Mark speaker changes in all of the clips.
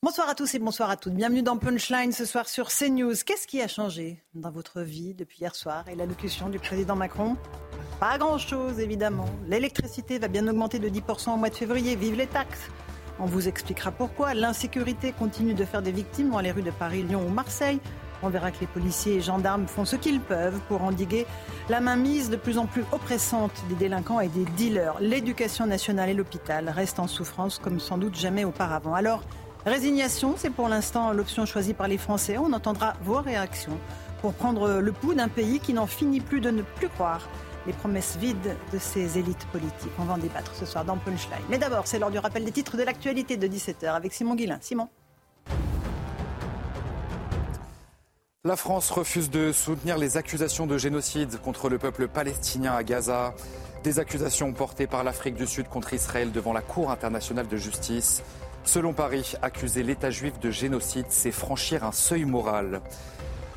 Speaker 1: Bonsoir à tous et bonsoir à toutes. Bienvenue dans Punchline ce soir sur CNews. Qu'est-ce qui a changé dans votre vie depuis hier soir et l'allocution du président Macron? Pas grand-chose, évidemment. L'électricité va bien augmenter de 10% au mois de février. Vive les taxes on vous expliquera pourquoi. L'insécurité continue de faire des victimes dans les rues de Paris, Lyon ou Marseille. On verra que les policiers et gendarmes font ce qu'ils peuvent pour endiguer la mainmise de plus en plus oppressante des délinquants et des dealers. L'éducation nationale et l'hôpital restent en souffrance comme sans doute jamais auparavant. Alors, résignation, c'est pour l'instant l'option choisie par les Français. On entendra vos réactions pour prendre le pouls d'un pays qui n'en finit plus de ne plus croire les promesses vides de ces élites politiques. On va en débattre ce soir dans Punchline. Mais d'abord, c'est l'heure du rappel des titres de l'actualité de 17h avec Simon Guillain. Simon.
Speaker 2: La France refuse de soutenir les accusations de génocide contre le peuple palestinien à Gaza. Des accusations portées par l'Afrique du Sud contre Israël devant la Cour internationale de justice. Selon Paris, accuser l'État juif de génocide, c'est franchir un seuil moral.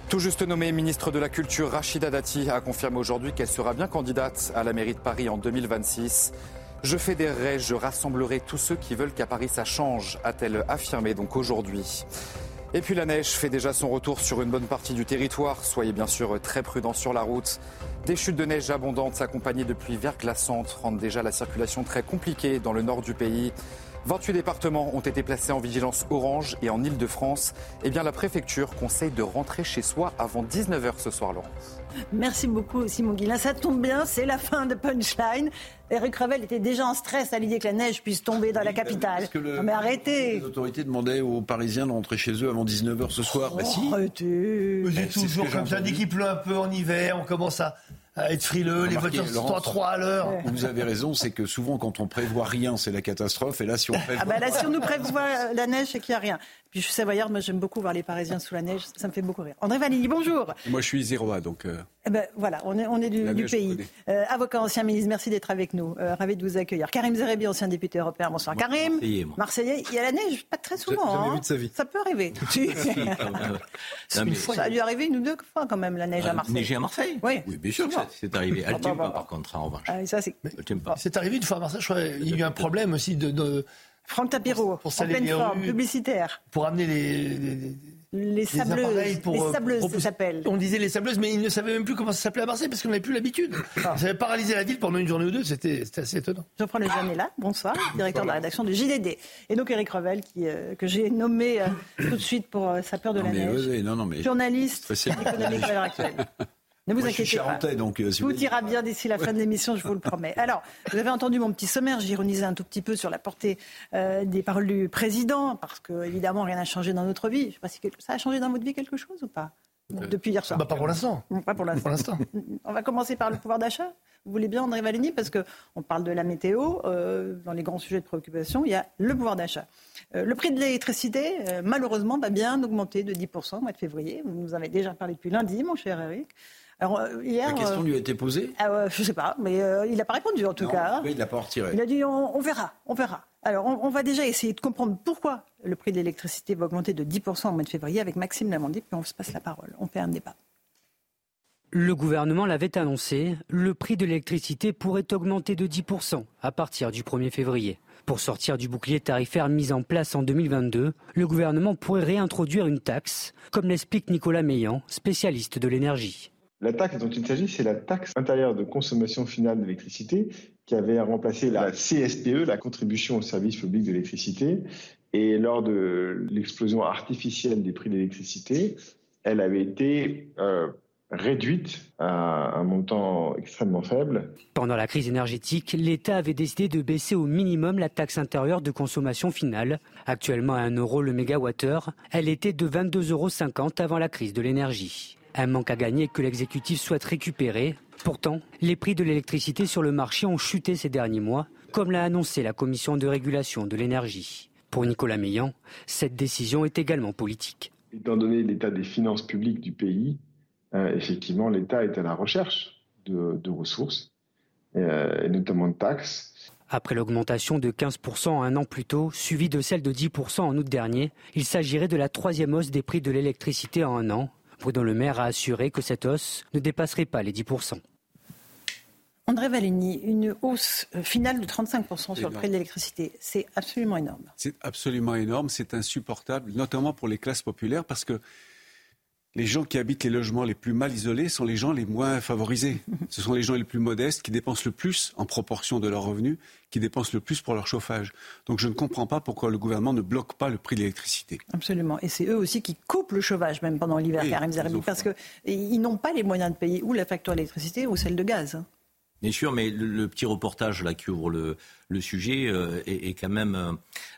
Speaker 2: Tout juste nommée ministre de la Culture, Rachida Dati a confirmé aujourd'hui qu'elle sera bien candidate à la mairie de Paris en 2026. Je fédérerai, je rassemblerai tous ceux qui veulent qu'à Paris ça change, a-t-elle affirmé donc aujourd'hui. Et puis la neige fait déjà son retour sur une bonne partie du territoire. Soyez bien sûr très prudents sur la route. Des chutes de neige abondantes accompagnées de pluies verglaçantes rendent déjà la circulation très compliquée dans le nord du pays. 28 départements ont été placés en vigilance orange et en Ile-de-France. Eh bien, la préfecture conseille de rentrer chez soi avant 19h ce soir, Laurence.
Speaker 1: Merci beaucoup, Simon Guillain. Ça tombe bien, c'est la fin de Punchline. Eric Revel était déjà en stress à l'idée que la neige puisse tomber dans la capitale. mais arrêtez
Speaker 3: Les autorités demandaient aux Parisiens de rentrer chez eux avant 19h ce soir?
Speaker 1: bah si. Arrêtez
Speaker 4: C'est toujours comme ça. Dès qu'il pleut un peu en hiver, on commence à à être frileux, les voitures sont à 3 à l'heure.
Speaker 3: Vous avez raison, c'est que souvent quand on prévoit rien, c'est la catastrophe. Et là, si on prévoit...
Speaker 1: Ah bah là, si on nous prévoit la neige, c'est qu'il n'y a rien. Puis je suis savoyarde, moi j'aime beaucoup voir les Parisiens sous la neige, ça me fait beaucoup rire. André Valigny, bonjour.
Speaker 3: Moi je suis zéro A, donc... Euh...
Speaker 1: Eh ben, voilà, on est, on est du, du pays. Euh, avocat, ancien ministre, merci d'être avec nous. Euh, ravi de vous accueillir. Karim Zerebi, ancien député européen, bonsoir.
Speaker 3: Moi,
Speaker 1: Karim,
Speaker 3: Marseillais, moi.
Speaker 1: Marseillais, il y a la neige, pas très souvent.
Speaker 3: Jamais
Speaker 1: hein.
Speaker 3: vu de sa vie.
Speaker 1: Ça peut arriver.
Speaker 3: Non, mais-
Speaker 1: ça a dû arriver une ou deux fois quand même, la neige à Marseille.
Speaker 5: Neiger à Marseille
Speaker 1: Oui.
Speaker 3: Oui, bien sûr.
Speaker 5: Ça, C'est arrivé. Elle
Speaker 1: Ah,
Speaker 5: tient
Speaker 1: bah,
Speaker 5: pas, par contre, en revanche.
Speaker 1: Ah, ça, c'est...
Speaker 5: Elle tient pas.
Speaker 4: C'est arrivé une fois à Marseille, je crois, il y a eu un problème aussi de, de-
Speaker 1: Franck Tapiro,
Speaker 4: Pour
Speaker 1: en
Speaker 4: saler
Speaker 1: pleine
Speaker 4: les
Speaker 1: forme,
Speaker 4: rues.
Speaker 1: publicitaire.
Speaker 4: pour amener les, les- les-
Speaker 1: Les
Speaker 4: les
Speaker 1: sableuses,
Speaker 4: appareils pour,
Speaker 1: les
Speaker 4: euh,
Speaker 1: sableuses, ça s'appelle.
Speaker 4: On disait les sableuses, mais ils ne savaient même plus comment ça s'appelait à Marseille parce qu'on n'avait plus l'habitude.
Speaker 1: Ah.
Speaker 4: Ça avait paralysé la ville pendant une journée ou deux, c'était c'était assez étonnant.
Speaker 1: Jean-Paul Lejeune est là, bonsoir, directeur de la rédaction du JDD. Et donc Eric Revel, qui, euh, que j'ai nommé euh, tout de suite pour euh, sa peur de
Speaker 3: Non,
Speaker 1: la
Speaker 3: mais,
Speaker 1: neige.
Speaker 3: oui, oui, non, non, mais...
Speaker 1: Journaliste économique à l'heure actuelle. Ne vous
Speaker 3: Moi, je suis
Speaker 1: inquiétez pas.
Speaker 3: donc... euh, si vous
Speaker 1: Tout ira bien d'ici la fin de l'émission, je vous le promets. Alors, vous avez entendu mon petit sommaire, j'ironisais un tout petit peu sur la portée euh, des paroles du président, parce que évidemment rien n'a changé dans notre vie. Je sais pas si quelque- ça a changé dans votre vie quelque chose ou pas? Depuis hier soir.
Speaker 4: Bah, pas pour l'instant.
Speaker 1: Pas pour l'instant.
Speaker 4: Pour l'instant.
Speaker 1: On va commencer par le pouvoir d'achat. Vous voulez bien, André Valigny, parce qu'on parle de la météo. euh, dans les grands sujets de préoccupation, il y a le pouvoir d'achat. Euh, le prix de l'électricité, euh, malheureusement, va bien augmenter de 10% au mois de février. Vous nous en avez déjà parlé depuis lundi, mon cher Eric. Alors, euh, hier.
Speaker 3: La question
Speaker 1: euh,
Speaker 3: lui a été posée
Speaker 1: ah je sais pas, mais euh, il n'a pas répondu en tout
Speaker 3: Non,
Speaker 1: cas.
Speaker 3: Oui, il l'a pas retiré.
Speaker 1: Il a dit on, on verra, on verra. Alors on, on va déjà essayer de comprendre pourquoi le prix de l'électricité va augmenter de 10% au mois de février avec Maxime Lamandy, puis on se passe la parole. On fait un débat.
Speaker 6: Le gouvernement l'avait annoncé, le prix de l'électricité pourrait augmenter de 10% à partir du 1er février. Pour sortir du bouclier tarifaire mis en place en 2022, le gouvernement pourrait réintroduire une taxe, comme l'explique Nicolas Meillan, spécialiste de l'énergie.
Speaker 7: La taxe dont il s'agit, c'est la taxe intérieure de consommation finale d'électricité qui avait remplacé la CSPE, la contribution au service public de l'électricité. Et lors de l'explosion artificielle des prix de l'électricité, elle avait été euh, réduite à un montant extrêmement faible.
Speaker 6: Pendant la crise énergétique, l'État avait décidé de baisser au minimum la taxe intérieure de consommation finale. Actuellement à 1 euro le mégawattheure, elle était de 22,50 euros avant la crise de l'énergie. Un manque à gagner que l'exécutif souhaite récupérer. Pourtant, les prix de l'électricité sur le marché ont chuté ces derniers mois, comme l'a annoncé la Commission de régulation de l'énergie. Pour Nicolas Meillan, cette décision est également politique.
Speaker 7: Étant donné l'état des finances publiques du pays, euh, effectivement, l'État est à la recherche de, ressources, euh, et notamment de taxes.
Speaker 6: Après l'augmentation de 15% un an plus tôt, suivie de celle de 10% en août dernier, il s'agirait de la troisième hausse des prix de l'électricité en un an. Bruno Le Maire a assuré que cette hausse ne dépasserait pas les 10%.
Speaker 1: André Valigny, une hausse euh, finale de 35% sur le prix de l'électricité, c'est absolument énorme.
Speaker 3: C'est absolument énorme, c'est insupportable, notamment pour les classes populaires, parce que les gens qui habitent les logements les plus mal isolés sont les gens les moins favorisés. Ce sont les gens les plus modestes qui dépensent le plus en proportion de leurs revenus, qui dépensent le plus pour leur chauffage. Donc je ne comprends pas pourquoi le gouvernement ne bloque pas le prix de l'électricité.
Speaker 1: Absolument. Et c'est eux aussi qui coupent le chauffage même pendant l'hiver, Karim Zerbi, parce qu'ils n'ont pas les moyens de payer ou la facture d'électricité ou celle de gaz.
Speaker 5: Bien sûr, mais le, petit reportage qui ouvre le, sujet euh, est, quand même euh,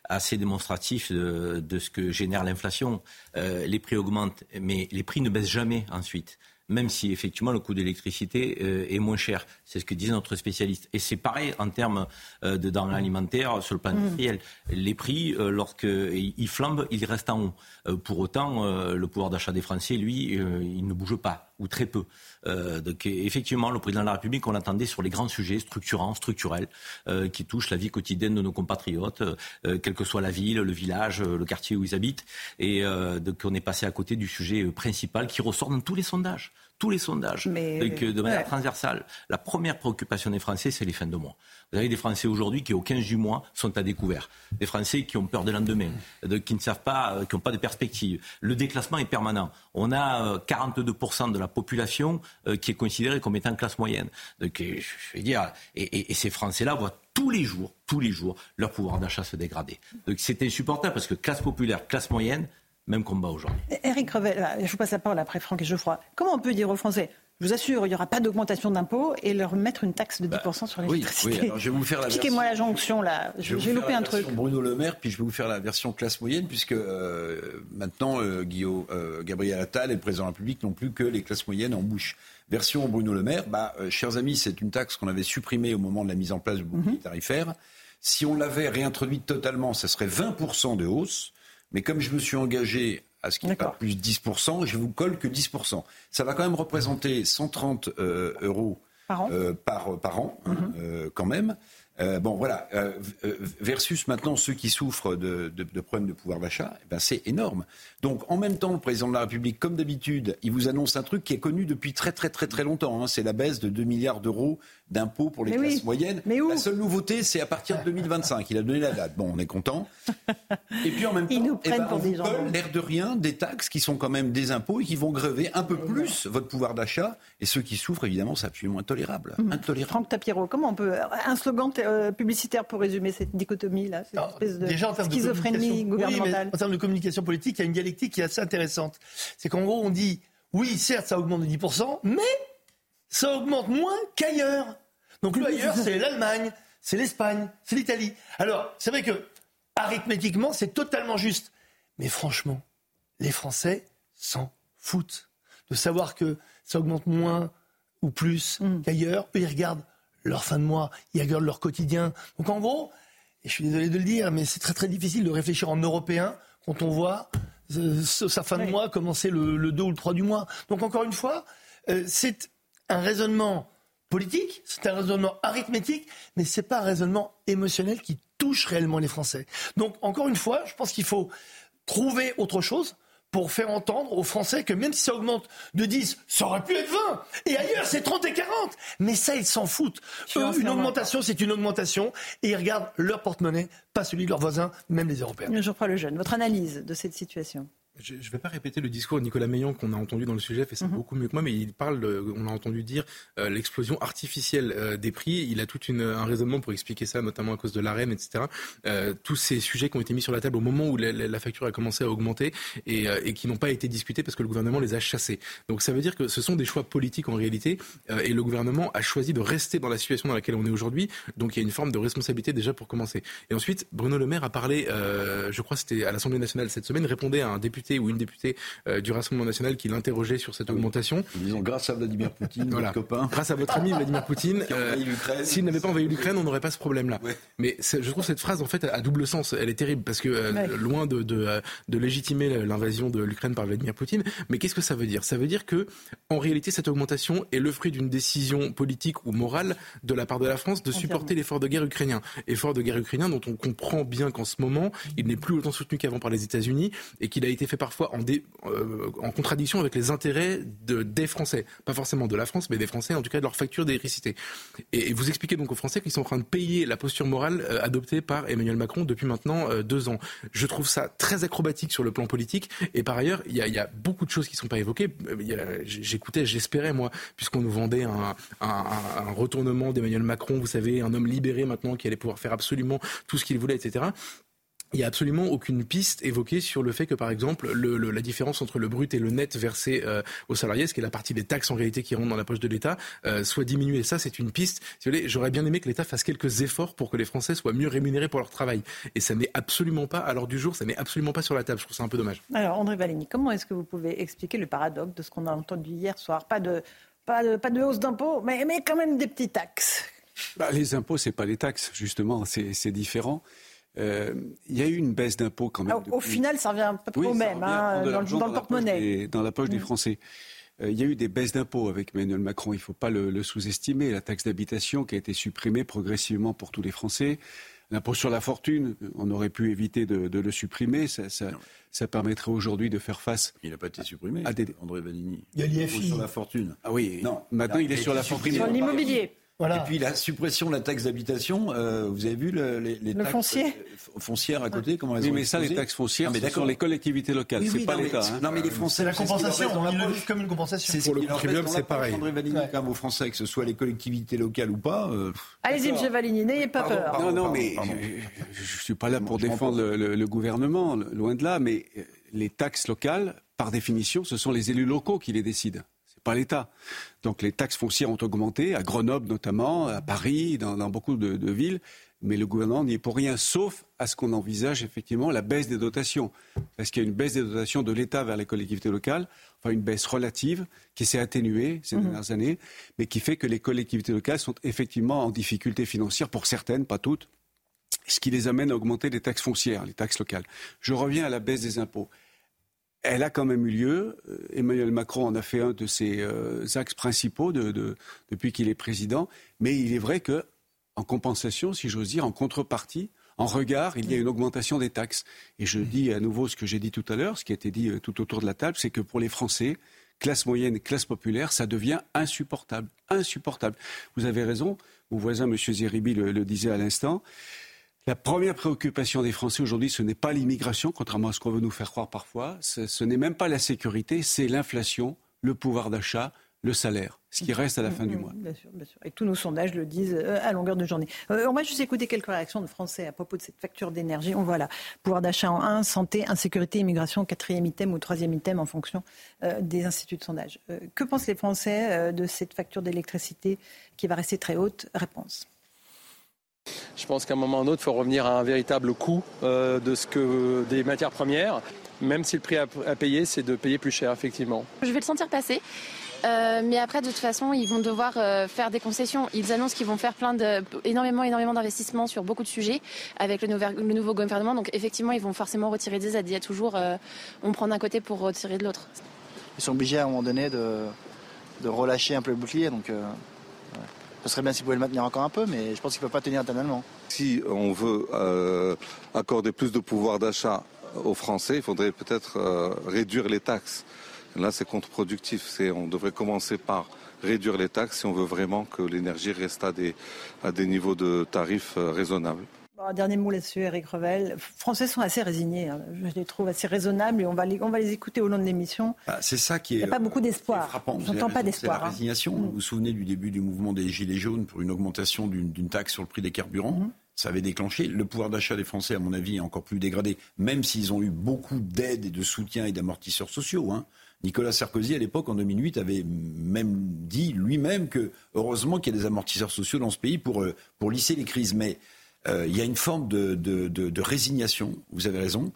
Speaker 5: assez démonstratif de, ce que génère l'inflation. Euh, les prix augmentent, mais les prix ne baissent jamais ensuite même si effectivement le coût d'électricité est moins cher. C'est ce que disait notre spécialiste. Et c'est pareil en termes de denrées alimentaires sur le plan industriel. Les prix, lorsqu'ils flambent, ils restent en haut. pour autant, le pouvoir d'achat des Français, lui, il ne bouge pas, ou très peu. Euh, donc effectivement, le président de la République, on l'attendait sur les grands sujets structurants, structurels, euh, qui touchent la vie quotidienne de nos compatriotes, euh, quelle que soit la ville, le village, le quartier où ils habitent. Et donc on est passé à côté du sujet principal qui ressort dans tous les sondages tous les sondages, de manière transversale. La première préoccupation des Français, c'est les fins de mois. Vous avez des Français aujourd'hui qui, au 15 du mois, sont à découvert. Des Français qui ont peur de lendemain, qui ne savent pas, qui n'ont pas de perspective. Le déclassement est permanent. On a 42% de la population euh, qui est considéré comme étant classe moyenne. Donc, euh, je veux dire, et, ces Français-là voient tous les jours, tous les jours, leur pouvoir d'achat se dégrader. Donc c'est insupportable parce que classe populaire, classe moyenne, même combat aujourd'hui.
Speaker 1: Eric Revel, je vous passe la parole après Franck et Geoffroy. Comment on peut dire aux Français je vous assure, il n'y aura pas d'augmentation d'impôts et leur mettre une taxe de 10% bah, sur l'électricité.
Speaker 3: Oui, oui. je vais vous faire la Expliquez-moi
Speaker 1: la jonction là. J'ai loupé un truc.
Speaker 3: Bruno Le Maire, puis je vais vous faire la version classe moyenne, puisque euh, maintenant euh, Guillaume, euh, Gabriel Attal et le président de la République n'ont plus que les classes moyennes en bouche. Version Bruno Le Maire, bah, chers amis, c'est une taxe qu'on avait supprimée au moment de la mise en place du bouclier mhm. tarifaire. Si on l'avait réintroduite totalement, ça serait 20% de hausse. Mais comme je me suis engagé à ce qu'il n'y ait pas plus 10%, je vous colle que 10%. Ça va quand même représenter 130 euh, euros par an, euh, par, an hein, mhm. euh, quand même. Bon, voilà. Versus maintenant ceux qui souffrent de, problèmes de pouvoir d'achat, eh ben c'est énorme. Donc, en même temps, le président de la République, comme d'habitude, il vous annonce un truc qui est connu depuis très, très, très, très longtemps. Hein. c'est la baisse de 2 milliards d'euros d'impôts pour les classes moyennes.
Speaker 1: Mais où
Speaker 3: la seule nouveauté, c'est à partir de 2025. Il a donné la date. Bon, on est content. Et puis, en même temps,
Speaker 1: nous eh ben, pour des
Speaker 3: l'air de rien des taxes qui sont quand même des impôts et qui vont grever un peu plus votre pouvoir d'achat. Et ceux qui souffrent, évidemment, c'est absolument intolérable.
Speaker 1: Mmh. intolérable. Franck Tapiro, comment on peut. Un slogan euh, publicitaire pour résumer cette dichotomie-là, cette espèce de déjà, en schizophrénie gouvernementale.
Speaker 4: en termes de communication politique, il y a une dialectique qui est assez intéressante. C'est qu'en gros, on dit oui, certes, ça augmente de 10%, mais ça augmente moins qu'ailleurs. Donc le ailleurs, c'est l'Allemagne, c'est l'Espagne, c'est l'Italie. Alors, c'est vrai que arithmétiquement, c'est totalement juste. Mais franchement, les Français s'en foutent de savoir que ça augmente moins ou plus mm. qu'ailleurs. Eux, ils regardent leur fin de mois, ils regardent leur quotidien. Donc en gros, et je suis désolé de le dire, mais c'est très très difficile de réfléchir en européen quand on voit euh, sa fin de mois commencer le, 2 ou le 3 du mois. Donc encore une fois, euh, c'est un raisonnement politique, c'est un raisonnement arithmétique, mais ce n'est pas un raisonnement émotionnel qui touche réellement les Français. Donc encore une fois, je pense qu'il faut trouver autre chose pour faire entendre aux Français que même si ça augmente de 10, ça aurait pu être 20. Et ailleurs, c'est 30 et 40. Mais ça, ils s'en foutent. une augmentation, c'est une augmentation. Et ils regardent leur porte-monnaie, pas celui de leurs voisins, même les Européens.
Speaker 1: Je reprends le jeune. Votre analyse de cette situation?
Speaker 8: Je ne vais pas répéter le discours de Nicolas Meillon qu'on a entendu dans le sujet, fait ça mhm. beaucoup mieux que moi, mais il parle, on a entendu dire euh, l'explosion artificielle euh, des prix. Il a tout une, un raisonnement pour expliquer ça, notamment à cause de l'arène, etc. Euh, tous ces sujets qui ont été mis sur la table au moment où la, facture a commencé à augmenter et, et qui n'ont pas été discutés parce que le gouvernement les a chassés. Donc ça veut dire que ce sont des choix politiques en réalité et le gouvernement a choisi de rester dans la situation dans laquelle on est aujourd'hui. Donc il y a une forme de responsabilité déjà pour commencer. Et ensuite, Bruno Le Maire a parlé, je crois c'était à l'Assemblée nationale cette semaine, répondait à un député député ou une députée du Rassemblement national qui l'interrogeait sur cette ah augmentation.
Speaker 3: Disons grâce à Vladimir Poutine, voilà. copain.
Speaker 8: Grâce à votre ami Vladimir Poutine. S'il n'avait pas envahi l'Ukraine, on n'aurait pas ce problème-là. Mais je trouve cette phrase en fait à double sens. Elle est terrible parce que loin de, de, de légitimer l'invasion de l'Ukraine par Vladimir Poutine, mais qu'est-ce que ça veut dire? Ça veut dire que en réalité cette augmentation est le fruit d'une décision politique ou morale de la part de la France de supporter l'effort de guerre ukrainien. Effort de guerre ukrainien dont on comprend bien qu'en ce moment, il n'est plus autant soutenu qu'avant par les États-Unis et qu'il a été fait parfois en, euh, en contradiction avec les intérêts de, des Français. Pas forcément de la France, mais des Français, en tout cas de leur facture d'électricité. Et, vous expliquez donc aux Français qu'ils sont en train de payer la posture morale euh, adoptée par Emmanuel Macron depuis maintenant euh, deux ans. Je trouve ça très acrobatique sur le plan politique. Et par ailleurs, il y a, beaucoup de choses qui ne sont pas évoquées. J'écoutais, j'espérais, moi, puisqu'on nous vendait un retournement d'Emmanuel Macron, vous savez, un homme libéré maintenant qui allait pouvoir faire absolument tout ce qu'il voulait, etc il n'y a absolument aucune piste évoquée sur le fait que, par exemple, le, la différence entre le brut et le net versé euh, aux salariés, ce qui est la partie des taxes en réalité qui rentrent dans la poche de l'État, euh, soit diminuée. Ça, c'est une piste. Si j'aurais bien aimé que l'État fasse quelques efforts pour que les Français soient mieux rémunérés pour leur travail. Et ça n'est absolument pas à l'heure du jour, ça n'est absolument pas sur la table. Je trouve ça un peu dommage.
Speaker 1: Alors, André Valigny, comment est-ce que vous pouvez expliquer le paradoxe de ce qu'on a entendu hier soir? Pas de, pas de, pas de hausse d'impôts, mais, mais quand même des petites taxes.
Speaker 9: Bah, les impôts, c'est pas les taxes, justement, c'est différent. Euh, il y a eu une baisse d'impôts quand même.
Speaker 1: Au final, ça revient pas trop au même, hein, dans, le porte-monnaie.
Speaker 9: Dans la poche des mm. Français. Euh, il y a eu des baisses d'impôts avec Emmanuel Macron, il ne faut pas le, sous-estimer. La taxe d'habitation qui a été supprimée progressivement pour tous les Français. L'impôt sur la fortune, on aurait pu éviter de, le supprimer. Ça, ça, permettrait aujourd'hui de faire face.
Speaker 3: Il n'a pas été supprimé,
Speaker 9: à
Speaker 3: des... André Vanini.
Speaker 4: Il y a l'IFI.
Speaker 3: sur la fortune.
Speaker 9: Ah oui, non. maintenant il, est sur la fortune.
Speaker 1: Sur l'immobilier.
Speaker 3: Et puis la suppression de la taxe d'habitation, euh, vous avez vu les,
Speaker 1: les taxes foncier.
Speaker 3: Euh, foncières à côté, comment elles
Speaker 9: oui,
Speaker 3: ont
Speaker 9: mais ça, les taxes foncières, ah, mais sont les collectivités locales, oui, c'est pas l'État.
Speaker 3: Hein. Non, mais les Français,
Speaker 4: la compensation, on le vit comme une compensation.
Speaker 8: C'est pour le contribuable, c'est pareil.
Speaker 3: André Valigny, ouais. aux Français, que ce soit les collectivités locales ou pas. Euh,
Speaker 1: Allez-y, M. Valigny, n'ayez pas peur.
Speaker 9: Non, non, mais je suis pas là pour défendre le gouvernement, loin de là, mais les taxes locales, par définition, ce sont les élus locaux qui les décident pas l'État. Donc les taxes foncières ont augmenté, à Grenoble notamment, à Paris, dans, beaucoup de, villes, mais le gouvernement n'y est pour rien, sauf à ce qu'on envisage effectivement la baisse des dotations. Parce qu'il y a une baisse des dotations de l'État vers les collectivités locales, enfin une baisse relative qui s'est atténuée ces mhm. dernières années, mais qui fait que les collectivités locales sont effectivement en difficulté financière pour certaines, pas toutes, ce qui les amène à augmenter les taxes foncières, les taxes locales. Je reviens à la baisse des impôts elle a quand même eu lieu. Euh, Emmanuel Macron en a fait un de ses euh, axes principaux depuis qu'il est président. Mais il est vrai que, en compensation, si j'ose dire, en contrepartie, en regard, il y a une augmentation des taxes. Et je dis à nouveau ce que j'ai dit tout à l'heure, ce qui a été dit euh, tout autour de la table, c'est que pour les Français, classe moyenne classe populaire, ça devient insupportable. Insupportable. Vous avez raison, mon voisin M. Zeribi le disait à l'instant. La première préoccupation des Français aujourd'hui, ce n'est pas l'immigration, contrairement à ce qu'on veut nous faire croire parfois. Ce, n'est même pas la sécurité, c'est l'inflation, le pouvoir d'achat, le salaire, ce qui reste à la fin du mois.
Speaker 1: Bien sûr, bien sûr. Et tous nos sondages le disent euh, à longueur de journée. Euh, on va juste écouter quelques réactions de Français à propos de cette facture d'énergie. On voit là, pouvoir d'achat en 1, santé, insécurité, immigration, quatrième item ou troisième item en fonction euh, des instituts de sondage. que pensent les Français de cette facture d'électricité qui va rester très haute? Réponse.
Speaker 10: Je pense qu'à un moment ou un autre, il faut revenir à un véritable coût euh, de ce que des matières premières, même si le prix à, payer, c'est de payer plus cher, effectivement.
Speaker 11: Je vais le sentir passer. Euh, mais après, de toute façon, ils vont devoir euh, faire des concessions. Ils annoncent qu'ils vont faire plein de, énormément, énormément d'investissements sur beaucoup de sujets avec le, le, nouveau gouvernement. Donc, effectivement, ils vont forcément retirer des aides. Il y a toujours, on prend d'un côté pour retirer de l'autre.
Speaker 12: Ils sont obligés à un moment donné de, de relâcher un peu le bouclier. Donc, ce serait bien s'ils pouvaient le maintenir encore un peu, mais je pense qu'ils ne peuvent pas tenir éternellement.
Speaker 13: Si on veut euh, accorder plus de pouvoir d'achat aux Français, il faudrait peut-être euh, réduire les taxes. Là, c'est contre-productif. On devrait commencer par réduire les taxes si on veut vraiment que l'énergie reste à des, niveaux de tarifs euh, raisonnables
Speaker 1: dernier mot là-dessus, Eric Revel. Les Français sont assez résignés. Hein. Je les trouve assez raisonnables et on va les, on va les écouter au long de l'émission.
Speaker 3: Bah, c'est ça qui est.
Speaker 1: Il n'y a pas beaucoup d'espoir.
Speaker 3: frappant.
Speaker 1: J'entends pas d'espoir.
Speaker 3: la hein. résignation. Vous vous souvenez du début du mouvement des Gilets jaunes pour une augmentation d'une taxe sur le prix des carburants? Mm-hmm. Ça avait déclenché. Le pouvoir d'achat des Français, à mon avis, est encore plus dégradé, même s'ils ont eu beaucoup d'aides et de soutien et d'amortisseurs sociaux. Hein. Nicolas Sarkozy, à l'époque, en 2008, avait même dit lui-même que heureusement qu'il y a des amortisseurs sociaux dans ce pays pour, euh, pour lisser les crises. Mais euh, il y a une forme de, résignation, vous avez raison.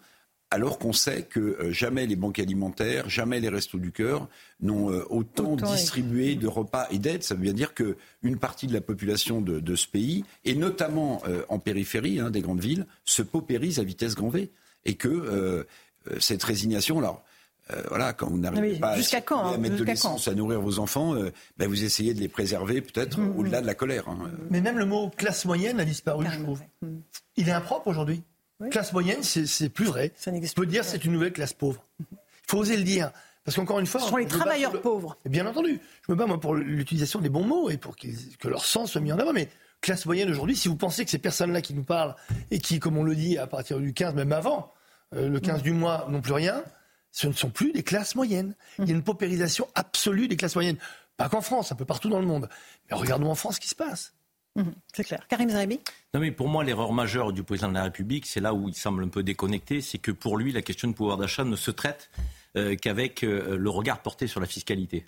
Speaker 3: alors qu'on sait que euh, jamais les banques alimentaires, jamais les restos du cœur n'ont euh, autant, distribué de repas et d'aides. Ça veut bien dire qu'une partie de la population de, ce pays, et notamment euh, en périphérie hein, des grandes villes, se paupérise à vitesse grand V. Et que cette résignation, alors, voilà, quand vous n'arrivez pas à,
Speaker 1: quand,
Speaker 3: mettre de l'essence, à nourrir vos enfants, ben vous essayez de les préserver peut-être mm, mm. au-delà de la colère. Hein.
Speaker 4: Mais même le mot classe moyenne a disparu, je trouve. Mm. Il est impropre aujourd'hui. Classe moyenne, c'est plus vrai. Ça On peut dire c'est une nouvelle classe pauvre. Il faut oser le dire. Parce qu'encore une fois.
Speaker 1: Ce sont les travailleurs pauvres.
Speaker 4: bien entendu. Je me bats, moi, pour l'utilisation des bons mots et pour que leur sens soit mis en avant. Mais classe moyenne aujourd'hui, si vous pensez que ces personnes-là qui nous parlent et qui, comme on le dit, à partir du 15, même avant, euh, le 15 du mois, n'ont plus rien, ce ne sont plus des classes moyennes. Il y a une paupérisation absolue des classes moyennes. Pas qu'en France, un peu partout dans le monde. Mais regardons en France ce qui se passe.
Speaker 1: Mhm, c'est clair. Karim Zaribi
Speaker 5: Non, mais pour moi, l'erreur majeure du président de la République, c'est là où il semble un peu déconnecté, c'est que pour lui, la question de pouvoir d'achat ne se traite euh, qu'avec euh, le regard porté sur la fiscalité.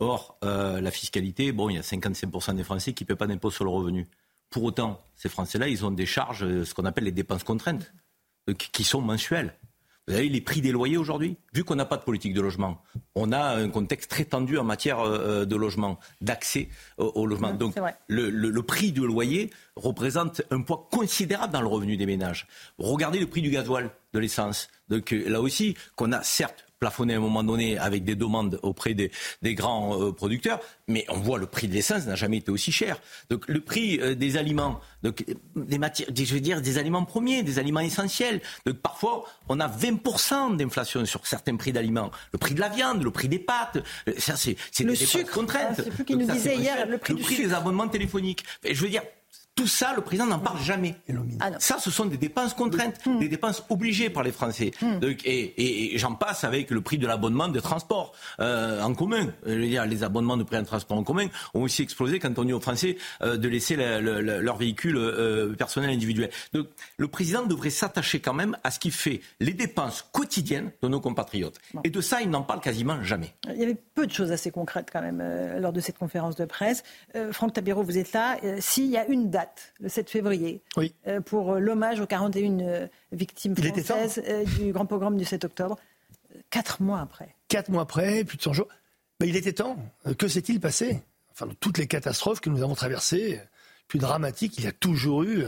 Speaker 5: Or, euh, la fiscalité, bon, il y a 55% des Français qui ne paient pas d'impôt sur le revenu. Pour autant, ces Français-là, ils ont des charges, ce qu'on appelle les dépenses contraintes, qui sont mensuelles. Vous avez les prix des loyers aujourd'hui? Vu qu'on n'a pas de politique de logement, on a un contexte très tendu en matière euh, de logement, d'accès au, logement. Donc le, prix du loyer représente un poids considérable dans le revenu des ménages. Regardez le prix du gasoil, de l'essence. Donc là aussi, qu'on a certes plafonné à un moment donné avec des demandes auprès des, grands euh, producteurs, mais on voit le prix de l'essence n'a jamais été aussi cher. Donc le prix euh, des aliments, donc des matières, je veux dire des aliments premiers, des aliments essentiels. Donc parfois on a 20% d'inflation sur certains prix d'aliments. Le prix de la viande, le prix des pâtes, euh, ça c'est
Speaker 1: le sucre.
Speaker 5: Contraintes.
Speaker 1: Ah, c'est plus qu'il nous disait hier le prix,
Speaker 5: le prix des abonnements téléphoniques. Je veux dire tout ça, le président n'en parle jamais. Ah ça, ce sont des dépenses contraintes, hmm. des dépenses obligées par les Français. Hmm. et, j'en passe avec le prix de l'abonnement de transport euh, en commun. Je veux dire, les abonnements de prix en transport en commun ont aussi explosé quand on dit aux Français euh, de laisser leur véhicule euh, personnel individuel. Donc, le président devrait s'attacher quand même à ce qui fait les dépenses quotidiennes de nos compatriotes. Et de ça, il n'en parle quasiment jamais.
Speaker 1: Il y avait peu de choses assez concrètes quand même lors de cette conférence de presse. Franck Tabiro, vous êtes là. S'il y a une date le 7 février, euh, pour l'hommage aux 41 euh, victimes françaises euh, du grand pogrom du 7 octobre. Quatre mois après.
Speaker 4: Quatre mois après, plus de 100 jours. Mais il était temps. Que s'est-il passé? Enfin, dans toutes les catastrophes que nous avons traversées, plus dramatiques, il y a toujours eu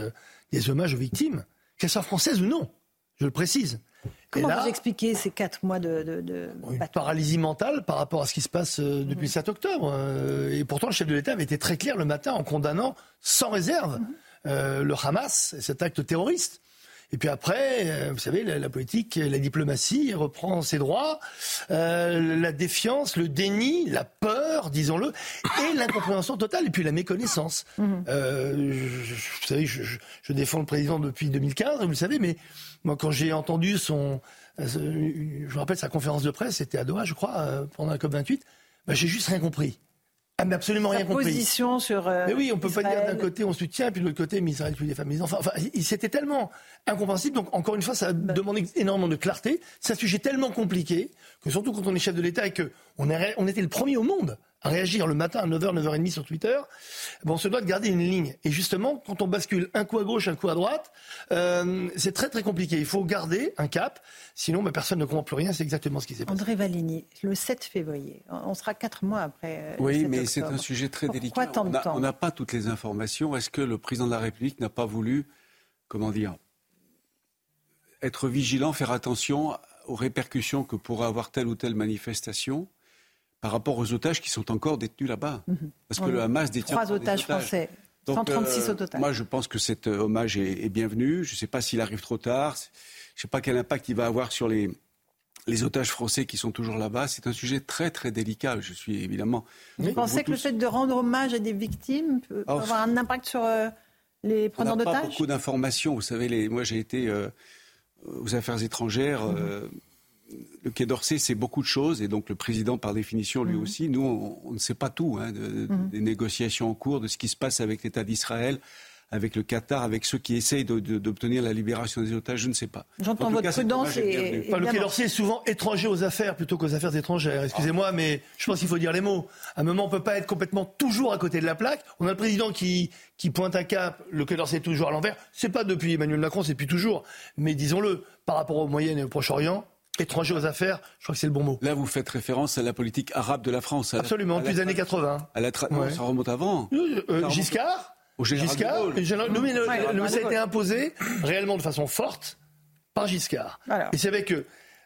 Speaker 4: des hommages aux victimes, qu'elles soient françaises ou non, je le précise.
Speaker 1: Comment vous expliquez ces quatre mois de,
Speaker 4: une paralysie mentale par rapport à ce qui se passe euh, depuis le 7 octobre euh, Et pourtant, le chef de l'État avait été très clair le matin en condamnant sans réserve mhm. euh, le Hamas, cet acte terroriste. Et puis après, vous savez, la, politique, la diplomatie reprend ses droits, la défiance, le déni, la peur, disons-le, et l'incompréhension totale, et puis la méconnaissance. Mhm. vous savez, je, je, défends le président depuis 2015, vous le savez, mais moi, quand j'ai entendu son, euh, je me rappelle sa conférence de presse, c'était à Doha, je crois, euh, pendant la COP 28, bah, j'ai juste rien compris. Ah, mais absolument rien compris.
Speaker 1: position sur. Euh,
Speaker 4: mais oui, on peut pas dire d'un côté on soutient, puis de l'autre côté, mais Israël tue des femmes des enfants. Enfin, c'était tellement incompréhensible. Donc, encore une fois, ça bah. demande énormément de clarté. C'est un sujet tellement compliqué que, surtout quand on est chef de l'État et qu'on on était le premier au monde réagir le matin à 9h, 9h30 sur Twitter, bon, on se doit de garder une ligne. Et justement, quand on bascule un coup à gauche, un coup à droite, euh, c'est très très compliqué. Il faut garder un cap, sinon bah, personne ne comprend plus rien. C'est exactement ce qui s'est passé.
Speaker 1: André Valigny, le 7 février, on sera quatre mois après. Euh,
Speaker 9: oui, mais c'est un sujet très délicat. On n'a pas toutes les informations. Est-ce que le président de la République n'a pas voulu, comment dire, être vigilant, faire attention aux répercussions que pourrait avoir telle ou telle manifestation par rapport aux otages qui sont encore détenus là-bas. Mhm. Parce que le Hamas détient
Speaker 1: trois otages, français. 136 au total.
Speaker 9: Moi, je pense que cet euh, hommage est, bienvenu. Je ne sais pas s'il arrive trop tard. Je ne sais pas quel impact il va avoir sur les, les otages français qui sont toujours là-bas. C'est un sujet très très délicat. Je suis évidemment.
Speaker 1: Vous pensez que le fait de rendre hommage à des victimes peut, oh, avoir un impact sur euh, les preneurs d'otages
Speaker 9: On n'a pas beaucoup d'informations. Vous savez, les... moi j'ai été euh, aux affaires étrangères. Mhm le Quai d'Orsay, c'est beaucoup de choses, et donc le président, par définition, lui mhm. aussi, nous, on, ne sait pas tout hein, mhm. des négociations en cours, de ce qui se passe avec l'État d'Israël, avec le Qatar, avec ceux qui essayent d'obtenir la libération des otages, je ne sais pas.
Speaker 1: J'entends votre prudence et.
Speaker 4: le Quai d'Orsay est souvent étranger aux affaires plutôt qu'aux affaires étrangères. Excusez-moi, mais je pense qu'il faut dire les mots. À un moment, on ne peut pas être complètement toujours à côté de la plaque. On a le président qui, qui pointe un cap, le Quai d'Orsay est toujours à l'envers. C'est pas depuis Emmanuel Macron, c'est depuis toujours. Mais disons-le, par rapport au Moyen et au Proche-Orient, étranger aux affaires, je crois que c'est le bon mot.
Speaker 9: Là, vous faites référence à la politique arabe de la France.
Speaker 4: Absolument, depuis les années 80.
Speaker 9: À la ça remonte avant.
Speaker 4: Euh, Giscard au Giscard, mais, ça a été imposé réellement de façon forte par Giscard. Et c'est avec que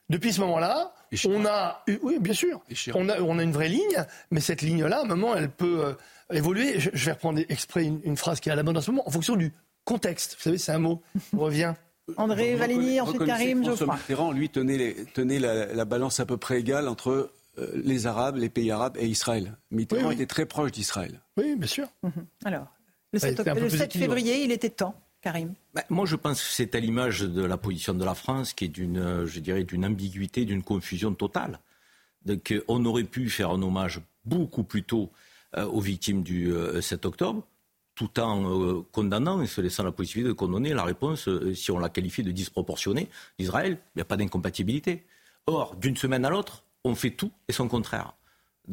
Speaker 4: depuis ce moment-là, on a, oui, bien sûr, on a, on a une vraie ligne, mais cette ligne-là, à un moment, elle peut euh, évoluer. Je, vais reprendre exprès une, phrase qui est à la mode en ce moment, en fonction du contexte. Vous savez, c'est un mot qui revient.
Speaker 1: André Valigny, ensuite Karim,
Speaker 9: François Mitterrand, lui, tenait, tenait la, balance à peu près égale entre euh, les Arabes, les pays arabes et Israël. Mitterrand était très proche d'Israël.
Speaker 4: Oui, bien sûr.
Speaker 1: Mhm. Alors, le 7, février, il était temps. Karim
Speaker 5: bah, Moi, je pense que c'est à l'image de la position de la France qui est d'une, euh, je dirais, d'une ambiguïté, d'une confusion totale. Donc, euh, on aurait pu faire un hommage beaucoup plus tôt euh, aux victimes du 7 octobre, tout en condamnant et se laissant la possibilité de condamner la réponse, si on la qualifie de disproportionnée, d'Israël. Il n'y a pas d'incompatibilité. Or, d'une semaine à l'autre, on fait tout et son contraire.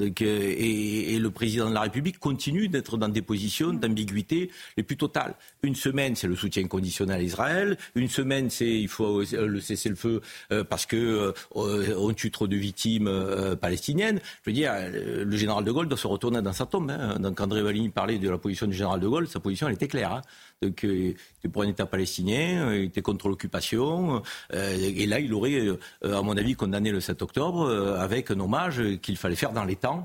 Speaker 5: Euh, et, le président de la République continue d'être dans des positions d'ambiguïté les plus totales. Une semaine, c'est le soutien conditionnel à Israël. Une semaine, c'est il faut euh, le cessez-le-feu euh, parce que on tue trop de victimes palestiniennes. Je veux dire, le général de Gaulle doit se retourner dans sa tombe. Hein. Donc André Valigny parlait de la position du général de Gaulle. Sa position, elle était claire. Hein. Il était pour un État palestinien, il était contre l'occupation. et là, il aurait, à mon avis, condamné le 7 octobre avec un hommage qu'il fallait faire dans l'État
Speaker 1: euh,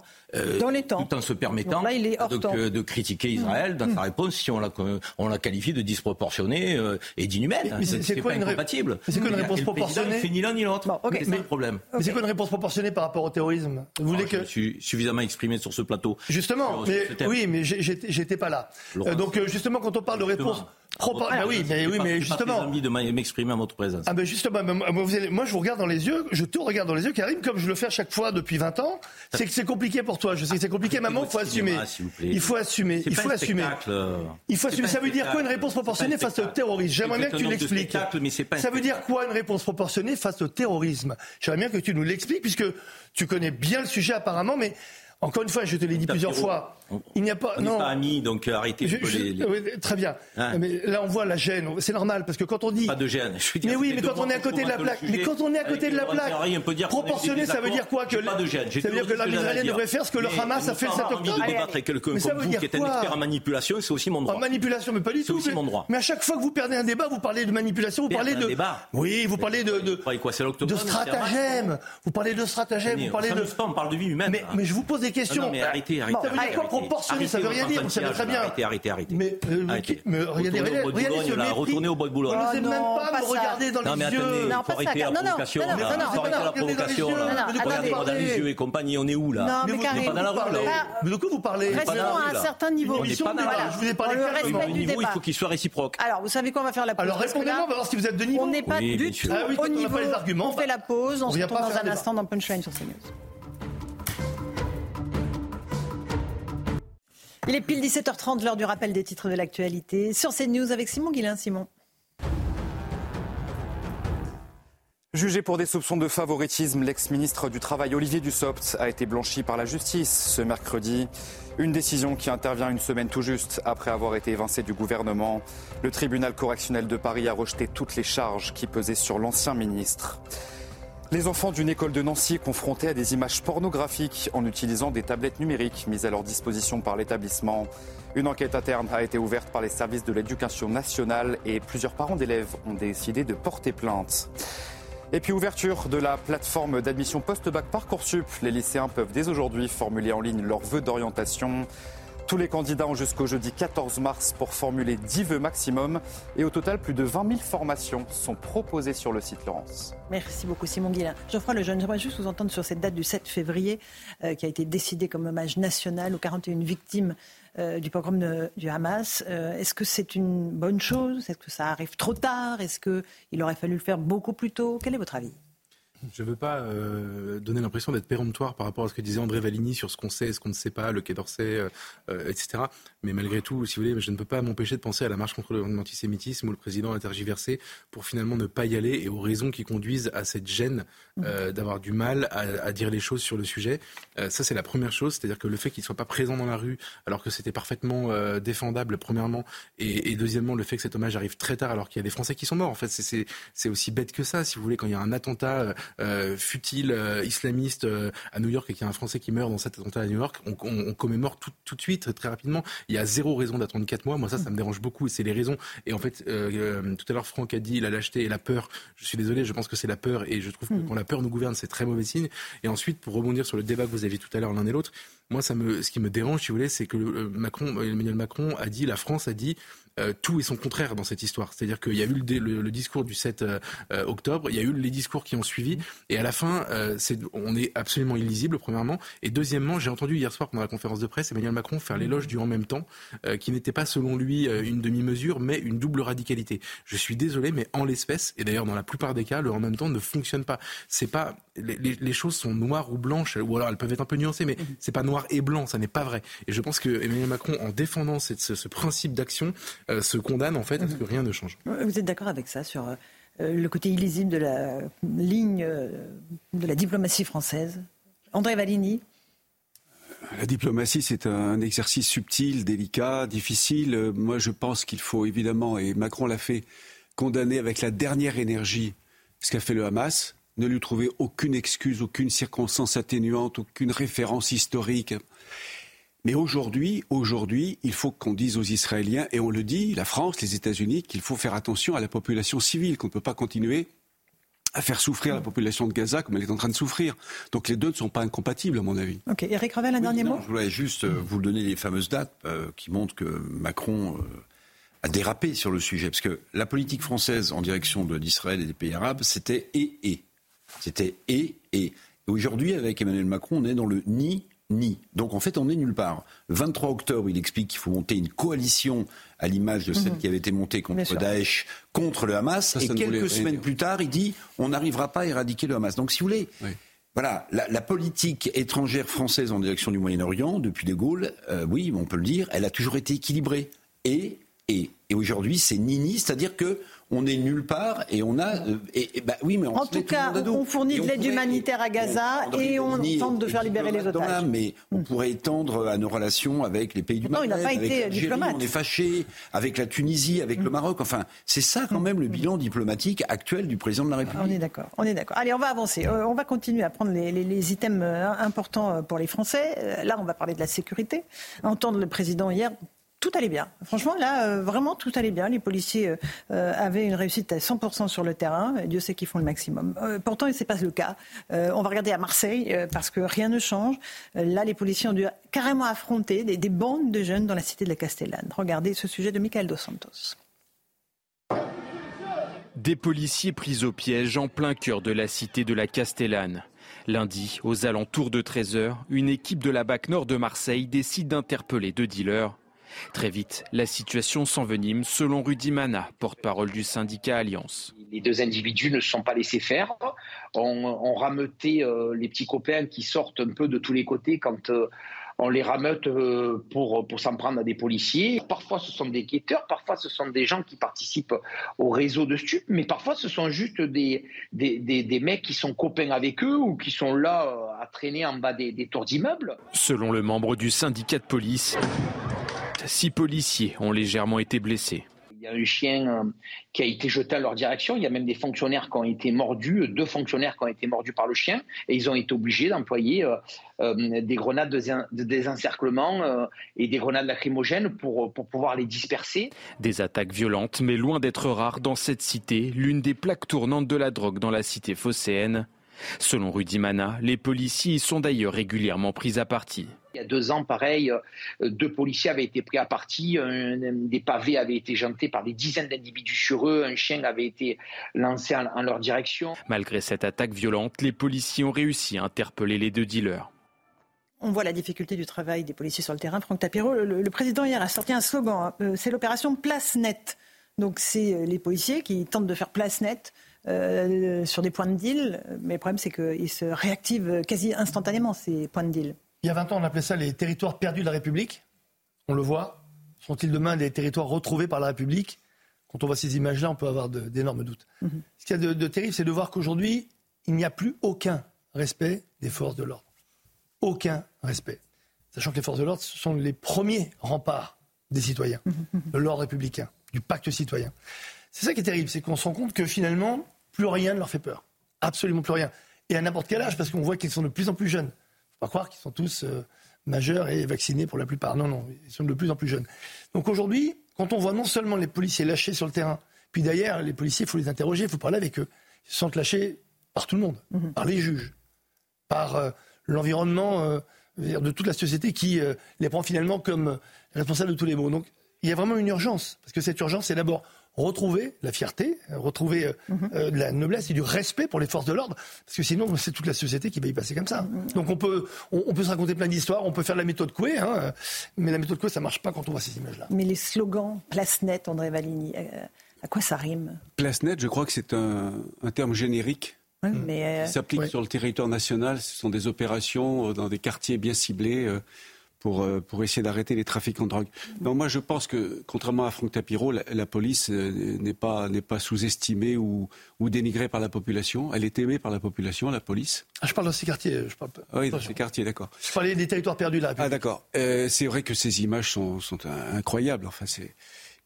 Speaker 1: dans les temps.
Speaker 5: Tout en se permettant euh, de, critiquer Israël dans sa mmh. réponse si on la, on la qualifie de disproportionnée euh, et d'inhumaine. C'est pas incompatible.
Speaker 4: C'est quoi une réponse proportionnée
Speaker 5: C'est ni l'un ni l'autre. c'est le problème.
Speaker 4: Mais c'est quoi une réponse proportionnée par rapport au terrorisme?
Speaker 5: Vous voulez que... Je suis suffisamment exprimé sur ce plateau.
Speaker 4: Justement, oui, mais j'étais pas là. donc justement, quand on parle de réponse
Speaker 5: ah, oui, mais, oui, mais justement. Pas envie de m'exprimer à votre présence.
Speaker 4: Ah ben justement, moi, je vous regarde dans les yeux, je te regarde dans les yeux, Karim, comme je le fais à chaque fois depuis 20 ans. C'est que c'est compliqué pour toi. Je sais que c'est compliqué, maman. Il faut assumer. Il faut assumer. Il faut assumer. Il faut assumer. Ça veut dire quoi une réponse proportionnée face au terrorisme? J'aimerais bien que tu l'expliques. Ça veut dire quoi une réponse proportionnée face au terrorisme? J'aimerais bien que tu nous l'expliques, puisque tu connais bien le sujet apparemment, mais encore une fois, je te l'ai dit plusieurs fois. Il n'y a pas.
Speaker 5: On
Speaker 4: non.
Speaker 5: pas amis, donc euh, arrêtez.
Speaker 4: très bien. Hein mais là, on voit la gêne. C'est normal parce que quand on dit.
Speaker 5: Pas de gêne. Je
Speaker 4: mais oui, mais quand on est à côté de la plaque. Mais quand on est à côté de la plaque. Proportionné, ça veut dire quoi que.
Speaker 5: Pas de gêne.
Speaker 4: Ça veut dire que l'armée israélienne devrait faire ce que le Hamas a fait le 7 octobre.
Speaker 5: Mais ça veut dire qui est un expert en manipulation, c'est aussi mon droit.
Speaker 4: En manipulation, mais pas du tout.
Speaker 5: C'est aussi mon droit.
Speaker 4: Mais à chaque fois que vous perdez un débat, vous parlez de manipulation, vous parlez de. Oui, vous parlez de. De stratagème. Vous parlez de stratagème. Vous parlez de.
Speaker 5: On parle de vie humaine.
Speaker 4: Mais je vous pose des questions
Speaker 5: arrêtez,
Speaker 4: arrêtez. Ça veut dire quoi proportionné Ça veut rien dire, vous savez très bien.
Speaker 5: Arrêtez, arrêtez, arrêtez.
Speaker 4: Mais, euh, mais regardez, regardez ce mépris.
Speaker 5: Retournez au bois de Boulogne.
Speaker 4: Vous n'osez même pas me regarder dans les yeux.
Speaker 5: Non, pas ça. Non, non, non, faut arrêter la provocation. Regardez dans les yeux et compagnie, on est où là
Speaker 1: Non, mais Karim,
Speaker 4: pas dans la rue Mais de quoi vous parlez
Speaker 1: Restons à un certain niveau.
Speaker 4: On n'est pas dans la
Speaker 1: Je vous ai parlé le respect du débat.
Speaker 5: Il faut qu'il soit réciproque.
Speaker 1: Alors, vous savez quoi On va faire la pause.
Speaker 4: Alors, répondez-moi, on va voir si vous êtes de niveau.
Speaker 1: On n'est pas du tout au niveau. On fait la pause. On se retrouve dans un instant dans Punchline sur CNews. Il est pile 17h30, l'heure du rappel des titres de l'actualité. Sur CNews avec Simon Guillain. Simon.
Speaker 2: Jugé pour des soupçons de favoritisme, l'ex-ministre du Travail Olivier Dussopt a été blanchi par la justice ce mercredi. Une décision qui intervient une semaine tout juste après avoir été évincé du gouvernement. Le tribunal correctionnel de Paris a rejeté toutes les charges qui pesaient sur l'ancien ministre. Les enfants d'une école de Nancy confrontés à des images pornographiques en utilisant des tablettes numériques mises à leur disposition par l'établissement. Une enquête interne a été ouverte par les services de l'éducation nationale et plusieurs parents d'élèves ont décidé de porter plainte. Et puis ouverture de la plateforme d'admission post-bac Parcoursup. Les lycéens peuvent dès aujourd'hui formuler en ligne leurs vœux d'orientation. Tous les candidats ont jusqu'au jeudi 14 mars pour formuler 10 vœux maximum. Et au total, plus de 20 000 formations sont proposées sur le site Laurence.
Speaker 1: Merci beaucoup Simon Guillain. Geoffroy Lejeune, j'aimerais juste vous entendre sur cette date du 7 février euh, qui a été décidée comme hommage national aux 41 victimes euh, du programme du Hamas. Euh, est-ce que c'est une bonne chose? Est-ce que ça arrive trop tard? Est-ce qu'il aurait fallu le faire beaucoup plus tôt? Quel est votre avis?
Speaker 8: Je ne veux pas euh, donner l'impression d'être péremptoire par rapport à ce que disait André Valigny sur ce qu'on sait ce qu'on ne sait pas, le Quai d'Orsay, euh, euh, etc. Mais malgré tout, si vous voulez, je ne peux pas m'empêcher de penser à la marche contre l'antisémitisme où le président a tergiversé pour finalement ne pas y aller et aux raisons qui conduisent à cette gêne mmh. d'avoir du mal à, dire les choses sur le sujet. ça, c'est la première chose, c'est-à-dire que le fait qu'il ne soit pas présent dans la rue alors que c'était parfaitement défendable, premièrement, et, et, deuxièmement, le fait que cet hommage arrive très tard alors qu'il y a des Français qui sont morts. En fait, c'est aussi bête que ça, si vous voulez, quand il y a un attentat futile euh, islamiste euh, à New York et qu'il y a un Français qui meurt dans cet attentat à New York, on, on, commémore tout, tout, de suite, très rapidement. Il y a zéro raison d'attendre 4 mois. Moi, ça, ça me dérange beaucoup et c'est les raisons. Et en fait, tout à l'heure, Franck a dit la lâcheté et la peur. Je suis désolé, je pense que c'est la peur et je trouve que mm. quand la peur nous gouverne, c'est très mauvais signe. Et ensuite, pour rebondir sur le débat que vous aviez tout à l'heure l'un et l'autre, moi, ça me, ce qui me dérange, si vous voulez, c'est que Macron, Emmanuel Macron a dit, la France a dit, euh, tout est son contraire dans cette histoire. C'est-à-dire qu'il y a eu le, discours du 7 euh, euh, octobre, il y a eu les discours qui ont suivi, et à la fin, on est absolument illisible, premièrement. Et deuxièmement, j'ai entendu hier soir pendant la conférence de presse Emmanuel Macron faire l'éloge du en même temps, qui n'était pas selon lui une demi-mesure, mais une double radicalité. Je suis désolé, mais en l'espèce, et d'ailleurs dans la plupart des cas, le en même temps ne fonctionne pas. C'est pas les, choses sont noires ou blanches, ou alors elles peuvent être un peu nuancées, mais c'est pas noir et blanc, ça n'est pas vrai. Et je pense que Emmanuel Macron, en défendant ce, principe d'action, se condamne en fait à ce que rien ne change.
Speaker 1: Vous êtes d'accord avec ça sur euh, le côté illisible de la ligne euh, de la diplomatie française? André Valigny
Speaker 9: la diplomatie, c'est un exercice subtil, délicat, difficile. Moi, je pense qu'il faut évidemment, et Macron l'a fait, condamner avec la dernière énergie ce qu'a fait le Hamas, ne lui trouver aucune excuse, aucune circonstance atténuante, aucune référence historique. Mais aujourd'hui, aujourd'hui, il faut qu'on dise aux Israéliens, et on le dit, la France, les États-Unis, qu'il faut faire attention à la population civile, qu'on ne peut pas continuer à faire souffrir la population de Gaza comme elle est en train de souffrir. Donc les deux ne sont pas incompatibles, à mon avis.
Speaker 1: Ok. Eric Ravel, un dernier mot
Speaker 3: Je voulais juste euh, vous donner les fameuses dates euh, qui montrent que Macron euh, a dérapé sur le sujet. Parce que la politique française en direction d'Israël et des pays arabes, c'était et et. C'était et et. Aujourd'hui, avec Emmanuel Macron, on est dans le ni ni. Donc en fait, on est nulle part. Le 23 octobre, il explique qu'il faut monter une coalition à l'image de celle mhm. qui avait été montée contre Daesh, contre le Hamas. et quelques semaines plus tard, il dit on n'arrivera pas à éradiquer le Hamas. Donc si vous voulez. Voilà, la, politique étrangère française en direction du Moyen-Orient, depuis De Gaulle, euh, oui, on peut le dire, elle a toujours été équilibrée. Et, et, et aujourd'hui, c'est Nini, c'est-à-dire que on est nulle part et on a. Euh, et, bah, oui, mais
Speaker 1: en tout cas, on fournit de l'aide humanitaire à Gaza et on tente de faire libérer les otages.
Speaker 3: mais on mm. pourrait étendre à nos relations avec les pays du Maghreb.
Speaker 1: Non, il n'a pas été diplomate.
Speaker 3: On est fâché avec la Tunisie, avec le mm. Maroc. Enfin, c'est ça quand mm. même le bilan diplomatique actuel du président de la République.
Speaker 1: On est d'accord. On est d'accord. Allez, on va avancer. Euh, on va continuer à prendre les, les items euh, importants pour les Français. Là, on va parler de la sécurité. Entendre le président hier tout allait bien. Franchement, là, euh, vraiment, tout allait bien. Les policiers euh, euh, avaient une réussite à 100% sur le terrain. Dieu sait qu'ils font le maximum. pourtant, ce n'est pas le cas. on va regarder à Marseille, parce que rien ne change. là, les policiers ont dû carrément affronter des, des, bandes de jeunes dans la cité de la Castellane. Regardez ce sujet de Michael Dos Santos.
Speaker 14: Des policiers pris au piège en plein cœur de la cité de la Castellane. Lundi, aux alentours de 13h, une équipe de la BAC Nord de Marseille décide d'interpeller deux dealers Très vite, la situation s'envenime selon Rudy Mana, porte-parole du syndicat Alliance.
Speaker 15: Les deux individus ne se sont pas laissés faire, on, rameuté euh, les petits copains qui sortent un peu de tous les côtés quand euh, on les rameute euh, pour, pour s'en prendre à des policiers. Parfois ce sont des guetteurs, parfois ce sont des gens qui participent au réseau de stupes, mais parfois ce sont juste des, des, des, mecs qui sont copains avec eux ou qui sont là à traîner en bas des, des tours d'immeubles.
Speaker 14: Selon le membre du syndicat de police, six policiers ont légèrement été blessés.
Speaker 15: Il y a un chien euh, qui a été jeté à leur direction. Il y a même des fonctionnaires qui ont été mordus, deux fonctionnaires qui ont été mordus par le chien, et ils ont été obligés d'employer euh, euh, des grenades de, désencerclement et des grenades lacrymogènes pour, pour pouvoir les disperser.
Speaker 14: Des attaques violentes, mais loin d'être rares dans cette cité, l'une des plaques tournantes de la drogue dans la cité phocéenne. Selon Rudy Mana, les policiers y sont d'ailleurs régulièrement pris à partie.
Speaker 15: Il y a deux ans, pareil, euh, deux policiers avaient été pris à partie, des pavés avaient été jantés par des dizaines d'individus sur eux, un chien avait été lancé en, leur direction.
Speaker 14: Malgré cette attaque violente, les policiers ont réussi à interpeller les deux dealers.
Speaker 1: On voit la difficulté du travail des policiers sur le terrain. Franck Tapiro, le, président hier a sorti un slogan, hein, euh, c'est l'opération Place Nette. Donc c'est euh, les policiers qui tentent de faire place nette euh, sur des points de deal, mais le problème c'est qu'ils se réactivent quasi instantanément ces points de deal.
Speaker 4: Il y a 20 ans, on appelait ça les territoires perdus de la République. On le voit. Sont-ils demain des territoires retrouvés par la République? Quand on voit ces images-là, on peut avoir d'énormes doutes. Mhm. Ce qu'il y a de, terrible, c'est de voir qu'aujourd'hui, il n'y a plus aucun respect des forces de l'ordre. Aucun respect. Sachant que les forces de l'ordre, ce sont les premiers remparts des citoyens, mhm. de l'ordre républicain, du pacte citoyen. C'est ça qui est terrible, c'est qu'on se rend compte que finalement, plus rien ne leur fait peur. Absolument plus rien. Et à n'importe quel âge, parce qu'on voit qu'ils sont de plus en plus jeunes. Il ne faut pas croire qu'ils sont tous euh, majeurs et vaccinés pour la plupart. Non, non, ils sont de plus en plus jeunes. Donc aujourd'hui, quand on voit non seulement les policiers lâchés sur le terrain, puis d'ailleurs, les policiers, il faut les interroger, il faut parler avec eux. Ils se sentent lâchés par tout le monde, mhm. par les juges, par euh, l'environnement euh, de toute la société qui les prend finalement comme responsables de tous les maux. Donc il y a vraiment une urgence, parce que cette urgence, c'est d'abord retrouver la fierté, retrouver euh, mhm. euh, la noblesse et du respect pour les forces de l'ordre, parce que sinon c'est toute la société qui va y passer comme ça. Mhm. Donc on peut, on, peut se raconter plein d'histoires, on peut faire la méthode Coué, hein, mais la méthode Coué ça marche pas quand on voit ces images-là.
Speaker 1: Mais les slogans place nette, André Valigny, euh, à quoi ça rime?
Speaker 9: Place nette, je crois que c'est un, terme générique.
Speaker 1: mais
Speaker 9: qui s'applique sur le territoire national. Ce sont des opérations dans des quartiers bien ciblés pour, euh, pour essayer d'arrêter les trafiquants de drogue. Non, moi je pense que, contrairement à Franck Tapiro, la, police euh, n'est pas, n'est pas sous-estimée ou, ou dénigrée par la population. Elle est aimée par la population, la police.
Speaker 4: Ah, je parle de ces quartiers. Je parle...
Speaker 9: Ah oui, dans ces quartiers, d'accord.
Speaker 4: Je parlais des territoires perdus là.
Speaker 9: Ah d'accord. Euh, c'est vrai que ces images sont, sont incroyables. Enfin, c'est...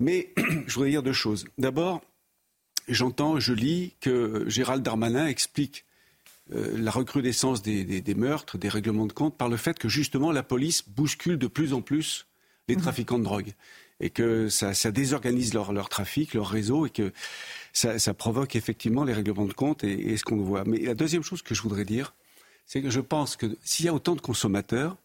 Speaker 9: Mais je voudrais dire deux choses. D'abord, j'entends, je lis que Gérald Darmanin explique euh, la recrudescence des, meurtres, des règlements de compte, par le fait que justement la police bouscule de plus en plus les mhm. trafiquants de drogue et que ça, désorganise leur, trafic, leur réseau et que ça, provoque effectivement les règlements de compte et, et ce qu'on voit. Mais la deuxième chose que je voudrais dire, c'est que je pense que s'il y a autant de consommateurs,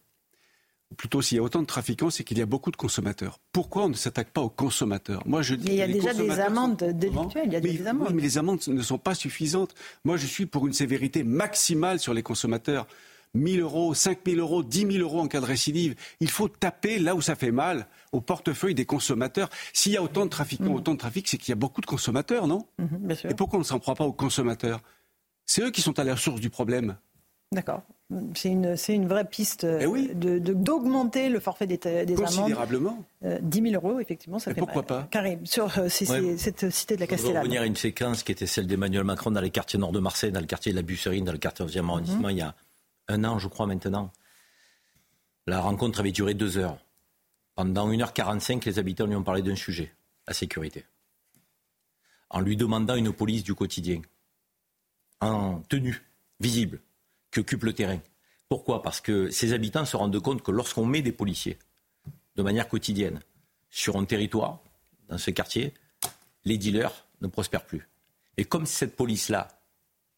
Speaker 9: plutôt s'il y a autant de trafiquants, c'est qu'il y a beaucoup de consommateurs. Pourquoi on ne s'attaque pas aux consommateurs?
Speaker 1: Moi, je dis il y a déjà des amendes délictuelles. Il y a
Speaker 9: des
Speaker 1: amendes.
Speaker 9: mais les amendes ne sont pas suffisantes. Moi, je suis pour une sévérité maximale sur les consommateurs. 1000 euros, 5000 euros, 10 000 euros en cas de récidive. Il faut taper là où ça fait mal, au portefeuille des consommateurs. S'il y a autant de trafiquants, mhm. autant de trafic, c'est qu'il y a beaucoup de consommateurs, non?
Speaker 1: Mhm,
Speaker 9: Et pourquoi on ne s'en prend pas aux consommateurs? C'est eux qui sont à la source du problème.
Speaker 1: D'accord. C'est une, c'est une vraie piste eh de, d'augmenter le forfait des, des
Speaker 9: Considérablement.
Speaker 1: amendes. 10 000 euros, effectivement, ça fait
Speaker 9: pourquoi pas
Speaker 1: Karim, sur euh, cette cité de la Castellane.
Speaker 5: On revenir à une séquence qui était celle d'Emmanuel Macron dans les quartiers nord de Marseille, dans le quartier de la Busserine, dans le quartier 11e arrondissement, mhm. il y a un an, je crois, maintenant. La rencontre avait duré deux heures. Pendant 1h45, les habitants lui ont parlé d'un sujet, la sécurité. En lui demandant une police du quotidien, en tenue, visible occupe le terrain. Pourquoi? Parce que ces habitants se rendent compte que lorsqu'on met des policiers de manière quotidienne sur un territoire, dans ce quartier, les dealers ne prospèrent plus. Et comme cette police-là,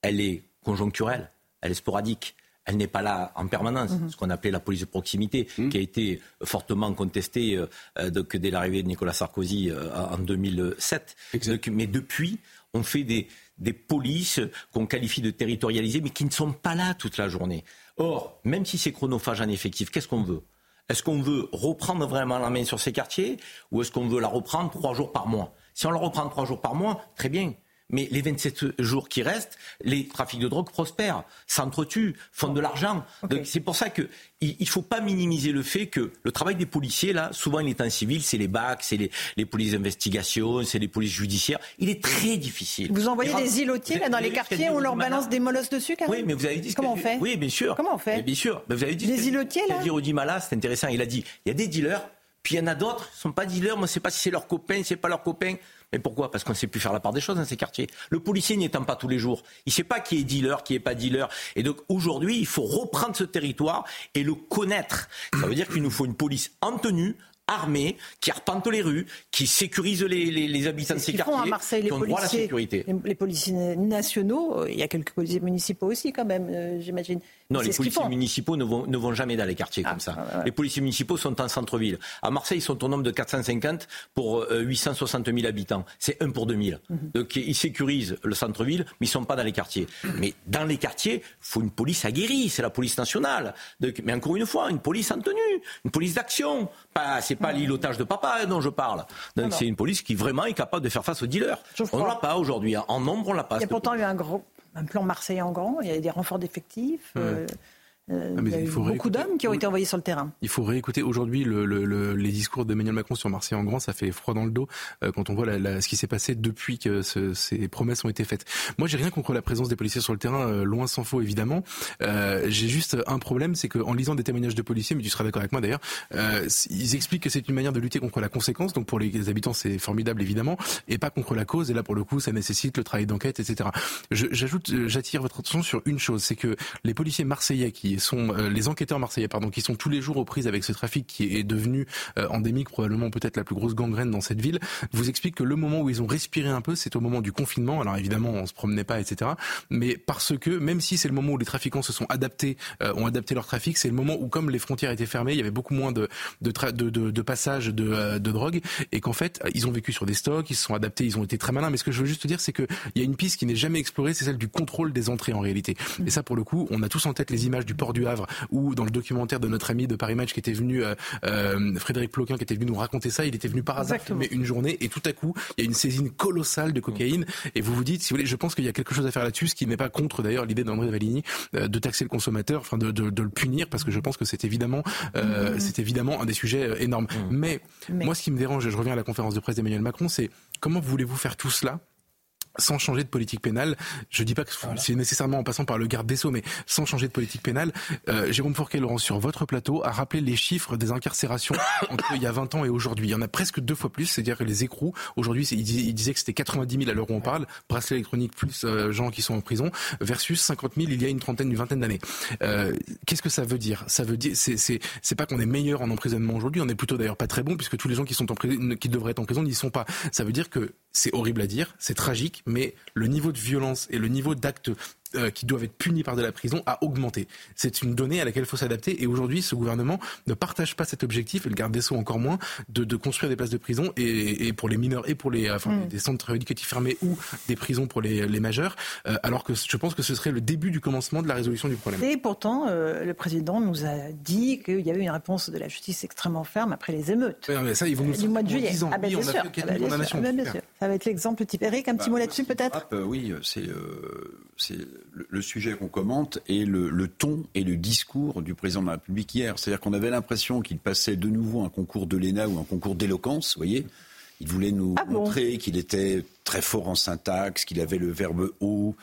Speaker 5: elle est conjoncturelle, elle est sporadique, elle n'est pas là en permanence, mhm. ce qu'on appelait la police de proximité, mhm. qui a été fortement contestée euh, euh, dès l'arrivée de Nicolas Sarkozy euh, en 2007. mais depuis, on fait des, des polices qu'on qualifie de territorialisées, mais qui ne sont pas là toute la journée. Or, même si c'est chronophage en effectif, qu'est-ce qu'on veut? Est-ce qu'on veut reprendre vraiment la main sur ces quartiers ou est-ce qu'on veut la reprendre trois jours par mois? Si on la reprend trois jours par mois, très bien. Mais les 27 jours qui restent, les trafics de drogue prospèrent, s'entretuent, font de l'argent. C'est pour ça qu'il ne faut pas minimiser le fait que le travail des policiers, là, souvent il est en civil, c'est les BAC, c'est les, les polices d'investigation, c'est les polices judiciaires. Il est très difficile.
Speaker 1: Vous envoyez des îlotiers là, dans les quartiers, on leur balance des molosses dessus, quand même
Speaker 5: Oui, mais vous avez dit...
Speaker 1: Comment on fait?
Speaker 5: Oui, bien sûr.
Speaker 1: Comment on fait?
Speaker 5: Bien sûr. Mais vous avez dit...
Speaker 1: Des îlotiers, là
Speaker 5: c'est intéressant. Il a dit, il y a des dealers, puis il y en a d'autres, ils ne sont pas dealers, moi je ne sais pas si c'est leurs copains, si c'est pas leurs copains. Mais pourquoi? Parce qu'on ne sait plus faire la part des choses dans ces quartiers. Le policier n'y pas tous les jours, il ne sait pas qui est dealer, qui n'est pas dealer. Et donc aujourd'hui, il faut reprendre ce territoire et le connaître. Ça veut dire qu'il nous faut une police en tenue, armée, qui arpente les rues, qui sécurise les, les, habitants de ces quartiers,
Speaker 1: à Marseille,
Speaker 5: qui ont droit à la
Speaker 1: sécurité. Les, policiers nationaux, euh, il y a quelques policiers municipaux aussi quand même, euh, j'imagine.
Speaker 5: Non, les policiers municipaux ne vont, ne vont, jamais dans les quartiers comme ah, ça. Les policiers municipaux sont en centre-ville. À Marseille, ils sont au nombre de 450 pour 860 euh, 000 habitants. C'est 1 pour 2000. Mhm. Donc ils sécurisent le centre-ville, mais ils ne sont pas dans les quartiers. Mais dans les quartiers, il faut une police aguerrie, c'est la police nationale. Donc, mais encore une fois, une police en tenue, une police d'action. Pas, c'est pas l'îlotage de papa hein, dont je parle. Donc c'est une police qui vraiment est capable de faire face aux dealers. On ne l'a pas aujourd'hui. Hein. En nombre, on l'a pas.
Speaker 1: Il y a pourtant eu un, gros, un plan marseillais en grand. Il y a des renforts d'effectifs. Euh, euh,
Speaker 8: Ah,
Speaker 1: il y a eu beaucoup d'hommes qui ont été envoyés sur le terrain.
Speaker 8: Il faut réécouter aujourd'hui le, le- le- les discours d'Emmanuel Macron sur Marseille en grand. Ça fait froid dans le dos euh, quand on voit la- la- ce qui s'est passé depuis que ce- ces promesses ont été faites. Moi, j'ai rien contre la présence des policiers sur le terrain, euh, loin s'en faut évidemment. J'ai juste un problème, c'est qu'en lisant des témoignages de policiers, mais tu seras d'accord avec moi d'ailleurs, ils expliquent que c'est une manière de lutter contre la conséquence. Donc pour les habitants, c'est formidable évidemment, et pas contre la cause. Et là, pour le coup, ça nécessite le travail d'enquête, etc. J'ajoute, j'attire votre attention sur une chose, c'est que les policiers marseillais qui sont euh, les enquêteurs marseillais, pardon, qui sont tous les jours aux prises avec ce trafic qui est devenu euh, endémique, probablement peut-être la plus grosse gangrène dans cette ville, vous expliquent que le moment où ils ont respiré un peu, c'est au moment du confinement. Alors évidemment, on se promenait pas, etc. Mais parce que même si c'est le moment où les trafiquants se sont adaptés, euh, ont adapté leur trafic, c'est le moment où comme les frontières étaient fermées, il y avait beaucoup moins de de, de, de, de passages de, euh, de drogue et qu'en fait, ils ont vécu sur des stocks, ils se sont adaptés, ils ont été très malins. Mais ce que je veux juste te dire, c'est que il y a une piste qui n'est jamais explorée, c'est celle du contrôle des entrées en réalité. Et ça, pour le coup, on a tous en tête les images du port du Havre ou dans le documentaire de notre ami de Paris Match qui était venu, euh, euh, Frédéric Ploquin, qui était venu nous raconter ça. Il était venu par hasard
Speaker 1: Exactement.
Speaker 8: filmer une journée et tout à coup, il y a une saisine colossale de cocaïne. Et vous vous dites, si vous voulez, je pense qu'il y a quelque chose à faire là-dessus, ce qui n'est pas contre d'ailleurs l'idée d'André Valigny euh, de taxer le consommateur, enfin de, de, de le punir, parce que je pense que c'est évidemment, euh, c'est évidemment un des sujets énormes. Mais,
Speaker 1: Mais-
Speaker 8: moi, ce qui me dérange, et je reviens à la conférence de presse d'Emmanuel Macron, c'est comment voulez-vous faire tout cela sans changer de politique pénale, je dis pas que c'est nécessairement en passant par le garde des sceaux, mais sans changer de politique pénale, euh, Jérôme Fourquet, Laurent, sur votre plateau, a rappelé les chiffres des incarcérations entre il y a 20 ans et aujourd'hui. Il y en a presque deux fois plus, c'est-à-dire que les écrous, aujourd'hui, il disait, il disait que c'était 90 000 à l'heure où on parle, bracelet électronique plus euh, gens qui sont en prison, versus 50 000 il y a une trentaine, une vingtaine d'années. Euh, Qu'est-ce que ça veut dire? Ça veut dire, c'est c'est c'est pas qu'on est meilleur en emprisonnement aujourd'hui, on est plutôt d'ailleurs pas très bon puisque tous les gens qui sont en prison, qui devraient être en prison n'y sont pas. Ça veut dire que c'est horrible à dire, c'est tragique, mais le niveau de violence et le niveau d'actes euh, qui doivent être punis par de la prison a augmenté. C'est une donnée à laquelle il faut s'adapter. Et aujourd'hui, ce gouvernement ne partage pas cet objectif, et le garde des Sceaux encore moins, de, de construire des places de prison et, et pour les mineurs et pour les enfin,
Speaker 1: Mm.
Speaker 8: des centres éducatifs fermés ou des prisons pour les, les majeurs. euh, alors que je pense que ce serait le début du commencement de la résolution du problème.
Speaker 1: Et pourtant, euh, le président nous a dit qu'il y avait une réponse de la justice extrêmement ferme après les émeutes.
Speaker 8: Ouais, mais ça, ils vont nous
Speaker 1: du mois de juillet. Ah ben
Speaker 8: oui,
Speaker 1: bien sûr. Ah ben, bien sûr. Ah ben, bien
Speaker 8: Super.
Speaker 1: sûr. Ça va être l'exemple type. Eric, un petit mot là-dessus peut-être?
Speaker 3: Euh, oui, c'est euh, c'est le, le sujet qu'on commente et le, le ton et le discours du président de la République hier. C'est-à-dire qu'on avait l'impression qu'il passait de nouveau un concours de l'ENA ou un concours d'éloquence, vous voyez. Il voulait nous
Speaker 1: Ah bon
Speaker 3: montrer qu'il était très fort en syntaxe, qu'il avait le verbe haut,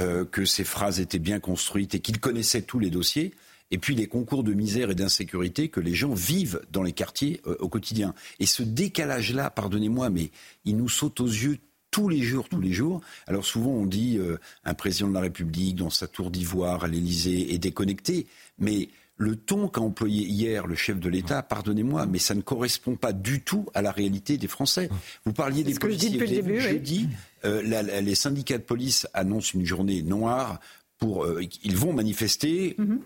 Speaker 3: euh, que ses phrases étaient bien construites et qu'il connaissait tous les dossiers. Et puis les concours de misère et d'insécurité que les gens vivent dans les quartiers euh, au quotidien. Et ce décalage-là, pardonnez-moi, mais il nous saute aux yeux tous les jours, tous les jours. Alors souvent on dit euh, un président de la République dans sa tour d'ivoire à l'Élysée est déconnecté, mais le ton qu'a employé hier le chef de l'État, pardonnez-moi, mais ça ne correspond pas du tout à la réalité des Français. Vous parliez des
Speaker 1: ce que je dis
Speaker 3: policiers.
Speaker 1: depuis le oui.
Speaker 3: Euh, la- la- les syndicats de police annoncent une journée noire pour. euh, ils vont manifester.
Speaker 1: Mhm.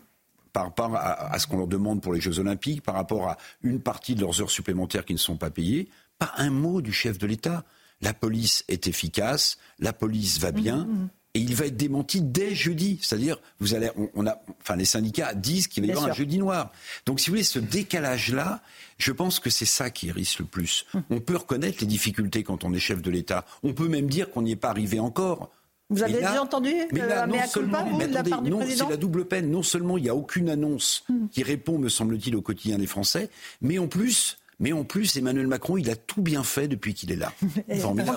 Speaker 3: Par rapport à, à ce qu'on leur demande pour les Jeux Olympiques, par rapport à une partie de leurs heures supplémentaires qui ne sont pas payées, pas un mot du chef de l'État. La police est efficace, la police va bien, et il va être démenti dès jeudi. C'est-à-dire, vous allez, on, on a, enfin, les syndicats disent qu'il va y avoir un jeudi noir. Donc, si vous voulez, ce décalage-là, je pense que c'est ça qui risque le plus. On peut reconnaître les difficultés quand on est chef de l'État. On peut même dire qu'on n'y est pas arrivé encore.
Speaker 1: Vous avez
Speaker 3: là-
Speaker 1: déjà entendu
Speaker 3: mais
Speaker 1: euh,
Speaker 3: là,
Speaker 1: un
Speaker 3: non
Speaker 1: mea culpa,
Speaker 3: seulement,
Speaker 1: vous,
Speaker 3: mais
Speaker 1: de la
Speaker 3: attendez,
Speaker 1: part du
Speaker 3: non, c'est la double peine. Non seulement il n'y a aucune annonce qui répond, me semble-t-il, au quotidien des Français, mais en plus, mais en plus, Emmanuel Macron, il a tout bien fait depuis qu'il est là. Formidable.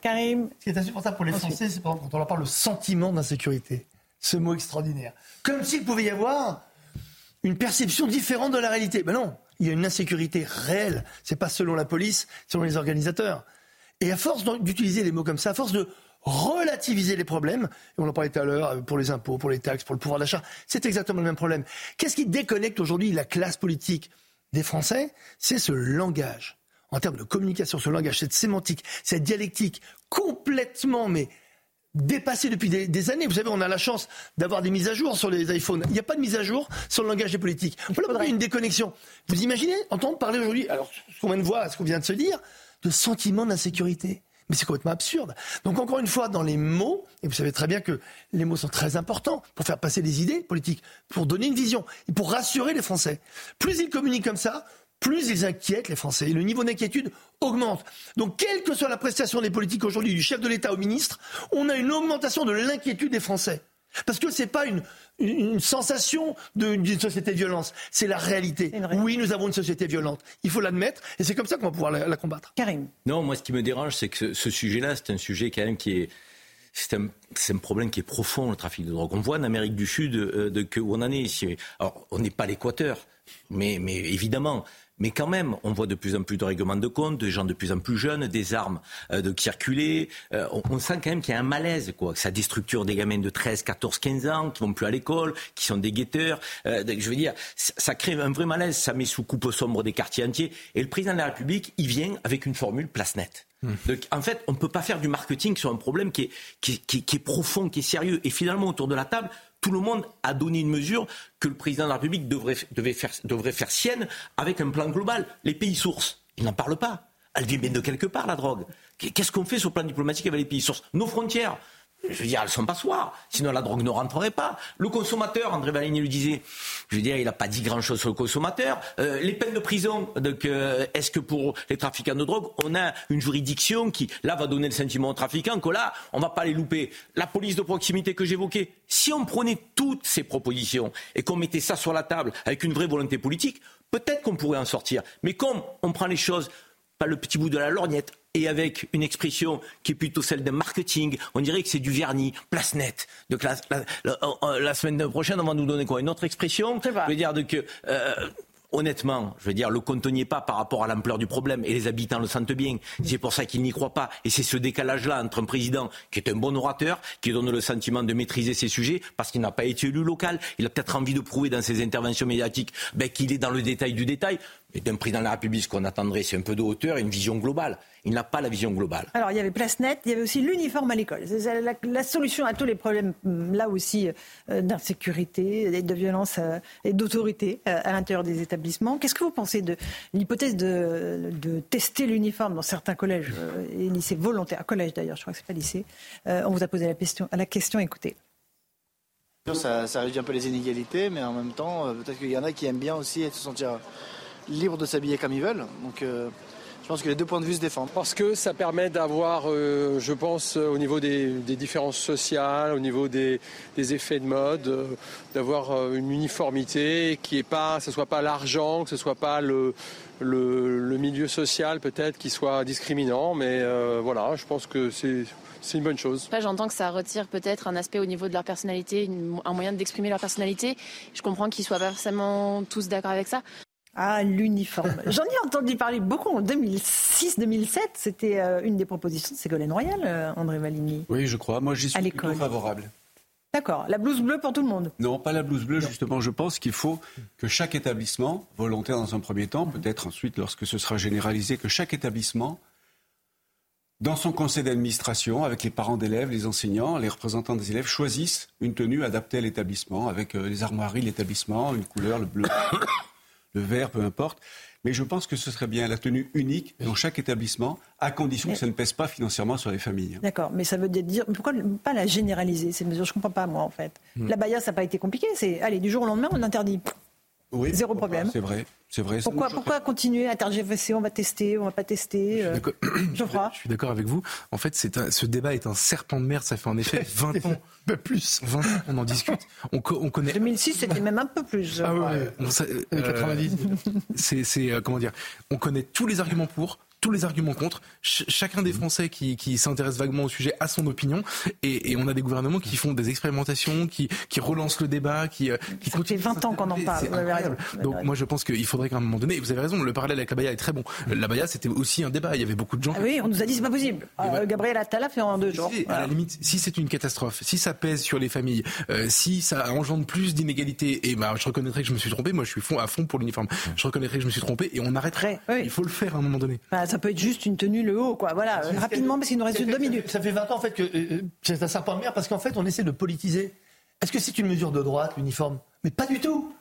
Speaker 1: Karim.
Speaker 4: Ce qui est insupportable pour les Français, c'est quand on leur parle le sentiment d'insécurité. Ce mot extraordinaire. Comme s'il pouvait y avoir une perception différente de la réalité. Ben non, il y a une insécurité réelle. C'est pas selon la police, selon les organisateurs. Et à force d'utiliser les mots comme ça, à force de relativiser les problèmes, et on en parlait tout à l'heure euh, pour les impôts, pour les taxes, pour le pouvoir d'achat, c'est exactement le même problème. Qu'est-ce qui déconnecte aujourd'hui la classe politique? Des Français C'est ce langage. En termes de communication, ce langage, cette sémantique, cette dialectique complètement, mais dépassée depuis des, des années. Vous savez, on a la chance d'avoir des mises à jour sur les iPhones. Il n'y a pas de mise à jour sur le langage des politiques. Voilà pourquoi une déconnexion. Vous imaginez entendre parler aujourd'hui, alors vient de voir, ce qu'on vient de se dire, de sentiment d'insécurité. Mais c'est complètement absurde. Donc encore une fois, dans les mots, et vous savez très bien que les mots sont très importants pour faire passer des idées politiques, pour donner une vision, et pour rassurer les Français. Plus ils communiquent comme ça, plus ils inquiètent les Français. Et le niveau d'inquiétude augmente. Donc, quelle que soit la prestation des politiques aujourd'hui, du chef de l'État au ministre, on a une augmentation de l'inquiétude des Français. Parce que ce n'est pas une, une sensation d'une société de violence, c'est la réalité. Oui, nous avons une société violente. Il faut l'admettre, et c'est comme ça qu'on va pouvoir la, combattre.
Speaker 1: Karim.
Speaker 5: Non, moi, ce qui me dérange, c'est que ce, sujet-là, c'est un sujet quand même qui est. C'est un, problème qui est profond, le trafic de drogue. On voit en Amérique du Sud euh, de, que, où on en est ici. Alors, on n'est pas l'Équateur, mais, mais évidemment, mais quand même, on voit de plus en plus de règlements de compte, des gens de plus en plus jeunes, des armes euh, de circuler. Euh, on, sent quand même qu'il y a un malaise, quoi. Ça déstructure des gamins de 13, 14, 15 ans qui vont plus à l'école, qui sont des guetteurs. Euh, je veux dire, ça, crée un vrai malaise. Ça met sous coupe sombre des quartiers entiers. Et le président de la République, il vient avec une formule place nette. Hmm. Donc, en fait, on ne peut pas faire du marketing sur un problème qui est, qui, qui, qui est profond, qui est sérieux. Et finalement, autour de la table, tout le monde a donné une mesure que le président de la République devrait, faire sienne avec un plan global. Les pays sources, ils n'en parlent pas. Elle vient bien de quelque part, la drogue. Qu'est-ce qu'on fait sur le plan diplomatique avec les pays sources? Nos frontières. Je veux dire, elles sont passoires. Sinon, la drogue ne rentrerait pas. Le consommateur, André Valigny le disait, je veux dire, il n'a pas dit grand-chose sur le consommateur. Euh, les peines de prison, donc, euh, est-ce que pour les trafiquants de drogue, on a une juridiction qui, là, va donner le sentiment aux trafiquants que là, on ne va pas les louper La police de proximité que j'évoquais, si on prenait toutes ces propositions et qu'on mettait ça sur la table avec une vraie volonté politique, peut-être qu'on pourrait en sortir. Mais comme on prend les choses, pas le petit bout de la lorgnette, et avec une expression qui est plutôt celle d'un marketing. On dirait que c'est du vernis, place nette. Donc la, la, semaine prochaine, on va nous donner quoi Une autre expression Je veux dire que euh, honnêtement, je veux dire, le compte n'y est pas par rapport à l'ampleur du problème et les habitants le sentent bien. C'est pour ça qu'ils n'y croient pas. Et c'est ce décalage-là entre un président qui est un bon orateur, qui donne le sentiment de maîtriser ses sujets parce qu'il n'a pas été élu local. Il a peut-être envie de prouver dans ses interventions médiatiques ben, qu'il est dans le détail du détail. D'un président de la République, ce qu'on attendrait, c'est un peu de hauteur et une vision globale. Il n'a pas la vision globale.
Speaker 1: Alors, il y avait place nette, il y avait aussi l'uniforme à l'école. C'est la, solution à tous les problèmes, là aussi, euh, d'insécurité, de violence euh, et d'autorité euh, à l'intérieur des établissements. Qu'est-ce que vous pensez de l'hypothèse de, tester l'uniforme dans certains collèges et lycées volontaires, collège d'ailleurs, je crois que c'est pas lycée. on vous a posé la question, la question écoutez.
Speaker 12: Ça, ça réduit un peu les inégalités, mais en même temps, peut-être qu'il y en a qui aiment bien aussi se sentir libres de s'habiller comme ils veulent. Donc euh, je pense que les deux points de vue se défendent.
Speaker 10: Parce que ça permet d'avoir, euh, je pense, euh, au niveau des, différences sociales, au niveau des, effets de mode, d'avoir une uniformité qui est pas, ce soit pas l'argent, que ce soit pas le, le, milieu social peut-être qui soit discriminant, mais voilà, je pense que c'est c'est une bonne chose.
Speaker 11: J'entends que ça retire peut-être un aspect au niveau de leur personnalité, un moyen d'exprimer leur personnalité. Je comprends qu'ils soient pas forcément tous d'accord avec ça.
Speaker 1: Ah, l'uniforme. J'en ai entendu parler beaucoup en 2006-2007. C'était euh, une des propositions de Ségolène Royal, euh, André Valigny.
Speaker 9: Oui, je crois. Moi, j'y suis plutôt favorable.
Speaker 1: D'accord. La blouse bleue pour tout le monde
Speaker 9: Non, pas la blouse bleue. Justement, je pense qu'il faut que chaque établissement, volontaire dans un premier temps, peut-être ensuite, lorsque ce sera généralisé, que chaque établissement, dans son conseil d'administration, avec les parents d'élèves, les enseignants, les représentants des élèves, choisissent une tenue adaptée à l'établissement, avec euh, les armoiries de l'établissement, une couleur, le bleu le vert, peu importe. Mais je pense que ce serait bien la tenue unique dans chaque établissement, à condition que ça ne pèse pas financièrement sur les familles.
Speaker 1: D'accord, mais ça veut dire pourquoi pas la généraliser cette mesure Je ne comprends pas moi en fait. Hmm. La baya, ça n'a pas été compliqué. C'est allez du jour au lendemain, on interdit.
Speaker 9: Oui,
Speaker 1: Zéro problème.
Speaker 9: C'est vrai. C'est vrai.
Speaker 1: Pourquoi, pourquoi continuer à tergiverser On va tester, on va pas tester. Euh,
Speaker 8: je suis d'accord avec vous. En fait, c'est ce débat est un serpent de mer. Ça fait en effet 20 ans.
Speaker 4: Pas plus.
Speaker 8: 20 ans on en discute. On, on connaît.
Speaker 1: 2006, c'était même un peu plus.
Speaker 8: Ah ouais. 90. Euh, c'est euh, comment dire? On connaît tous les arguments pour, tous les arguments contre. chacun des Français qui, qui s'intéresse vaguement au sujet a son opinion. Et, et, on a des gouvernements qui font des expérimentations, qui, qui relancent le débat, qui,
Speaker 1: euh, qui Ça fait 20 ans qu'on en parle.
Speaker 8: Donc moi je pense qu'il faudrait qu'à un moment donné, vous avez raison, le parallèle avec la Baïa est très bon. La Baïa c'était aussi un débat, il y avait beaucoup de gens.
Speaker 1: Ah oui, on nous a dit c'est pas possible. Euh, Gabriel Attal fait en deux jours.
Speaker 8: À la limite, si c'est une catastrophe, si ça pèse sur les familles, euh, si ça engendre plus d'inégalités, et bah je reconnaîtrais que je me suis trompé. Moi je suis à fond pour l'uniforme. Je reconnaîtrais que je me suis trompé et on arrêterait. Il faut le faire à un moment donné.
Speaker 1: Bah, ça peut être juste une tenue le haut, quoi. Voilà, rapidement, parce qu'il nous reste deux minutes.
Speaker 4: Ça fait 20 ans, en fait, que euh, c'est un serpent de mer, parce qu'en fait, on essaie de politiser. Est-ce que c'est une mesure de droite, l'uniforme? Mais pas du tout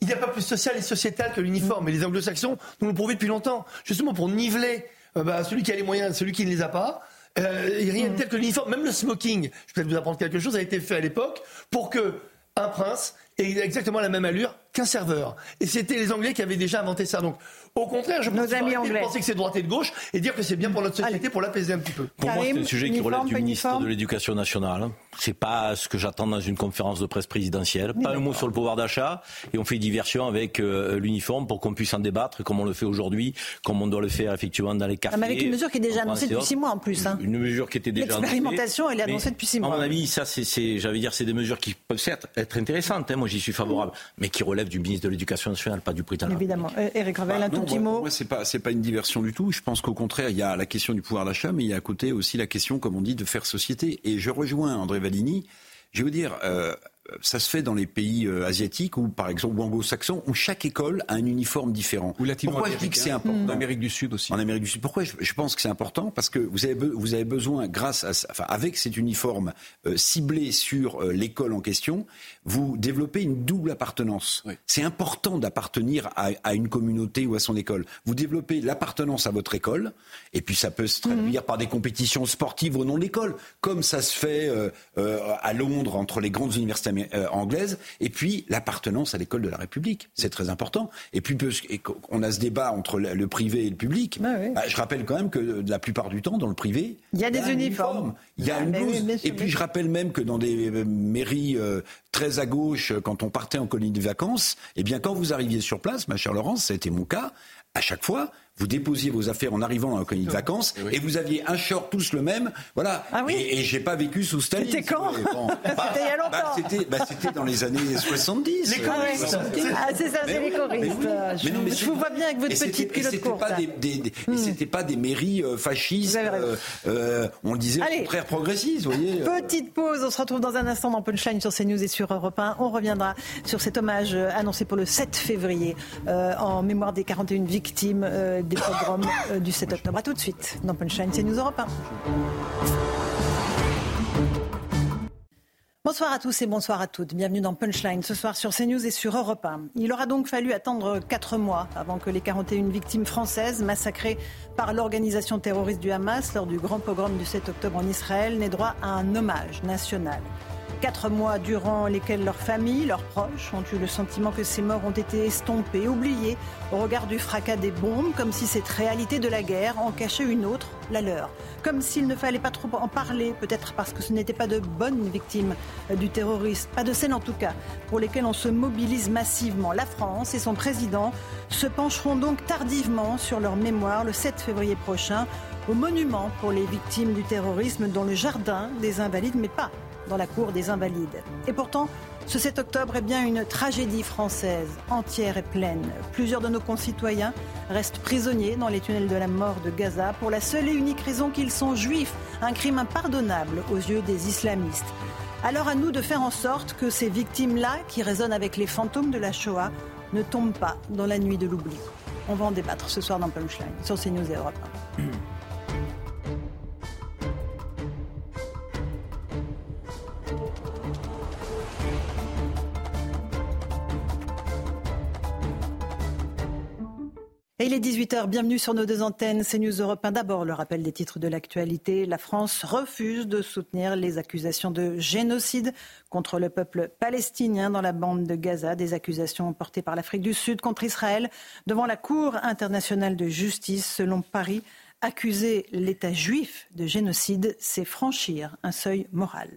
Speaker 4: il n'y a pas plus social et sociétal que l'uniforme. Et les anglo-saxons nous l'ont prouvé depuis longtemps. Justement pour niveler euh, bah, celui qui a les moyens, celui qui ne les a pas. Euh, il n'y a rien de tel que l'uniforme. Même le smoking, je vais peut-être vous apprendre quelque chose, a été fait à l'époque pour que un prince et exactement la même allure qu'un serveur. Et c'était les Anglais qui avaient déjà inventé ça. Donc, au contraire, je pense
Speaker 1: Nos amis anglais.
Speaker 4: penser que c'est droite et de gauche et dire que c'est bien pour notre société pour l'apaiser un petit peu.
Speaker 5: Pour moi, c'est un sujet qui relève du
Speaker 1: uniforme
Speaker 5: de l'Éducation nationale. C'est pas ce que j'attends dans une conférence de presse présidentielle. Pas un mot sur le pouvoir d'achat. Et on fait diversion avec euh, l'uniforme pour qu'on puisse en débattre, comme on le fait aujourd'hui, comme on doit le faire effectivement dans les cafés.
Speaker 1: Ah, mais avec une mesure qui est déjà annoncée depuis six mois en plus. hein.
Speaker 5: Une mesure qui était déjà annoncée.
Speaker 1: L'expérimentation, elle est
Speaker 5: Mais,
Speaker 1: annoncée depuis six
Speaker 5: À
Speaker 1: mois.
Speaker 5: mon avis, ça, c'est, j'allais dire, c'est des mesures qui peuvent certes être intéressantes. hein, moi, j'y suis favorable, mais qui relèvent du ministre de l'Éducation nationale, pas du président.
Speaker 1: Évidemment. Euh, Éric Revel,
Speaker 3: Bah,
Speaker 1: un tout petit
Speaker 3: moi,
Speaker 1: mot.
Speaker 3: Moi, c'est pas c'est pas une diversion du tout. Je pense qu'au contraire, il y a la question du pouvoir d'achat, mais il y a à côté aussi la question, comme on dit, de faire société. Et je rejoins André Je vais vous dire, euh, ça se fait dans les pays euh, asiatiques ou par exemple anglo-saxons où chaque école a un uniforme différent.
Speaker 9: Ou
Speaker 3: Pourquoi je dis que c'est important
Speaker 9: En Amérique du Sud aussi.
Speaker 3: En Amérique du Sud. Pourquoi je, je pense que c'est important? Parce que vous avez, be- vous avez besoin, grâce à, enfin, avec cet uniforme euh, ciblé sur euh, l'école en question, vous développez une double appartenance. C'est important d'appartenir à, à une communauté ou à son école. Vous développez l'appartenance à votre école, et puis ça peut se traduire par des compétitions sportives au nom de l'école, comme ça se fait euh, euh, à Londres entre les grandes universités amé- euh, anglaises, et puis l'appartenance à l'école de la République. C'est très important. Et puis, qu'on a ce débat entre le, privé et le public. Bah, je rappelle quand même que euh, la plupart du temps, dans le privé,
Speaker 1: Il y a des
Speaker 3: un
Speaker 1: uniformes.
Speaker 3: uniforme, Il y a
Speaker 1: Ah,
Speaker 3: une
Speaker 1: oui,
Speaker 3: blouse. et puis je rappelle même que dans des euh, mairies euh, très à gauche, quand on partait en colonie de vacances, eh bien quand vous arriviez sur place, ma chère Laurence, ça a été mon cas, à chaque fois, vous déposiez vos affaires en arrivant dans la colonie de vacances et vous aviez un short tous le même. Voilà. Et, et j'ai pas vécu sous Staline.
Speaker 1: C'était quand. C'était il y a longtemps.
Speaker 3: Bah, c'était, bah, c'était dans les années 70.
Speaker 1: Les choristes. Ah, c'est ça, c'est les
Speaker 3: oui,
Speaker 1: choristes.
Speaker 3: mais oui.
Speaker 1: Je
Speaker 3: non, mais
Speaker 1: je vous vois bien avec votre petite
Speaker 3: et
Speaker 1: culotte
Speaker 3: c'était
Speaker 1: courte,
Speaker 3: pas des, des- Et c'était pas des mairies euh, fascistes. euh, euh, on le disait,
Speaker 1: Allez.
Speaker 3: au contraire progressistes, vous voyez. euh.
Speaker 1: Petite pause, on se retrouve dans un instant dans Punchline sur CNews et sur Europe 1. On reviendra sur cet hommage euh, annoncé pour le 7 février euh, en mémoire des 41 victimes euh, des pogroms euh, du 7 octobre. À tout de suite dans Punchline CNews Europe 1. Bonsoir à tous et bonsoir à toutes. Bienvenue dans Punchline ce soir sur CNews et sur Europe 1. Il aura donc fallu attendre quatre mois avant que les 41 victimes françaises massacrées par l'organisation terroriste du Hamas lors du grand pogrom du 7 octobre en Israël n'aient droit à un hommage national. Quatre mois durant lesquels leurs familles, leurs proches ont eu le sentiment que ces morts ont été estompées, oubliées au regard du fracas des bombes, comme si cette réalité de la guerre en cachait une autre, la leur. Comme s'il ne fallait pas trop en parler, peut-être parce que ce n'étaient pas de bonnes victimes euh, du terrorisme, pas de celles en tout cas, pour lesquelles on se mobilise massivement. La France et son président se pencheront donc tardivement sur leur mémoire le 7 février prochain au monument pour les victimes du terrorisme dans le jardin des Invalides, mais pas dans la cour des Invalides. Et pourtant, ce 7 octobre est bien une tragédie française, entière et pleine. Plusieurs de nos concitoyens restent prisonniers dans les tunnels de la mort de Gaza pour la seule et unique raison qu'ils sont juifs, un crime impardonnable aux yeux des islamistes. Alors à nous de faire en sorte que ces victimes-là, qui résonnent avec les fantômes de la Shoah, ne tombent pas dans la nuit de l'oubli. On va en débattre ce soir dans Punchline, sur CNews et Europe 1. 18h, bienvenue sur nos deux antennes, CNews Europe 1. D'abord, le rappel des titres de l'actualité. La France refuse de soutenir les accusations de génocide contre le peuple palestinien dans la bande de Gaza, des accusations portées par l'Afrique du Sud contre Israël devant la Cour internationale de justice. Selon Paris, accuser l'État juif de génocide, c'est franchir un seuil moral.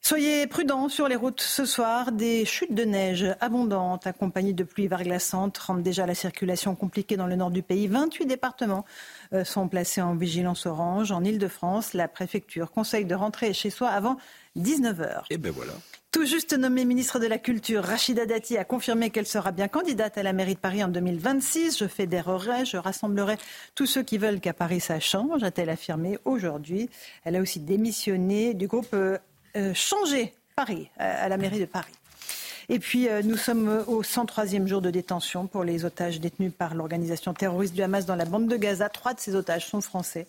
Speaker 1: Soyez prudents sur les routes ce soir. Des chutes de neige abondantes accompagnées de pluies verglaçantes rendent déjà la circulation compliquée dans le nord du pays. 28 départements euh, sont placés en vigilance orange. En Ile-de-France, la préfecture conseille de rentrer chez soi avant 19h.
Speaker 3: Et ben voilà.
Speaker 1: Tout juste nommée ministre de la Culture, Rachida Dati a confirmé qu'elle sera bien candidate à la mairie de Paris en 2026. Je fédérerai, je rassemblerai tous ceux qui veulent qu'à Paris ça change, a-t-elle affirmé aujourd'hui. Elle a aussi démissionné du groupe euh, Changer Paris, euh, à la mairie de Paris. Et puis, euh, nous sommes au 103e jour de détention pour les otages détenus par l'organisation terroriste du Hamas dans la bande de Gaza. Trois de ces otages sont français.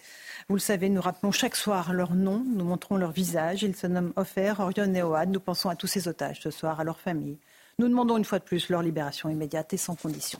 Speaker 1: Vous le savez, nous rappelons chaque soir leur nom, nous montrons leur visage. Ils se nomment Ofer, Orion et Oad. Nous pensons à tous ces otages ce soir, à leurs familles. Nous demandons une fois de plus leur libération immédiate et sans condition.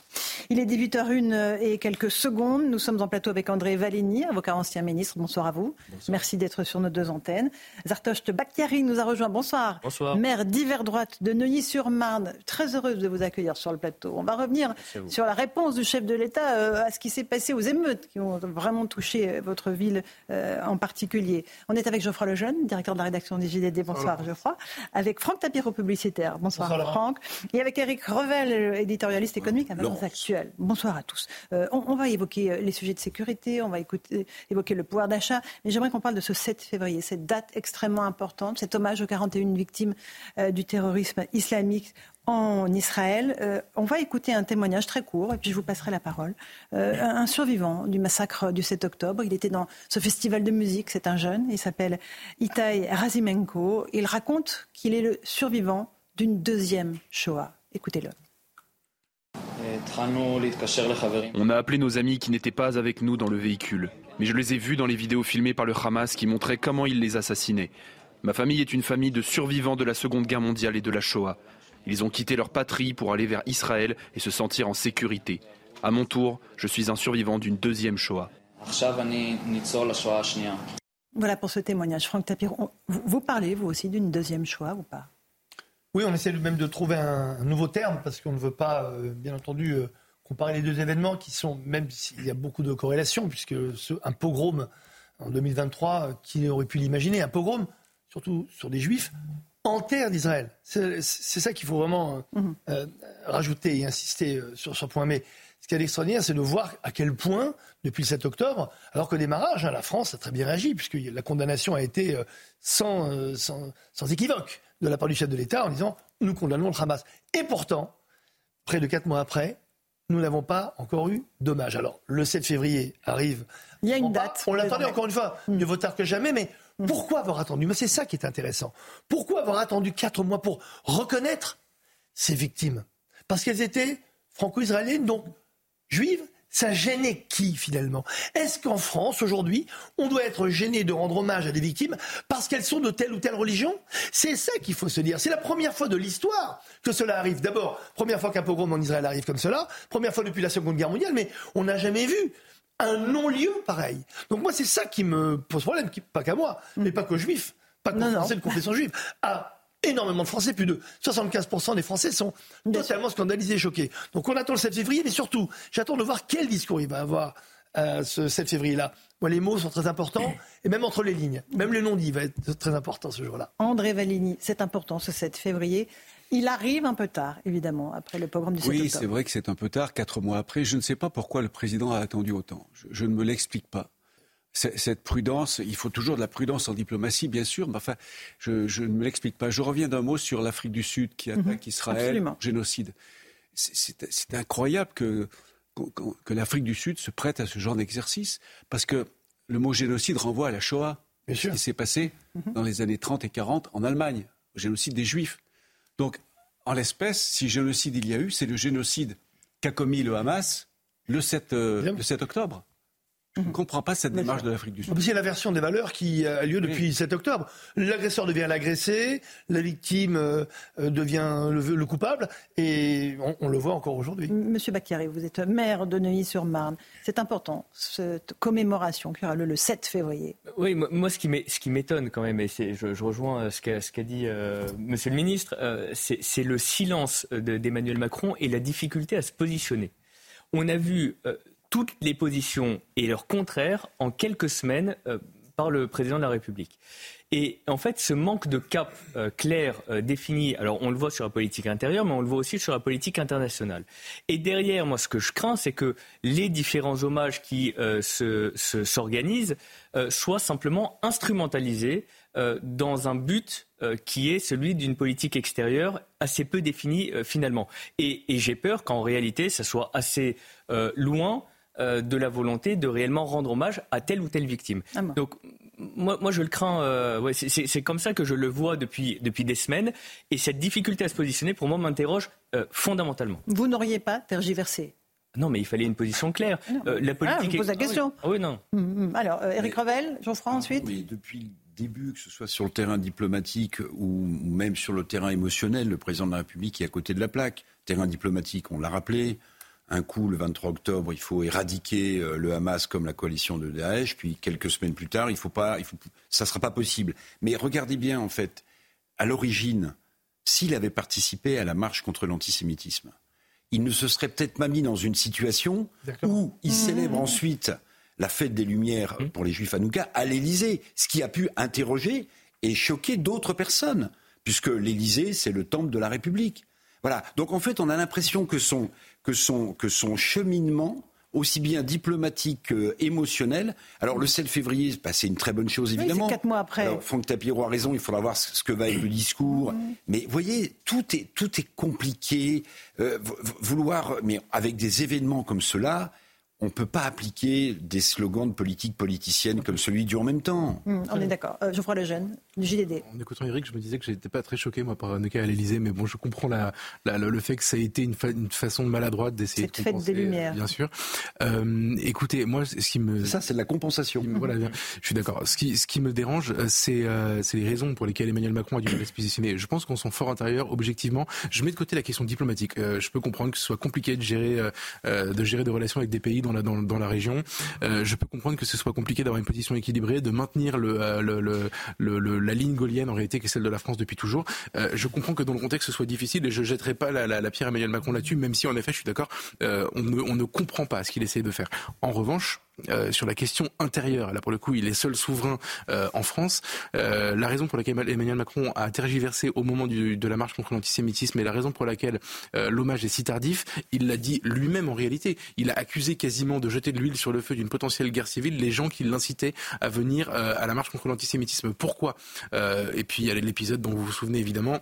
Speaker 1: Il est 18h01 et quelques secondes. Nous sommes en plateau avec André Valigny, avocat ancien ministre. Bonsoir à vous. Merci d'être sur nos deux antennes. Zartocht Bakhtiari nous a rejoint. Bonsoir.
Speaker 16: Bonsoir.
Speaker 1: Maire d'hiver droite de Neuilly-sur-Marne. Très heureuse de vous accueillir sur le plateau. On va revenir sur la réponse du chef de l'État euh, à ce qui s'est passé aux émeutes qui ont vraiment touché euh, votre ville euh, en particulier. On est avec Geoffroy Lejeune, directeur de la rédaction des JDD. Bonsoir, Geoffroy. Avec Franck Tapiro, publicitaire. Bonsoir,
Speaker 4: Bonsoir,
Speaker 1: Franck. Et avec Eric Revel, éditorialiste économique à Valeurs Actuelles. Bonsoir à tous. Euh, on, on va évoquer euh, les sujets de sécurité, on va écouter, évoquer le pouvoir d'achat, mais j'aimerais qu'on parle de ce 7 février, cette date extrêmement importante, cet hommage aux 41 victimes euh, du terrorisme islamique en Israël. Euh, on va écouter un témoignage très court, et puis je vous passerai la parole. Euh, un, un survivant du massacre du 7 octobre. Il était dans ce festival de musique, c'est un jeune, il s'appelle Itai Razimenko. Il raconte qu'il est le survivant d'une deuxième Shoah. Écoutez-le.
Speaker 14: On a appelé nos amis qui n'étaient pas avec nous dans le véhicule. Mais je les ai vus dans les vidéos filmées par le Hamas qui montraient comment ils les assassinaient. Ma famille est une famille de survivants de la Seconde Guerre mondiale et de la Shoah. Ils ont quitté leur patrie pour aller vers Israël et se sentir en sécurité. À mon tour, je suis un survivant d'une deuxième Shoah.
Speaker 1: Voilà pour ce témoignage. Franck Tapir, vous parlez, vous aussi, d'une deuxième Shoah ou pas?
Speaker 4: Oui, on essaie même de trouver un, un nouveau terme parce qu'on ne veut pas, euh, bien entendu, euh, comparer les deux événements qui sont, même s'il y a beaucoup de corrélations, puisque ce- un pogrom en 2023, euh, qui aurait pu l'imaginer, un pogrom, surtout sur des juifs, en terre d'Israël. C'est ça qu'il faut vraiment euh, euh, rajouter et insister sur ce point. Mais ce qui est extraordinaire, c'est de voir à quel point, depuis le 7 octobre, alors qu'au démarrage, hein, la France a très bien réagi, puisque la condamnation a été euh, sans, euh, sans, sans équivoque de la part du chef de l'État en disant nous condamnons le Hamas. Et pourtant, près de quatre mois après, nous n'avons pas encore eu d'hommage. Alors, le 7 février arrive.
Speaker 1: Il y a une date.
Speaker 4: On l'attendait encore une fois, mieux vaut tard que jamais, mais pourquoi avoir attendu? Mais c'est ça qui est intéressant. Pourquoi avoir attendu quatre mois pour reconnaître ces victimes? Parce qu'elles étaient franco-israéliennes, donc juives. Ça gênait qui finalement? Est-ce qu'en France, aujourd'hui, on doit être gêné de rendre hommage à des victimes parce qu'elles sont de telle ou telle religion? C'est ça qu'il faut se dire. C'est la première fois de l'histoire que cela arrive. D'abord, première fois qu'un pogrom en Israël arrive comme cela, première fois depuis la Seconde Guerre mondiale, mais on n'a jamais vu un non-lieu pareil. Donc moi, c'est ça qui me pose problème, pas qu'à moi, mais pas qu'aux juifs, pas qu'aux Français de confession juive. À énormément de Français, plus de 75% des Français sont totalement scandalisés et choqués. Donc on attend le 7 février, mais surtout, j'attends de voir quel discours il va avoir euh, ce 7 février-là. Moi, les mots sont très importants, et même entre les lignes. Même le non-dit va être très important ce jour-là.
Speaker 1: André Valigny, c'est important ce 7 février. Il arrive un peu tard, évidemment, après le pogrom du 7
Speaker 9: Oui, c'est vrai que c'est un peu tard, quatre mois après. Je ne sais pas pourquoi le président a attendu autant. Je, je ne me l'explique pas. Cette prudence, il faut toujours de la prudence en diplomatie, bien sûr, mais enfin, je, je ne me l'explique pas. Je reviens d'un mot sur l'Afrique du Sud qui attaque
Speaker 1: Mhm,
Speaker 9: Israël,
Speaker 1: absolument.
Speaker 9: génocide. C'est- incroyable que, que, que l'Afrique du Sud se prête à ce genre d'exercice, parce que le mot génocide renvoie à la Shoah, ce qui s'est passé
Speaker 1: Mhm.
Speaker 9: dans les années 30 et 40 en Allemagne, au génocide des Juifs. Donc, en l'espèce, si génocide il y a eu, c'est le génocide qu'a commis le Hamas le 7, euh, le 7 octobre. Je ne comprends pas cette démarche de l'Afrique du Sud.
Speaker 4: C'est l'inversion des valeurs qui a lieu depuis 7 octobre. L'agresseur devient l'agressé, la victime euh, euh, devient le, le coupable, et on, on le voit encore aujourd'hui.
Speaker 1: Monsieur Bacchiari, vous êtes maire de Neuilly-sur-Marne. C'est important, cette commémoration qui aura lieu le 7 février.
Speaker 16: Oui, moi, moi, ce qui m'étonne quand même, et je, je rejoins euh, ce qu'a dit euh, Monsieur le Ministre, euh, c'est le silence de- d'Emmanuel Macron et la difficulté à se positionner. On a vu euh, toutes les positions et leurs contraires en quelques semaines euh, par le président de la République. Et en fait, ce manque de cap euh, clair euh, défini, alors on le voit sur la politique intérieure, mais on le voit aussi sur la politique internationale. Et derrière, moi, ce que je crains, c'est que les différents hommages qui se- se- s'organisent soient simplement instrumentalisés dans un but qui est celui d'une politique extérieure assez peu définie finalement. Et, j'ai peur qu'en réalité, ça soit assez loin euh, de la volonté de réellement rendre hommage à telle ou telle victime. Donc moi, moi, je le crains. euh, ouais, c'est- comme ça que je le vois depuis, depuis des semaines. Et cette difficulté à se positionner, pour moi, m'interroge euh, fondamentalement.
Speaker 1: Vous n'auriez pas tergiversé?
Speaker 16: Non, mais il fallait une position claire. Euh, la
Speaker 1: Ah,
Speaker 16: politique.
Speaker 1: je vous pose la
Speaker 16: est-
Speaker 1: question.
Speaker 16: Ah oui, Ah oui, non.
Speaker 1: Hum, hum. Alors, euh, Eric Revel, Geoffroy ensuite?
Speaker 3: Oui, depuis le début, que ce soit sur le terrain diplomatique ou même sur le terrain émotionnel, le président de la République est à côté de la plaque. Terrain diplomatique, on l'a rappelé. Un coup, le 23 octobre, il faut éradiquer euh, le Hamas comme la coalition de Daesh. Puis quelques semaines plus tard, il faut pas, il faut, ça ne sera pas possible. Mais regardez bien, en fait, à l'origine, s'il avait participé à la marche contre l'antisémitisme, il ne se serait peut-être pas mis dans une situation où il célèbre mmh. ensuite la fête des Lumières mmh. pour les Juifs à Nougat à l'Élysée, ce qui a pu interroger et choquer d'autres personnes, puisque l'Élysée, c'est le temple de la République. Voilà. Donc en fait, on a l'impression que son, que son, que son cheminement aussi bien diplomatique qu'émotionnel. Alors le 7 février, bah, c'est une très bonne chose évidemment.
Speaker 1: Oui, quatre mois après.
Speaker 3: Alors, Franck Tapiro a raison, il faudra voir ce que va être le discours. Mmh. Mais vous voyez, tout est, tout est compliqué. Euh, vouloir, mais avec des événements comme cela, on ne peut pas appliquer des slogans de politique politicienne comme celui du en même temps.
Speaker 1: Mmh, on est d'accord. Euh, Geoffroy Lejeune, du JDD.
Speaker 8: En écoutant Eric, je me disais que je n'étais pas très choqué, moi, par cas à l'Elysée, mais bon, je comprends la, le fait que ça a été une, une façon maladroite d'essayer de
Speaker 1: compenser. Des Lumières.
Speaker 8: Bien sûr. Euh, écoutez, moi, ce qui me...
Speaker 3: Ça, c'est de la compensation.
Speaker 8: voilà, je suis d'accord. Ce qui, ce qui me dérange, euh, c'est euh, les raisons pour lesquelles Emmanuel Macron a dû se positionner. Je pense qu'on son fort intérieur, objectivement, je mets de côté la question diplomatique. Euh, je peux comprendre que ce soit compliqué de gérer, euh, de gérer des relations avec des pays dans la, région euh, je peux comprendre que ce soit compliqué d'avoir une position équilibrée, de maintenir euh, la ligne gaulienne en réalité qui est celle de la France depuis toujours. Euh, je comprends que dans le contexte ce soit difficile et je jetterai pas la, pierre à Emmanuel Macron là-dessus, même si en effet je suis d'accord, on ne, on ne comprend pas ce qu'il essaie de faire. En revanche, euh, sur la question intérieure. Là, pour le coup, il est seul souverain euh, en France. Euh, la raison pour laquelle Emmanuel Macron a tergiversé au moment du, de la marche contre l'antisémitisme et la raison pour laquelle l'hommage est si tardif, il l'a dit lui-même en réalité. Il a accusé quasiment de jeter de l'huile sur le feu d'une potentielle guerre civile les gens qui l'incitaient à venir à la marche contre l'antisémitisme. Pourquoi? Et puis il y a l'épisode dont vous vous souvenez évidemment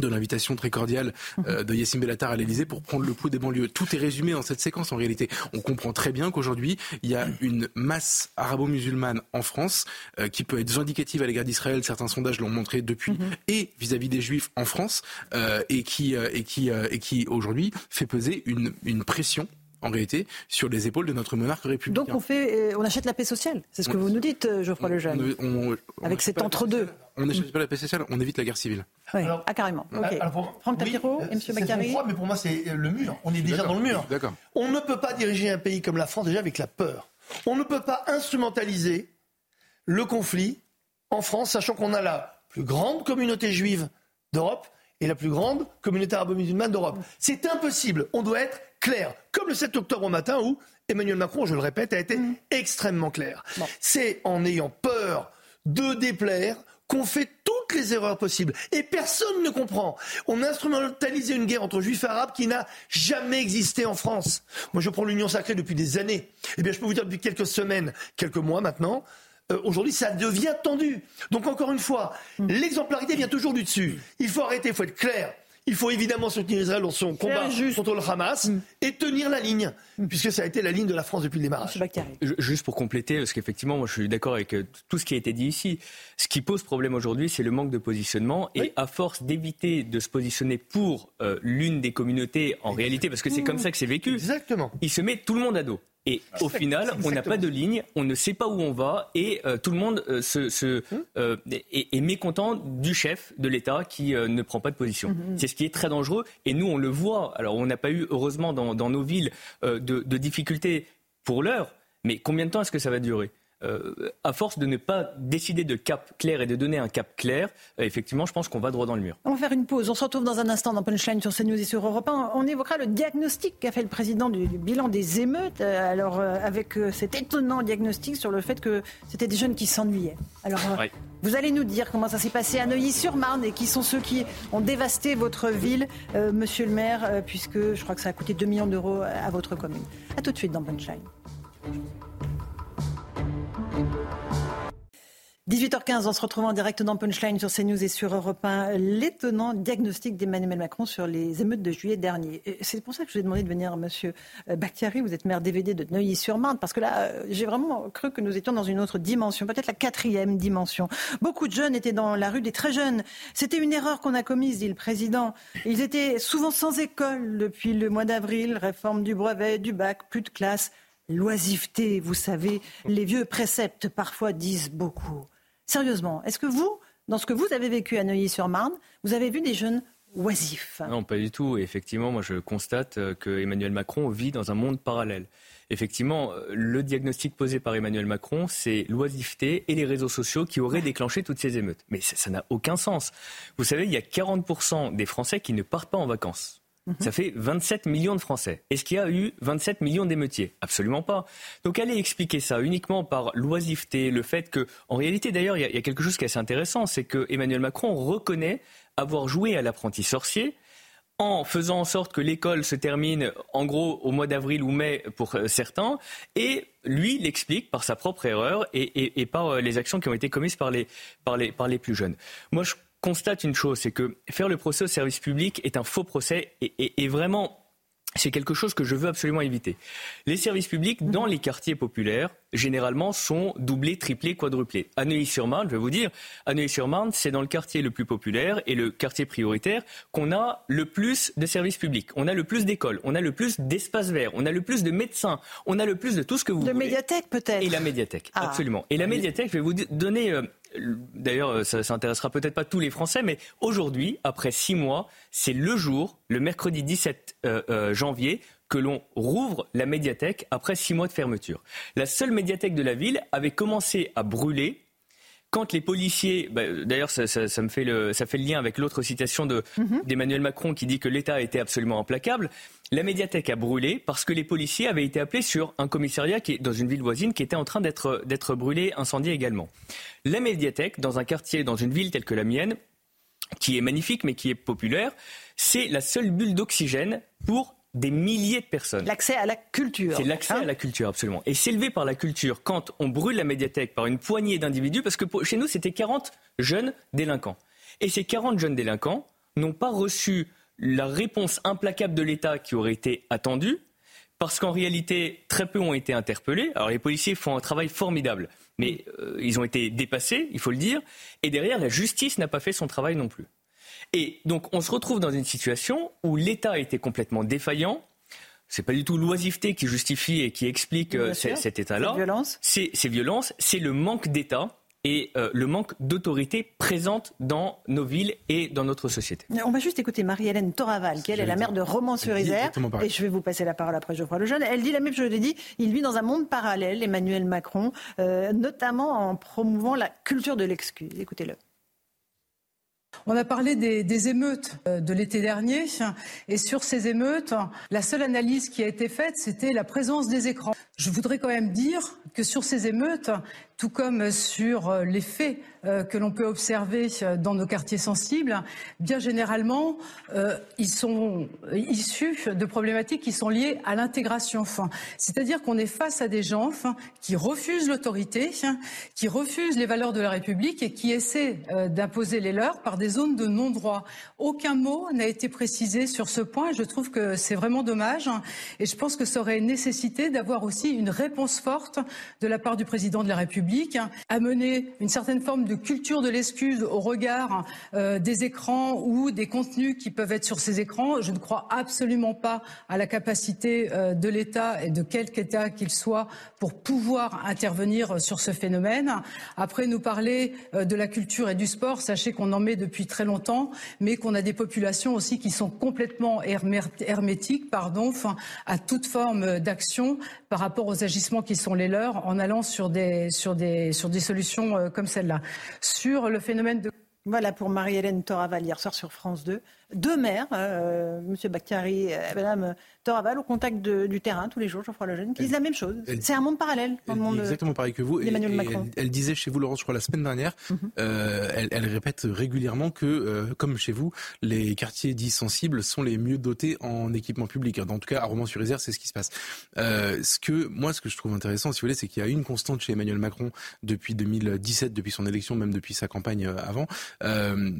Speaker 8: de l'invitation très cordiale euh, de Yassine Bellatar à l'Elysée pour prendre le pouls des banlieues. Tout est résumé dans cette séquence en réalité. On comprend très bien qu'aujourd'hui, il y a une masse arabo-musulmane en France euh, qui peut être vindicative à l'égard d'Israël, certains sondages l'ont montré depuis, mhm. et vis-à-vis des juifs en France, euh, et qui, et qui, et qui aujourd'hui fait peser une, une pression en réalité, sur les épaules de notre monarque républicain.
Speaker 1: Donc on, fait, on achète la paix sociale, c'est ce que vous nous dites, Geoffroy Lejeune, avec cet entre-deux
Speaker 8: on n'achète pas la paix sociale, on évite la guerre civile.
Speaker 1: Oui. ah, carrément. Okay. Franck Tapiro et M. Bacari
Speaker 4: Mais pour moi, c'est le mur. On est déjà dans le mur. On ne peut pas diriger un pays comme la France déjà avec la peur. On ne peut pas instrumentaliser le conflit en France, sachant qu'on a la plus grande communauté juive d'Europe et la plus grande communauté arabo-musulmane d'Europe. C'est impossible. On doit être clair. Comme le 7 octobre au matin où Emmanuel Macron, je le répète, a été mm. extrêmement clair. C'est en ayant peur de déplaire qu'on fait toutes les erreurs possibles. Et personne ne comprend. On a instrumentalisé une guerre entre juifs et arabes qui n'a jamais existé en France. Moi, je prends l'Union sacrée depuis des années. Eh bien, je peux vous dire depuis quelques semaines, quelques mois maintenant, euh, aujourd'hui, ça devient tendu. Donc, encore une fois, hmm. l'exemplarité vient toujours du dessus. Il faut arrêter, il faut être clair. Il faut évidemment soutenir Israël dans son combat contre le Hamas mm. et tenir la ligne, mm. puisque ça a été la ligne de la France depuis le démarrage.
Speaker 16: Juste pour compléter, parce qu'effectivement, moi je suis d'accord avec euh, tout ce qui a été dit ici. Ce qui pose problème aujourd'hui, c'est le manque de positionnement. Et à force d'éviter de se positionner pour euh, l'une des communautés, en réalité, parce que c'est comme ça que c'est vécu,
Speaker 4: Exactement.
Speaker 16: il se met tout le monde à dos. Et au final, on n'a pas de ligne, on ne sait pas où on va, et euh, tout le monde euh, se, hum. euh, est, mécontent du chef de l'État qui ne prend pas de position. Hum, hum. C'est ce qui est très dangereux, et nous on le voit. Alors on n'a pas eu heureusement dans, nos villes de difficultés pour l'heure, mais combien de temps est-ce que ça va durer? Euh, à force de ne pas décider de cap clair et de donner un cap clair, euh, effectivement, je pense qu'on va droit dans le mur.
Speaker 1: On va faire une pause. On se retrouve dans un instant dans Punchline sur CNews et sur Europe 1. On évoquera le diagnostic qu'a fait le président du, bilan des émeutes. Euh, alors, avec cet étonnant diagnostic sur le fait que c'était des jeunes qui s'ennuyaient. Alors, vous allez nous dire comment ça s'est passé à Neuilly-sur-Marne et qui sont ceux qui ont dévasté votre ville, monsieur le maire, puisque je crois que ça a coûté 2 millions d'euros à votre commune. A tout de suite dans Punchline. 18h15, on se retrouve en direct dans Punchline sur CNews et sur Europe 1. L'étonnant diagnostic d'Emmanuel Macron sur les émeutes de juillet dernier. C'est pour ça que je vous ai demandé de venir, monsieur euh, Bakhtiari. Vous êtes maire DVD de Neuilly-sur-Marne, parce que là, euh, j'ai vraiment cru que nous étions dans une autre dimension, peut-être la quatrième dimension. Beaucoup de jeunes étaient dans la rue, des très jeunes. C'était une erreur qu'on a commise, dit le président. Ils étaient souvent sans école depuis le mois d'avril, réforme du brevet, du bac, plus de classe. L'oisiveté, vous savez, les vieux préceptes parfois disent beaucoup. Sérieusement, est-ce que vous, dans ce que vous avez vécu à Neuilly-sur-Marne, vous avez vu des jeunes oisifs?
Speaker 16: Non, pas du tout. effectivement, moi, je constate euh, que Emmanuel Macron vit dans un monde parallèle. Effectivement, euh, le diagnostic posé par Emmanuel Macron, c'est l'oisiveté et les réseaux sociaux qui auraient déclenché toutes ces émeutes. Mais ça n'a aucun sens. Vous savez, il y a 40% des Français qui ne partent pas en vacances. Mhm. Ça fait 27 millions de Français. Est-ce qu'il y a eu 27 millions d'émeutiers? Absolument pas. Donc allez expliquer ça uniquement par l'oisiveté, le fait que, en réalité d'ailleurs, il y, a quelque chose qui est assez intéressant, c'est que Emmanuel Macron reconnaît avoir joué à l'apprenti sorcier en faisant en sorte que l'école se termine en gros au mois d'avril ou mai pour euh, certains, et lui l'explique par sa propre erreur et, par euh, les actions qui ont été commises par les, par les, par les plus jeunes. Moi, je constate une chose, c'est que faire le procès au service public est un faux procès et, vraiment c'est quelque chose que je veux absolument éviter. Les services publics dans les quartiers populaires, généralement, sont doublés, triplés, quadruplés. À Neuilly-sur-Marne, je vais vous dire, à Neuilly-sur-Marne, c'est dans le quartier le plus populaire et le quartier prioritaire qu'on a le plus de services publics. On a le plus d'écoles, on a le plus d'espaces verts, on a le plus de médecins, on a le plus de tout ce que vous
Speaker 1: de
Speaker 16: voulez.
Speaker 1: De médiathèque peut-être.
Speaker 16: Et la médiathèque, ah. absolument. Et la médiathèque, je vais vous donner euh, D'ailleurs, euh, ça s'intéressera peut-être pas tous les Français, mais aujourd'hui, après six mois, c'est le jour, le mercredi 17 euh, euh, janvier, que l'on rouvre la médiathèque après six mois de fermeture. La seule médiathèque de la ville avait commencé à brûler quand les policiers, bah, d'ailleurs ça, me fait le, ça fait le lien avec l'autre citation mhm. d'Emmanuel Macron qui dit que l'État était absolument implacable, la médiathèque a brûlé parce que les policiers avaient été appelés sur un commissariat qui est dans une ville voisine qui était en train d'être brûlé, incendié également. La médiathèque, dans un quartier, dans une ville telle que la mienne, qui est magnifique mais qui est populaire, c'est la seule bulle d'oxygène pour des milliers de personnes.
Speaker 1: L'accès à la culture.
Speaker 16: C'est l'accès à hein la culture, absolument. Et s'élever par la culture quand on brûle la médiathèque par une poignée d'individus, parce que chez nous, c'était 40 jeunes délinquants. Et ces 40 jeunes délinquants n'ont pas reçu la réponse implacable de l'État qui aurait été attendue, parce qu'en réalité, très peu ont été interpellés. Alors les policiers font un travail formidable, mais euh, ils ont été dépassés, il faut le dire, et derrière, la justice n'a pas fait son travail non plus. Et donc, on se retrouve dans une situation où l'État était complètement défaillant. C'est pas du tout l'oisiveté qui justifie et qui explique euh, cet état-là. C'est ces violences, c'est le manque d'État et euh, le manque d'autorité présente dans nos villes et dans notre société.
Speaker 1: On va juste écouter Marie-Hélène Toraval, qui elle est la mère de Romans-sur-Isère. Et je vais vous passer la parole après Geoffroy Lejeune. Elle dit la même chose, je l'ai dit, il vit dans un monde parallèle, Emmanuel Macron, euh, notamment en promouvant la culture de l'excuse. Écoutez-le.
Speaker 17: On a parlé des, émeutes euh, de l'été dernier et sur ces émeutes, la seule analyse qui a été faite, c'était la présence des écrans. Je voudrais quand même dire que sur ces émeutes, tout comme sur euh, les faits euh, que l'on peut observer euh, dans nos quartiers sensibles, bien généralement, ils sont issus de problématiques qui sont liées à l'intégration. C'est-à-dire qu'on est face à des gens qui refusent l'autorité, qui refusent les valeurs de la République et qui essaient d'imposer les leurs par des zones de non-droit. Aucun mot n'a été précisé sur ce point. Je trouve que c'est vraiment dommage et je pense que ça aurait nécessité d'avoir aussi une réponse forte de la part du président de la République amener une certaine forme de culture de l'excuse au regard euh, des écrans ou des contenus qui peuvent être sur ces écrans. Je ne crois absolument pas à la capacité euh, de l'État et de quelque État qu'il soit pour pouvoir intervenir sur ce phénomène. Après, nous parler euh, de la culture et du sport, sachez qu'on en met depuis très longtemps, mais qu'on a des populations aussi qui sont complètement hermétiques pardon, à toute forme d'action par rapport aux agissements qui sont les leurs en allant sur des, sur des, sur des solutions euh, comme celle-là. Sur le phénomène de...
Speaker 1: Voilà pour Marie-Hélène Toraval hier soir sur France 2. Deux maires, euh, M. Bakhtiari et Mme Toraval, au contact du terrain tous les jours, Geoffroy Lejeune, qui disent la même chose. C'est un monde parallèle
Speaker 8: dans le
Speaker 1: monde
Speaker 8: exactement pareil que vous. Et, Elle, disait chez vous, Laurence, je crois, la semaine dernière, mhm. euh, elle, répète régulièrement que, euh, comme chez vous, les quartiers dits sensibles sont les mieux dotés en équipement public. En tout cas, à Romans-sur-Isère, c'est ce qui se passe. Euh, ce que, moi, ce que je trouve intéressant, si vous voulez, c'est qu'il y a une constante chez Emmanuel Macron depuis 2017, depuis son élection, même depuis sa campagne avant,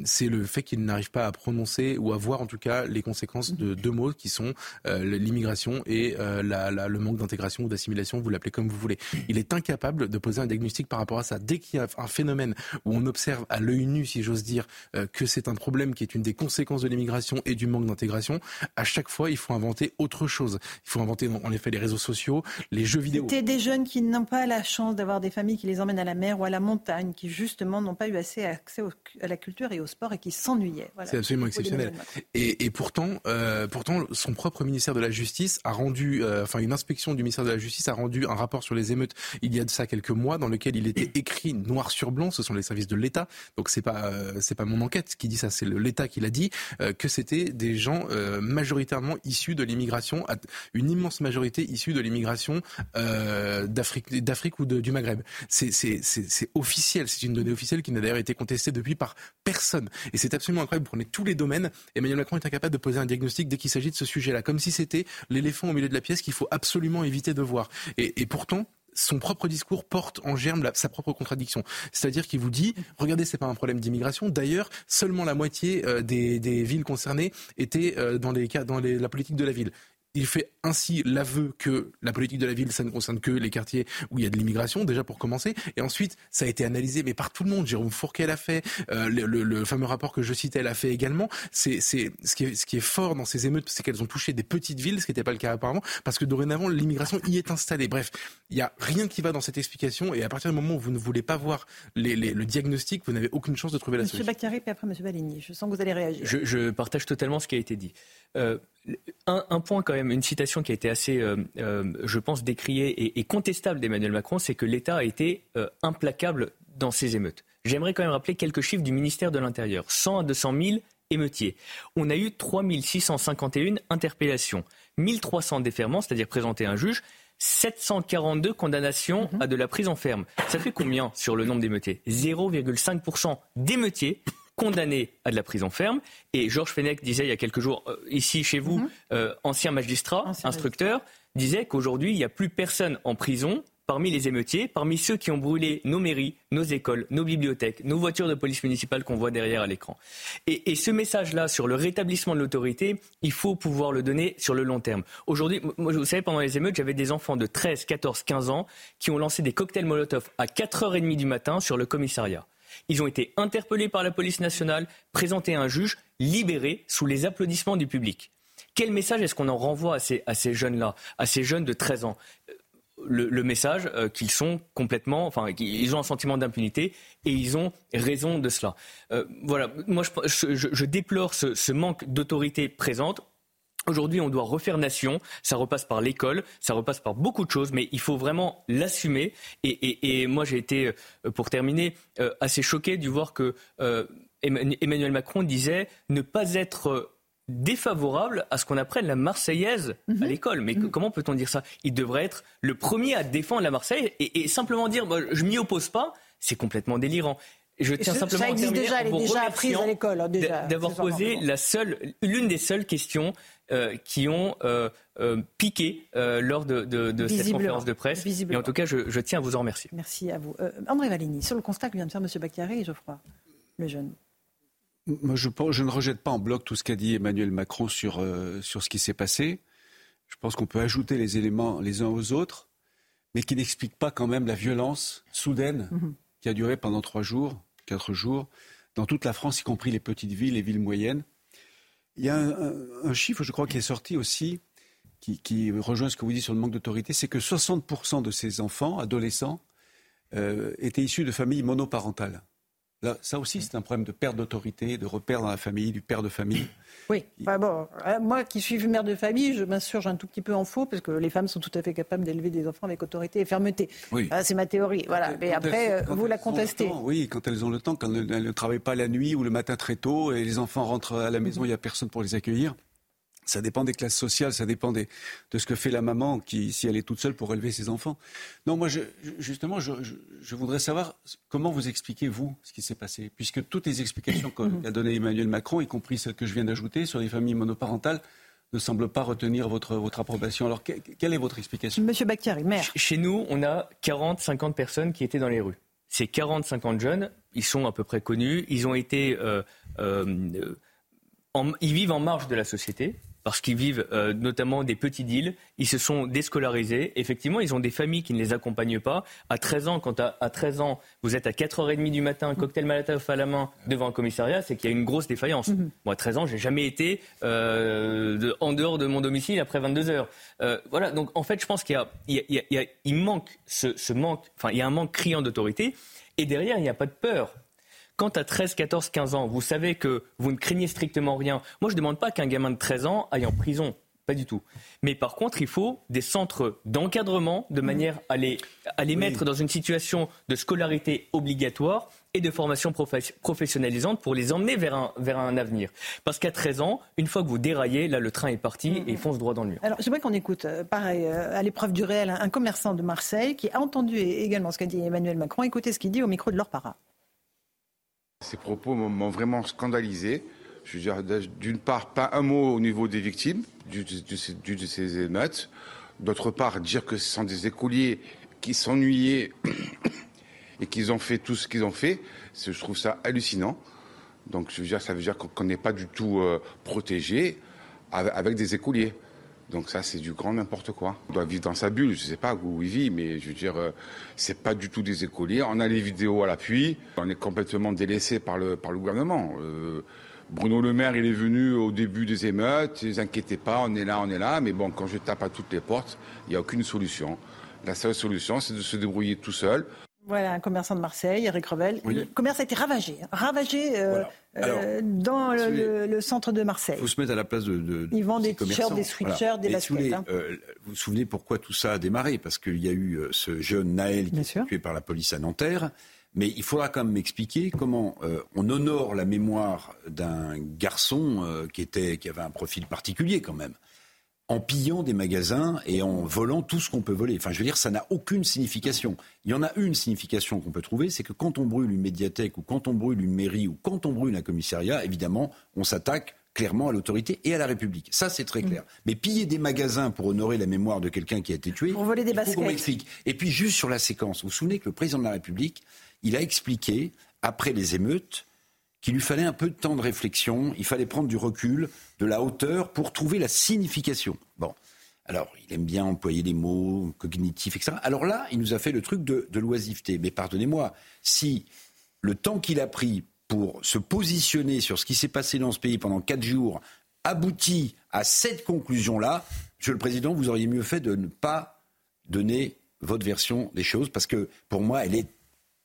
Speaker 8: c'est le fait qu'il n'arrive pas à prononcer ou à voir en tout cas les conséquences de deux mots qui sont euh, l'immigration et euh, la, la, le manque d'intégration ou d'assimilation, vous l'appelez comme vous voulez. Il est incapable de poser un diagnostic par rapport à ça. Dès qu'il y a un phénomène où on observe à l'œil nu, si j'ose dire, euh, que c'est un problème qui est une des conséquences de l'immigration et du manque d'intégration, à chaque fois, il faut inventer autre chose. Il faut inventer en effet les réseaux sociaux, les jeux vidéo.
Speaker 1: C'était des jeunes qui n'ont pas la chance d'avoir des familles qui les emmènent à la mer ou à la montagne, qui justement n'ont pas eu assez accès au, à la culture et au sport et qui s'ennuyaient.
Speaker 8: Voilà. C'est absolument exceptionnel. Et, et, pourtant, euh, pourtant, son propre ministère de la Justice a rendu, euh, enfin une inspection du ministère de la Justice a rendu un rapport sur les émeutes il y a de ça quelques mois, dans lequel il était écrit noir sur blanc. Ce sont les services de l'État, donc c'est pas euh, c'est pas mon enquête qui dit ça, c'est l'État qui l'a dit euh, que c'était des gens euh, majoritairement issus de l'immigration, une immense majorité issue de l'immigration d'Afrique d'Afrique ou du Maghreb. C'est c'est officiel, c'est une donnée officielle qui n'a d'ailleurs été contestée depuis par personne. Et c'est absolument incroyable. Vous prenez tous les domaines. Emmanuel Macron est incapable de poser un diagnostic dès qu'il s'agit de ce sujet-là, comme si c'était l'éléphant au milieu de la pièce qu'il faut absolument éviter de voir. Et, pourtant, son propre discours porte en germe sa propre contradiction. C'est-à-dire qu'il vous dit, regardez, c'est pas un problème d'immigration. D'ailleurs, seulement la moitié euh, des, villes concernées étaient euh, dans, les, dans la politique de la ville. Il fait ainsi l'aveu que la politique de la ville, ça ne concerne que les quartiers où il y a de l'immigration, déjà pour commencer. Et ensuite, ça a été analysé, mais par tout le monde. Jérôme Fourquet l'a fait, euh, le, le, le, fameux rapport que je citais l'a fait également. C'est, c'est ce qui est, ce qui est fort dans ces émeutes, c'est qu'elles ont touché des petites villes, ce qui n'était pas le cas apparemment, parce que dorénavant l'immigration y est installée. Bref, il y a rien qui va dans cette explication. Et à partir du moment où vous ne voulez pas voir les, les, le diagnostic, vous n'avez aucune chance de trouver la solution.
Speaker 1: Monsieur Baccaré, puis après Monsieur Baligny. Je sens que vous allez réagir.
Speaker 16: Je, je partage totalement ce qui a été dit. Euh, un, un, point quand même, une citation qui a été assez, euh, euh, je pense, décriée et, et contestable d'Emmanuel Macron, c'est que l'État a été euh, implacable dans ces émeutes. J'aimerais quand même rappeler quelques chiffres du ministère de l'Intérieur. 100 à 200 000 émeutiers. On a eu 3 651 interpellations, 1300 déferments, c'est-à-dire présentés à un juge, 742 condamnations mmh. à de la prison ferme. Ça fait combien sur le nombre d'émeutiers? 0,5% d'émeutiers condamné à de la prison ferme. Et Georges Fenech disait il y a quelques jours, euh, ici chez vous, mmh. euh, ancien magistrat, ancien instructeur, magistrat. disait qu'aujourd'hui, il n'y a plus personne en prison parmi les émeutiers, parmi ceux qui ont brûlé nos mairies, nos écoles, nos bibliothèques, nos voitures de police municipale qu'on voit derrière à l'écran. Et, et, ce message-là sur le rétablissement de l'autorité, il faut pouvoir le donner sur le long terme. Aujourd'hui, vous savez, pendant les émeutes, j'avais des enfants de 13, 14, 15 ans qui ont lancé des cocktails Molotov à 4h30 du matin sur le commissariat. Ils ont été interpellés par la police nationale, présentés à un juge, libérés sous les applaudissements du public. Quel message est-ce qu'on en renvoie à ces, jeunes-là, à ces jeunes de 13 ans? Le, message euh, qu'ils sont complètement, enfin, ils ont un sentiment d'impunité et ils ont raison de cela. Euh, voilà, moi je, déplore ce manque d'autorité présente. Aujourd'hui, on doit refaire nation. Ça repasse par l'école, ça repasse par beaucoup de choses, mais il faut vraiment l'assumer. Et, et, et, moi, j'ai été, euh, pour terminer, assez choqué de voir que euh, Emmanuel Macron disait ne pas être défavorable à ce qu'on apprenne la Marseillaise mmh. à l'école. Mais mmh. comment peut-on dire ça? Il devrait être le premier à défendre la Marseillaise et, et simplement dire bah, je m'y oppose pas, c'est complètement délirant. Je tiens simplement
Speaker 1: ça
Speaker 16: à terminer
Speaker 1: déjà, elle est déjà apprise à l'école. Hein,
Speaker 16: D'avoir posé la seule, l'une des seules questions euh, qui ont euh, euh, piqué euh, lors de, de, de cette conférence de presse. Et en tout cas, je, je, tiens à vous en remercier.
Speaker 1: Merci à vous. Euh, André Valigny, sur le constat que vient de faire M. Baccaré et Geoffroy, le jeune.
Speaker 9: Moi, je, ne rejette pas en bloc tout ce qu'a dit Emmanuel Macron sur, euh, sur ce qui s'est passé. Je pense qu'on peut ajouter les éléments les uns aux autres, mais qui n'expliquent pas quand même la violence soudaine mm -hmm. qui a duré pendant trois jours, quatre jours, dans toute la France, y compris les petites villes, les villes moyennes. Il y a un, chiffre, je crois, qui est sorti aussi, qui, qui, rejoint ce que vous dites sur le manque d'autorité, c'est que 60% de ces enfants, adolescents, euh, étaient issus de familles monoparentales. Là, ça aussi, c'est un problème de perte d'autorité, de repère dans la famille, du père de famille.
Speaker 1: Oui, bah bon, moi qui suis mère de famille, je m'insurge un tout petit peu en faux, parce que les femmes sont tout à fait capables d'élever des enfants avec autorité et fermeté. Oui. Ah, c'est ma théorie. Voilà. Quand Mais après,
Speaker 9: quand
Speaker 1: vous la contestez.
Speaker 9: Temps, oui, quand elles ont le temps, quand elles, elles, ne travaillent pas la nuit ou le matin très tôt, et les enfants rentrent à la maison, il mmh. n'y a personne pour les accueillir. Ça dépend des classes sociales, ça dépend des, de ce que fait la maman qui, si elle est toute seule pour élever ses enfants. Non, moi, je, justement, je, je, je, voudrais savoir comment vous expliquez, vous, ce qui s'est passé. Puisque toutes les explications qu'a données Emmanuel Macron, y compris celles que je viens d'ajouter sur les familles monoparentales, ne semblent pas retenir votre, votre approbation. Alors, que, quelle est votre explication?
Speaker 1: Monsieur Bacchiari, maire.
Speaker 16: Chez nous, on a 40, 50 personnes qui étaient dans les rues. ces 40-50 jeunes, ils sont à peu près connus, ils ont été, euh, euh, ils vivent en marge de la société parce qu'ils vivent euh, notamment des petits deals. Ils se sont déscolarisés. Effectivement, ils ont des familles qui ne les accompagnent pas. À 13 ans, quand à, 13 ans, vous êtes à 4h30 du matin, un cocktail Malataf à la main devant un commissariat, c'est qu'il y a une grosse défaillance. Mhm. Moi, à 13 ans, j'ai jamais été euh, en dehors de mon domicile après 22 heures. Euh, voilà. Donc, en fait, je pense qu'il y a, il manque ce manque, enfin, il y a un manque criant d'autorité. Et derrière, il n'y a pas de peur. Quand à 13, 14, 15 ans, vous savez que vous ne craignez strictement rien, moi je ne demande pas qu'un gamin de 13 ans aille en prison. Pas du tout. Mais par contre, il faut des centres d'encadrement de manière à les, à les mettre dans une situation de scolarité obligatoire et de formation professionnalisante pour les emmener vers un, vers un avenir. Parce qu'à 13 ans, une fois que vous déraillez, là, le train est parti mm-hmm. et fonce droit dans le mur.
Speaker 1: Alors, j'aimerais qu'on écoute, euh, pareil, euh, à l'épreuve du réel, un commerçant de Marseille qui a entendu également ce qu'a dit Emmanuel Macron. Écoutez ce qu'il dit au micro de leur para.
Speaker 18: Ces propos m'ont vraiment scandalisé. Je d'une part, pas un mot au niveau des victimes de ces émeutes. D'autre part, dire que ce sont des écoliers qui s'ennuyaient et qu'ils ont fait tout ce qu'ils ont fait, je trouve ça hallucinant. Donc, je veux dire, ça veut dire qu'on n'est pas du tout euh, protégé avec des écoliers. Donc ça, c'est du grand n'importe quoi. On doit vivre dans sa bulle. Je ne sais pas où il vit, mais je veux dire, euh, c'est pas du tout des écoliers. On a les vidéos à l'appui. On est complètement délaissé par le, gouvernement. Euh, Bruno Le Maire, il est venu au début des émeutes. Ne vous inquiétez pas, on est là, on est là. Mais bon, quand je tape à toutes les portes, il n'y a aucune solution. La seule solution, c'est de se débrouiller tout seul.
Speaker 1: Voilà, un commerçant de Marseille, Eric Revel. Le commerce a été ravagé, ravagé euh, euh, dans le, centre de Marseille.
Speaker 3: Il faut se mettre à la place de. de
Speaker 1: Ils vendent des t-shirts, des sweatshirts, des baskets.
Speaker 3: Hein. Euh, vous vous souvenez pourquoi tout ça a démarré? Parce qu'il y a eu ce jeune Naël qui est tué par la police à Nanterre. Mais il faudra quand même m'expliquer comment on honore la mémoire d'un garçon qui, était, qui avait un profil particulier quand même en pillant des magasins et en volant tout ce qu'on peut voler. Enfin, je veux dire, ça n'a aucune signification. Il y en a une signification qu'on peut trouver, c'est que quand on brûle une médiathèque ou quand on brûle une mairie ou quand on brûle un commissariat, évidemment, on s'attaque clairement à l'autorité et à la République. Ça, c'est très clair. Mm. Mais piller des magasins pour honorer la mémoire de quelqu'un qui a été tué,
Speaker 1: pour voler des
Speaker 3: il faut qu'on m'explique. Et puis, juste sur la séquence, vous vous souvenez que le président de la République, il a expliqué, après les émeutes, qu'il lui fallait un peu de temps de réflexion, il fallait prendre du recul, de la hauteur pour trouver la signification. Bon. Alors, il aime bien employer les mots cognitifs, etc. Alors là, il nous a fait le truc de, l'oisiveté. Mais pardonnez-moi, si le temps qu'il a pris pour se positionner sur ce qui s'est passé dans ce pays pendant quatre jours aboutit à cette conclusion-là, Monsieur le Président, vous auriez mieux fait de ne pas donner votre version des choses, parce que pour moi, elle est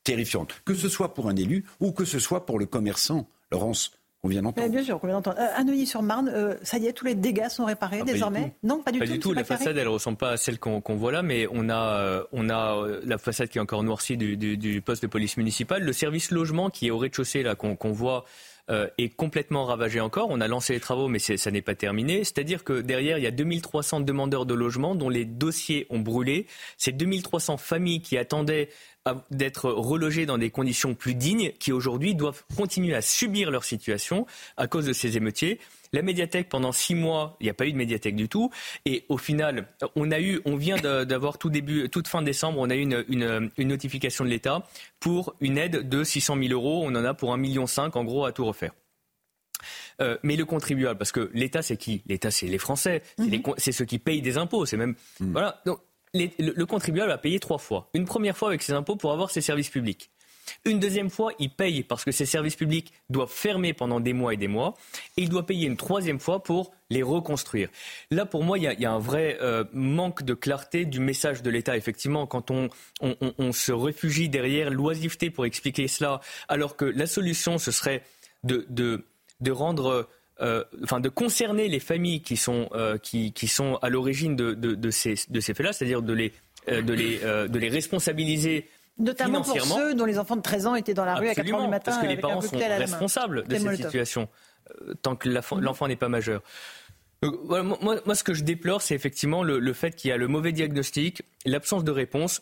Speaker 3: terrifiante. Que ce soit pour un élu ou que ce soit pour le commerçant, Laurence, qu'on vient d'entendre.
Speaker 1: Bien sûr, qu'on vient d'entendre. Euh, à Neuilly-sur-Marne, euh, ça y est, tous les dégâts sont réparés ah, désormais
Speaker 16: Non, pas du tout. Pas du tout. La façade, elle ne ressemble pas à celle qu'on voit là, mais on a, euh, on a la façade qui est encore noircie du, poste de police municipale. Le service logement qui est au rez-de-chaussée, là, qu'on voit est complètement ravagé encore. On a lancé les travaux, mais ça n'est pas terminé. C'est-à-dire que derrière, il y a 2300 demandeurs de logement dont les dossiers ont brûlé. Ces 2300 familles qui attendaient d'être relogés dans des conditions plus dignes, qui aujourd'hui doivent continuer à subir leur situation à cause de ces émeutiers. La médiathèque, pendant six mois, il n'y a pas eu de médiathèque du tout. Et au final, on a eu, on vient d'avoir tout début, toute fin décembre, on a eu une, une, notification de l'État pour une aide de 600 000 euros. On en a pour 1,5 million, en gros, à tout refaire. Euh, mais le contribuable, parce que l'État, c'est qui? L'État, c'est les Français, c'est mhm. ceux qui payent des impôts. C'est même mm. voilà. Donc, le, contribuable a payé trois fois. Une première fois avec ses impôts pour avoir ses services publics. Une deuxième fois, il paye parce que ses services publics doivent fermer pendant des mois et des mois. Et il doit payer une troisième fois pour les reconstruire. Là, pour moi, il y a, un vrai euh, manque de clarté du message de l'État. Effectivement, quand on, se réfugie derrière l'oisiveté pour expliquer cela, alors que la solution, ce serait de, rendre euh, enfin de concerner les familles qui sont euh, qui, sont à l'origine de, ces de ces faits-là, c'est-à-dire de de de les responsabiliser
Speaker 1: Notamment pour ceux dont les enfants de 13 ans étaient dans la rue à 4 heures du matin.
Speaker 16: Parce que les parents sont responsables de cette situation, tant que mhm. l'enfant n'est pas majeur. moi, moi, ce que je déplore, c'est effectivement le, le fait qu'il y a le mauvais diagnostic, l'absence de réponse.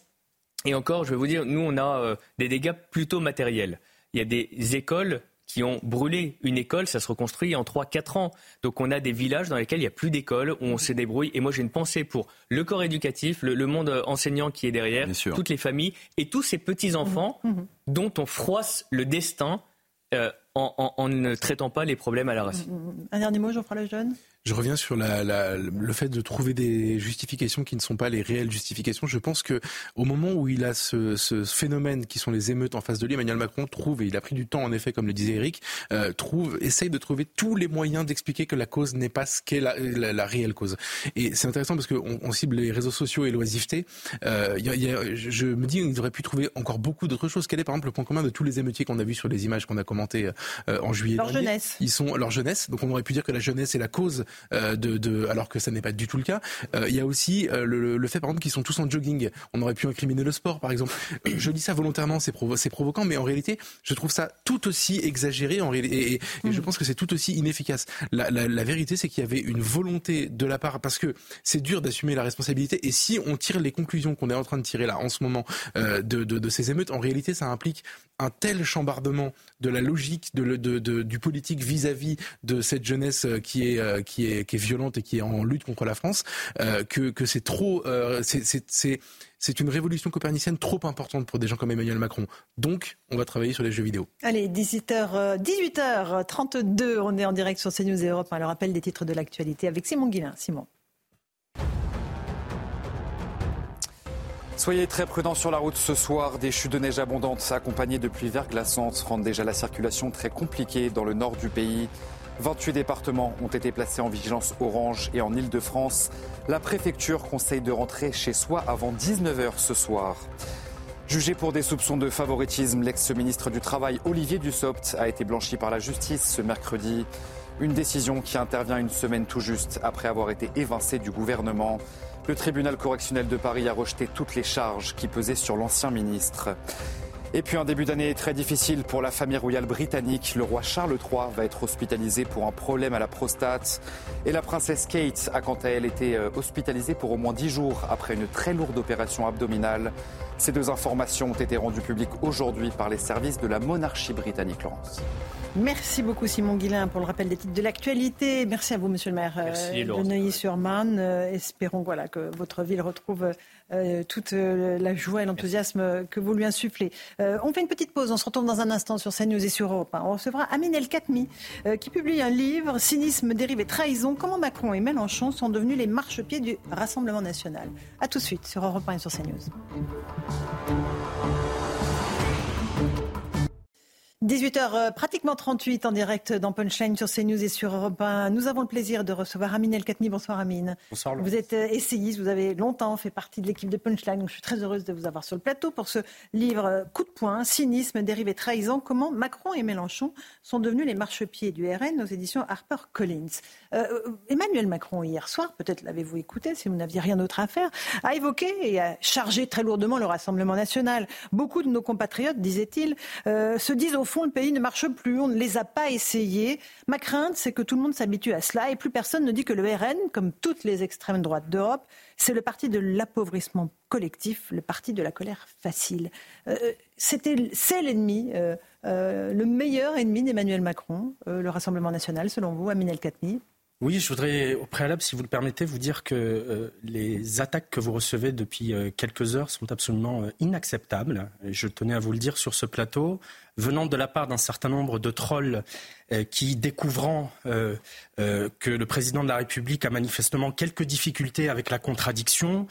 Speaker 16: Et encore, je vais vous dire, nous, on a des dégâts plutôt matériels. Il y a des écoles qui ont brûlé une école, ça se reconstruit en 3-4 ans. Donc on a des villages dans lesquels il n'y a plus d'école, où on se débrouille. Et moi j'ai une pensée pour le corps éducatif, le, monde enseignant qui est derrière, toutes les familles et tous ces petits-enfants mmh. Mmh. dont on froisse le destin euh, en, ne traitant pas les problèmes à la racine.
Speaker 1: Mmh, Un dernier mot, Jean-François Lejeune?
Speaker 8: Je reviens sur la, le fait de trouver des justifications qui ne sont pas les réelles justifications. Je pense que au moment où il a ce, ce phénomène qui sont les émeutes en face de lui, Emmanuel Macron trouve, et il a pris du temps en effet, comme le disait Eric, euh, trouve, essaye de trouver tous les moyens d'expliquer que la cause n'est pas ce qu'est la, la, réelle cause. Et c'est intéressant parce qu'on on cible les réseaux sociaux et l'oisiveté. Euh, y a, y a, je me dis qu'ils auraient pu trouver encore beaucoup d'autres choses. Quel est par exemple le point commun de tous les émeutiers qu'on a vus sur les images qu'on a commentées euh, en juillet
Speaker 1: Leur jeunesse.
Speaker 8: Ils sont leur jeunesse. Donc on aurait pu dire que la jeunesse est la cause euh, de, de, alors que ça n'est pas du tout le cas. Euh, il y a aussi euh, le, le, fait, par exemple, qu'ils sont tous en jogging. On aurait pu incriminer le sport, par exemple. Je dis ça volontairement, c'est provo provoquant, mais en réalité, je trouve ça tout aussi exagéré en et, et, je mmh. pense que c'est tout aussi inefficace. La, la, la vérité, c'est qu'il y avait une volonté de la part, parce que c'est dur d'assumer la responsabilité, et si on tire les conclusions qu'on est en train de tirer là en ce moment euh, de, de, de, ces émeutes, en réalité, ça implique un tel chambardement de la logique de, du politique vis-à-vis -vis de cette jeunesse qui est, qui est, qui est violente et qui est en lutte contre la France, euh, que, que c'est trop, euh, c'est une révolution copernicienne trop importante pour des gens comme Emmanuel Macron. Donc, on va travailler sur les jeux vidéo.
Speaker 1: Allez, 18h, 18h32, on est en direct sur CNews Europe. Hein, le rappel des titres de l'actualité avec Simon Guillain. Simon.
Speaker 2: Soyez très prudents sur la route ce soir. Des chutes de neige abondantes accompagnées de pluies verglaçantes rendent déjà la circulation très compliquée dans le nord du pays. 28 départements ont été placés en vigilance orange et en Ile-de-France. La préfecture conseille de rentrer chez soi avant 19h ce soir. Jugé pour des soupçons de favoritisme, l'ex-ministre du Travail Olivier Dussopt a été blanchi par la justice ce mercredi. Une décision qui intervient une semaine tout juste après avoir été évincé du gouvernement. Le tribunal correctionnel de Paris a rejeté toutes les charges qui pesaient sur l'ancien ministre. Et puis un début d'année très difficile pour la famille royale britannique. Le roi Charles III va être hospitalisé pour un problème à la prostate. Et la princesse Kate a quant à elle été euh, hospitalisée pour au moins 10 jours après une très lourde opération abdominale. Ces deux informations ont été rendues publiques aujourd'hui par les services de la monarchie britannique, Laurence.
Speaker 1: Merci beaucoup Simon Guillain pour le rappel des titres de l'actualité. Merci à vous Monsieur le maire euh, de Neuilly-sur-Marne. Euh, espérons voilà, que votre ville retrouve euh, toute la joie et l'enthousiasme que vous lui insufflez. on fait une petite pause, on se retrouve dans un instant sur CNews et sur Europe. On recevra Amine El Khatmi qui publie un livre, Cynisme, dérive et trahison, comment Macron et Mélenchon sont devenus les marchepieds du Rassemblement national. A tout de suite sur Europe 1 et sur CNews. 18h euh, pratiquement 38 en direct dans Punchline sur CNews et sur Europe 1. Nous avons le plaisir de recevoir Amine El Khatmi. Bonsoir Amine.
Speaker 19: Bonsoir.
Speaker 1: Vous êtes euh, essayiste, vous avez longtemps fait partie de l'équipe de Punchline, donc je suis très heureuse de vous avoir sur le plateau pour ce livre euh, Coup de poing, cynisme, dérivé trahison, comment Macron et Mélenchon sont devenus les marchepieds du RN aux éditions HarperCollins. Euh, Emmanuel Macron hier soir, peut-être l'avez-vous écouté si vous n'aviez rien d'autre à faire, a évoqué et a chargé très lourdement le Rassemblement national. Beaucoup de nos compatriotes, disait-il, euh, se disent au fond, le pays ne marche plus, on ne les a pas essayés. Ma crainte, c'est que tout le monde s'habitue à cela et plus personne ne dit que le RN, comme toutes les extrêmes droites d'Europe, c'est le parti de l'appauvrissement collectif, le parti de la colère facile. Euh, c'est l'ennemi, euh, euh, le meilleur ennemi d'Emmanuel Macron, le Rassemblement national, selon vous, Aminel Katni
Speaker 19: oui, je voudrais au préalable, si vous le permettez, vous dire que euh, les attaques que vous recevez depuis euh, quelques heures sont absolument euh, inacceptables. Je tenais à vous le dire sur ce plateau, venant de la part d'un certain nombre de trolls qui, découvrant que le président de la République a manifestement quelques difficultés avec la contradiction,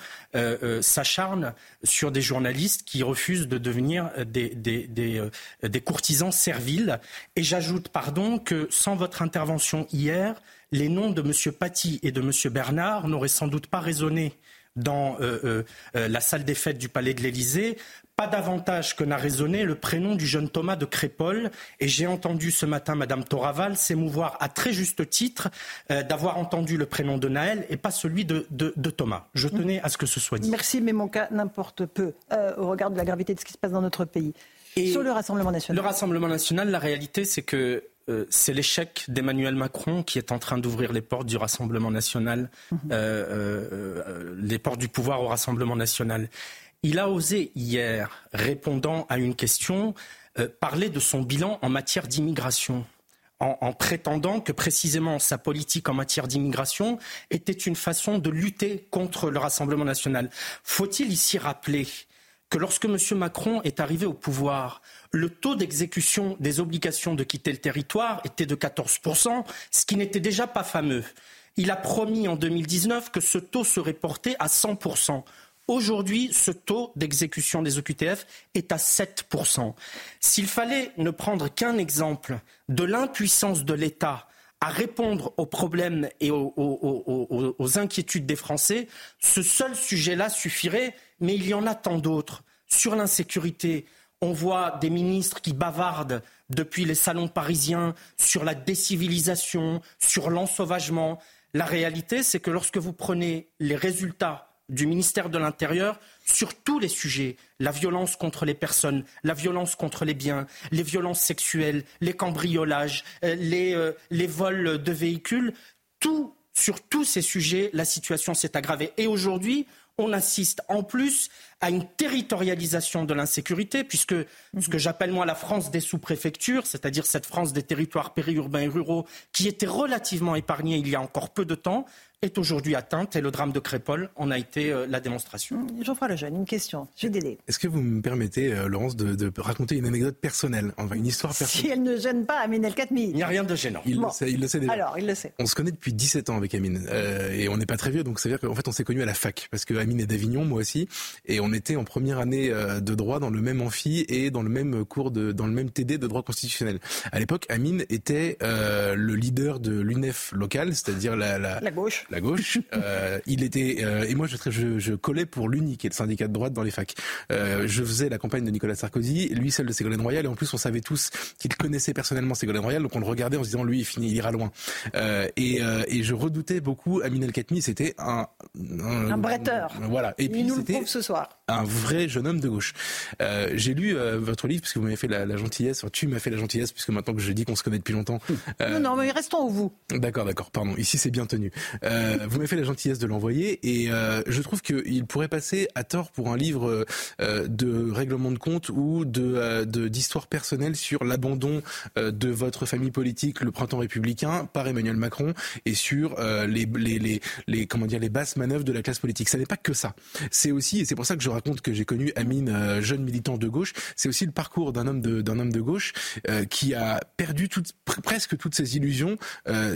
Speaker 19: s'acharnent sur des journalistes qui refusent de devenir des, courtisans serviles. Et j'ajoute, pardon, que sans votre intervention hier, les noms de M. Paty et de M. Bernard n'auraient sans doute pas résonné dans euh, euh, euh, la salle des fêtes du Palais de l'Élysée, pas davantage que n'a résonné le prénom du jeune Thomas de Crépol. Et j'ai entendu ce matin Mme Toraval s'émouvoir à très juste titre d'avoir entendu le prénom de Naël et pas celui de, Thomas. Je tenais à ce que ce soit dit.
Speaker 1: Merci, mais mon cas n'importe peu au regard de la gravité de ce qui se passe dans notre pays. Et Sur le Rassemblement national.
Speaker 19: Le Rassemblement national, la réalité, c'est que euh, c'est l'échec d'Emmanuel Macron qui est en train d'ouvrir les portes du Rassemblement national, mhm. euh, euh, les portes du pouvoir au Rassemblement national. Il a osé hier, répondant à une question, euh, parler de son bilan en matière d'immigration. En, prétendant que précisément sa politique en matière d'immigration était une façon de lutter contre le Rassemblement national. Faut-il ici rappeler que lorsque M. Macron est arrivé au pouvoir, le taux d'exécution des obligations de quitter le territoire était de 14%, ce qui n'était déjà pas fameux? Il a promis en 2019 que ce taux serait porté à 100%. Aujourd'hui, ce taux d'exécution des OQTF est à 7%. S'il fallait ne prendre qu'un exemple de l'impuissance de l'État à répondre aux problèmes et aux, aux, inquiétudes des Français, ce seul sujet-là suffirait, mais il y en a tant d'autres. Sur l'insécurité, on voit des ministres qui bavardent depuis les salons parisiens sur la décivilisation, sur l'ensauvagement. La réalité, c'est que lorsque vous prenez les résultats du ministère de l'Intérieur sur tous les sujets, la violence contre les personnes, la violence contre les biens, les violences sexuelles, les cambriolages, euh, les, euh, les vols de véhicules, tout, sur tous ces sujets, la situation s'est aggravée. Et aujourd'hui, on assiste en plus à une territorialisation de l'insécurité, puisque ce que j'appelle moi la France des sous-préfectures, c'est-à-dire cette France des territoires périurbains et ruraux, qui était relativement épargnée il y a encore peu de temps, est aujourd'hui atteinte et le drame de Crépol en a été euh, la démonstration.
Speaker 1: Mmh, Jean-François Lejeune, une question. J'ai délai.
Speaker 8: Est-ce que vous me permettez, euh, Laurence, de, raconter une anecdote personnelle, enfin une histoire personnelle
Speaker 1: Si elle ne gêne pas Amine El Khatmi.
Speaker 19: Il n'y a rien de gênant.
Speaker 8: Il, le sait, il le sait déjà.
Speaker 1: Alors, il le sait.
Speaker 8: On se connaît depuis 17 ans avec Amine euh, et on n'est pas très vieux, donc ça veut dire qu'en fait on s'est connus à la fac parce que Amine est d'Avignon, moi aussi, et on était en première année de droit dans le même amphi et dans le même cours de, dans le même TD de droit constitutionnel. À l'époque, Amine était le leader de l'UNEF local, c'est-à-dire la, la,
Speaker 1: la gauche.
Speaker 8: La gauche. Euh, il était euh, et moi je, je, je collais pour l'UNI, qui est le syndicat de droite dans les facs. Euh, je faisais la campagne de Nicolas Sarkozy, lui celle de Ségolène Royal, et en plus on savait tous qu'il connaissait personnellement Ségolène Royal, donc on le regardait en se disant lui il finit, il ira loin. et, et je redoutais beaucoup Amin El Khatmi, c'était un
Speaker 1: un, un bretteur.
Speaker 8: Voilà. Et
Speaker 1: puis c'était ce soir.
Speaker 8: Un vrai jeune homme de gauche. J'ai lu votre livre puisque vous m'avez fait la, la gentillesse. Enfin, tu m'as fait la gentillesse puisque maintenant que je dis qu'on se connaît depuis longtemps.
Speaker 1: non, non, mais restons au vous.
Speaker 8: D'accord, d'accord. Pardon. Ici c'est bien tenu. vous m'avez fait la gentillesse de l'envoyer et euh, je trouve qu'il pourrait passer à tort pour un livre euh, de règlement de compte ou de d'histoire personnelle sur l'abandon euh, de votre famille politique, le printemps républicain, par Emmanuel Macron et sur les, les, les, les, comment dire les basses manœuvres de la classe politique. Ça n'est pas que ça. C'est aussi et c'est pour ça que je raconte que j'ai connu Amine, jeune militant de gauche. C'est aussi le parcours d'un homme de d'un homme de gauche qui a perdu toute, presque toutes ses illusions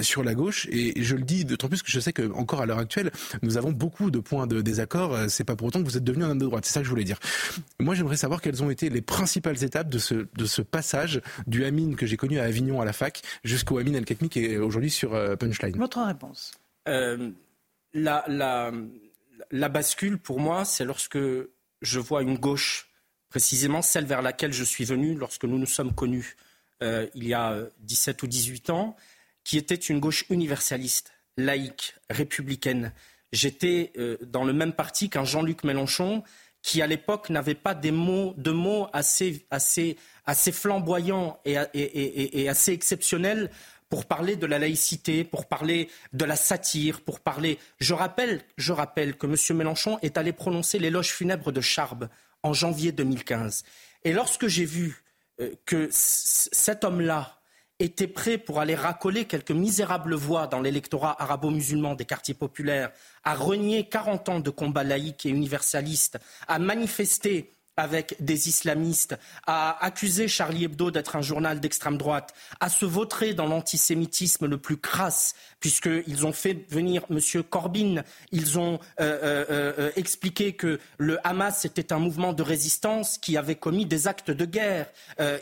Speaker 8: sur la gauche et, je le dis d'autant plus que je sais que encore à l'heure actuelle nous avons beaucoup de points de désaccord. Euh, c'est pas pour autant que vous êtes devenu un homme de droite. C'est ça que je voulais dire. Moi, j'aimerais savoir quelles ont été les principales étapes de ce, de ce passage du Amine que j'ai connu à Avignon à la fac jusqu'au Amine El Khatmi qui est aujourd'hui sur euh, Punchline.
Speaker 1: Votre réponse euh,
Speaker 19: la, la, la bascule, pour moi, c'est lorsque je vois une gauche, précisément celle vers laquelle je suis venu lorsque nous nous sommes connus il y a 17 ou 18 ans, qui était une gauche universaliste laïque, républicaine. J'étais euh, dans le même parti qu'un Jean-Luc Mélenchon qui à l'époque n'avait pas des mots, de mots assez, flamboyants et, assez exceptionnels pour parler de la laïcité, pour parler de la satire, pour parler. Je rappelle, que M. Mélenchon est allé prononcer l'éloge funèbre de Charb en janvier 2015. Et lorsque j'ai vu euh, que cet homme-là était prêt pour aller racoler quelques misérables voix dans l'électorat arabo-musulman des quartiers populaires, à renier 40 ans de combat laïque et universaliste, à manifester avec des islamistes, à accuser Charlie Hebdo d'être un journal d'extrême droite, à se vautrer dans l'antisémitisme le plus crasse, puisqu'ils ont fait venir M. Corbyn, ils ont euh, euh, euh, expliqué que le Hamas était un mouvement de résistance qui avait commis des actes de guerre.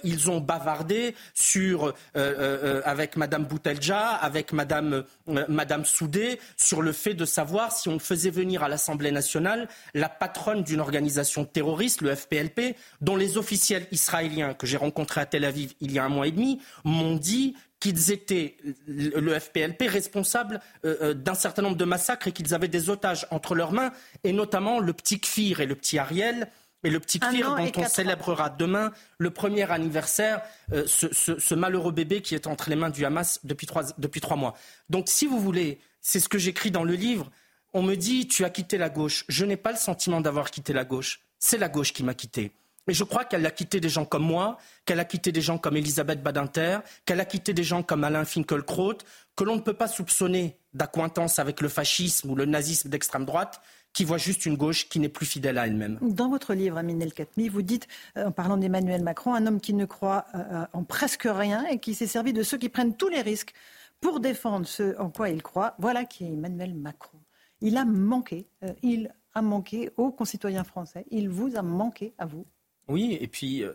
Speaker 19: ils ont bavardé sur, avec Mme Boutelja, avec Mme, Madame Soudé, sur le fait de savoir si on faisait venir à l'Assemblée nationale la patronne d'une organisation terroriste, le FPLP, dont les officiels israéliens que j'ai rencontrés à Tel Aviv il y a un mois et demi m'ont dit qu'ils étaient, le FPLP, responsable euh, euh, d'un certain nombre de massacres et qu'ils avaient des otages entre leurs mains, et notamment le petit Kfir et le petit Ariel. Et le petit Kfir, dont on célébrera demain le premier anniversaire, euh, ce, malheureux bébé qui est entre les mains du Hamas depuis trois, depuis trois mois. Donc, si vous voulez, c'est ce que j'écris dans le livre. On me dit, tu as quitté la gauche. Je n'ai pas le sentiment d'avoir quitté la gauche c'est la gauche qui m'a quitté. Mais je crois qu'elle a quitté des gens comme moi, qu'elle a quitté des gens comme Elisabeth Badinter, qu'elle a quitté des gens comme Alain Finkielkraut, que l'on ne peut pas soupçonner d'accointance avec le fascisme ou le nazisme d'extrême droite, qui voit juste une gauche qui n'est plus fidèle à elle-même.
Speaker 1: Dans votre livre, Amine El vous dites, euh, en parlant d'Emmanuel Macron, un homme qui ne croit euh, en presque rien et qui s'est servi de ceux qui prennent tous les risques pour défendre ce en quoi il croit. Voilà qui est Emmanuel Macron. Il a manqué, euh, il a manqué aux concitoyens français, il vous a manqué à vous.
Speaker 19: Oui, et puis euh,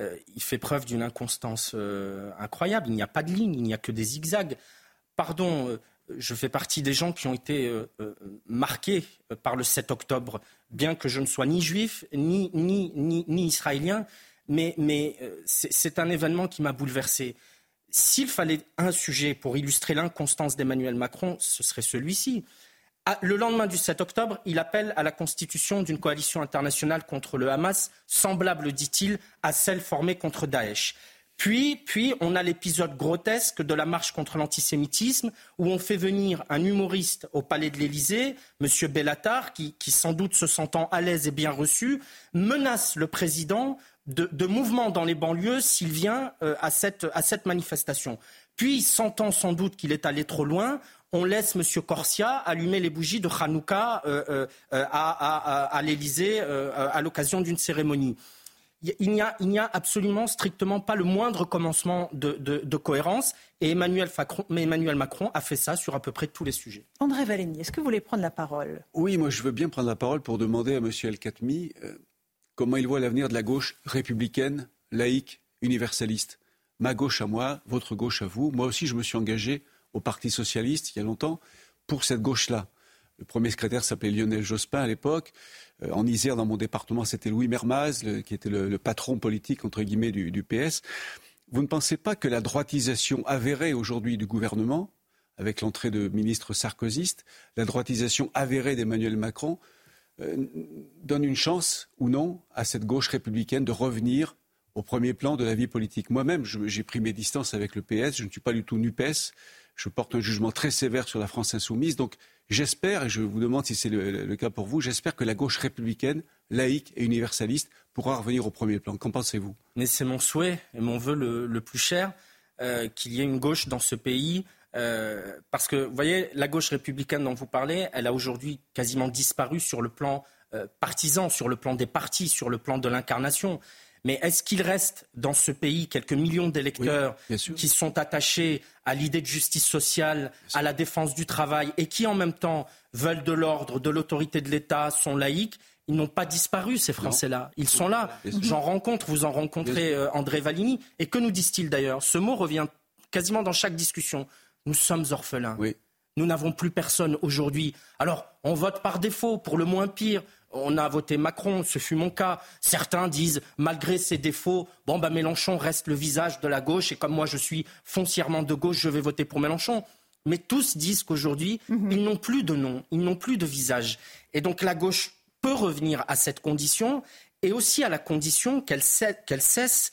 Speaker 19: euh, il fait preuve d'une inconstance euh, incroyable. Il n'y a pas de ligne, il n'y a que des zigzags. Pardon, je fais partie des gens qui ont été marqués par le 7 octobre, bien que je ne sois ni juif, ni, ni, ni, ni israélien, mais, mais c'est un événement qui m'a bouleversé. S'il fallait un sujet pour illustrer l'inconstance d'Emmanuel Macron, ce serait celui-ci. Ah, le lendemain du 7 octobre, il appelle à la constitution d'une coalition internationale contre le Hamas, semblable, dit-il, à celle formée contre Daesh. Puis, on a l'épisode grotesque de la marche contre l'antisémitisme, où on fait venir un humoriste au palais de l'Élysée, M. Bellatar, qui, qui, sans doute se sentant à l'aise et bien reçu, menace le président de, de mouvements dans les banlieues s'il vient euh, à, cette, à cette manifestation. Puis, sentant sans doute qu'il est allé trop loin, on laisse M. Corsia allumer les bougies de Hanouka euh, euh, à, à, à l'Élysée euh, à l'occasion d'une cérémonie. Il n'y, a, il n'y a, absolument strictement pas le moindre commencement de, de, de cohérence et Emmanuel, Facron, mais Emmanuel Macron a fait ça sur à peu près tous les sujets.
Speaker 1: André Valény, est-ce que vous voulez prendre la parole?
Speaker 9: Oui, moi je veux bien prendre la parole pour demander à M. El Khatmi euh, comment il voit l'avenir de la gauche républicaine, laïque, universaliste. Ma gauche à moi, votre gauche à vous. Moi aussi je me suis engagé au Parti socialiste il y a longtemps pour cette gauche-là. Le premier secrétaire s'appelait Lionel Jospin à l'époque. Euh, en Isère, dans mon département, c'était Louis Mermaz, qui était le, patron politique, entre guillemets, du, du, PS. Vous ne pensez pas que la droitisation avérée aujourd'hui du gouvernement, avec l'entrée de ministres sarkozystes, la droitisation avérée d'Emmanuel Macron, euh, donne une chance ou non à cette gauche républicaine de revenir au premier plan de la vie politique? Moi-même, j'ai pris mes distances avec le PS, je ne suis pas du tout NUPES, je porte un jugement très sévère sur la France insoumise. Donc j'espère, et je vous demande si c'est le, cas pour vous, j'espère que la gauche républicaine, laïque et universaliste pourra revenir au premier plan. Qu'en pensez-vous?
Speaker 19: Mais c'est mon souhait et mon vœu le, le plus cher euh, qu'il y ait une gauche dans ce pays. Euh, parce que, vous voyez, la gauche républicaine dont vous parlez, elle a aujourd'hui quasiment disparu sur le plan euh, partisan, sur le plan des partis, sur le plan de l'incarnation. Mais est-ce qu'il reste dans ce pays quelques millions d'électeurs oui, qui sont attachés à l'idée de justice sociale, à la défense du travail et qui en même temps veulent de l'ordre, de l'autorité de l'État, sont laïcs? Ils n'ont pas disparu, ces Français-là. Ils sont là. J'en rencontre, vous en rencontrez euh, André Valigny. Et que nous disent-ils d'ailleurs? Ce mot revient quasiment dans chaque discussion. Nous sommes orphelins.
Speaker 9: Oui.
Speaker 19: Nous n'avons plus personne aujourd'hui. Alors, on vote par défaut, pour le moins pire. On a voté Macron, ce fut mon cas. Certains disent, malgré ses défauts, bon, bah, Mélenchon reste le visage de la gauche, et comme moi je suis foncièrement de gauche, je vais voter pour Mélenchon. Mais tous disent qu'aujourd'hui, -hmm. ils n'ont plus de nom, ils n'ont plus de visage. Et donc la gauche peut revenir à cette condition, et aussi à la condition qu'elle qu cesse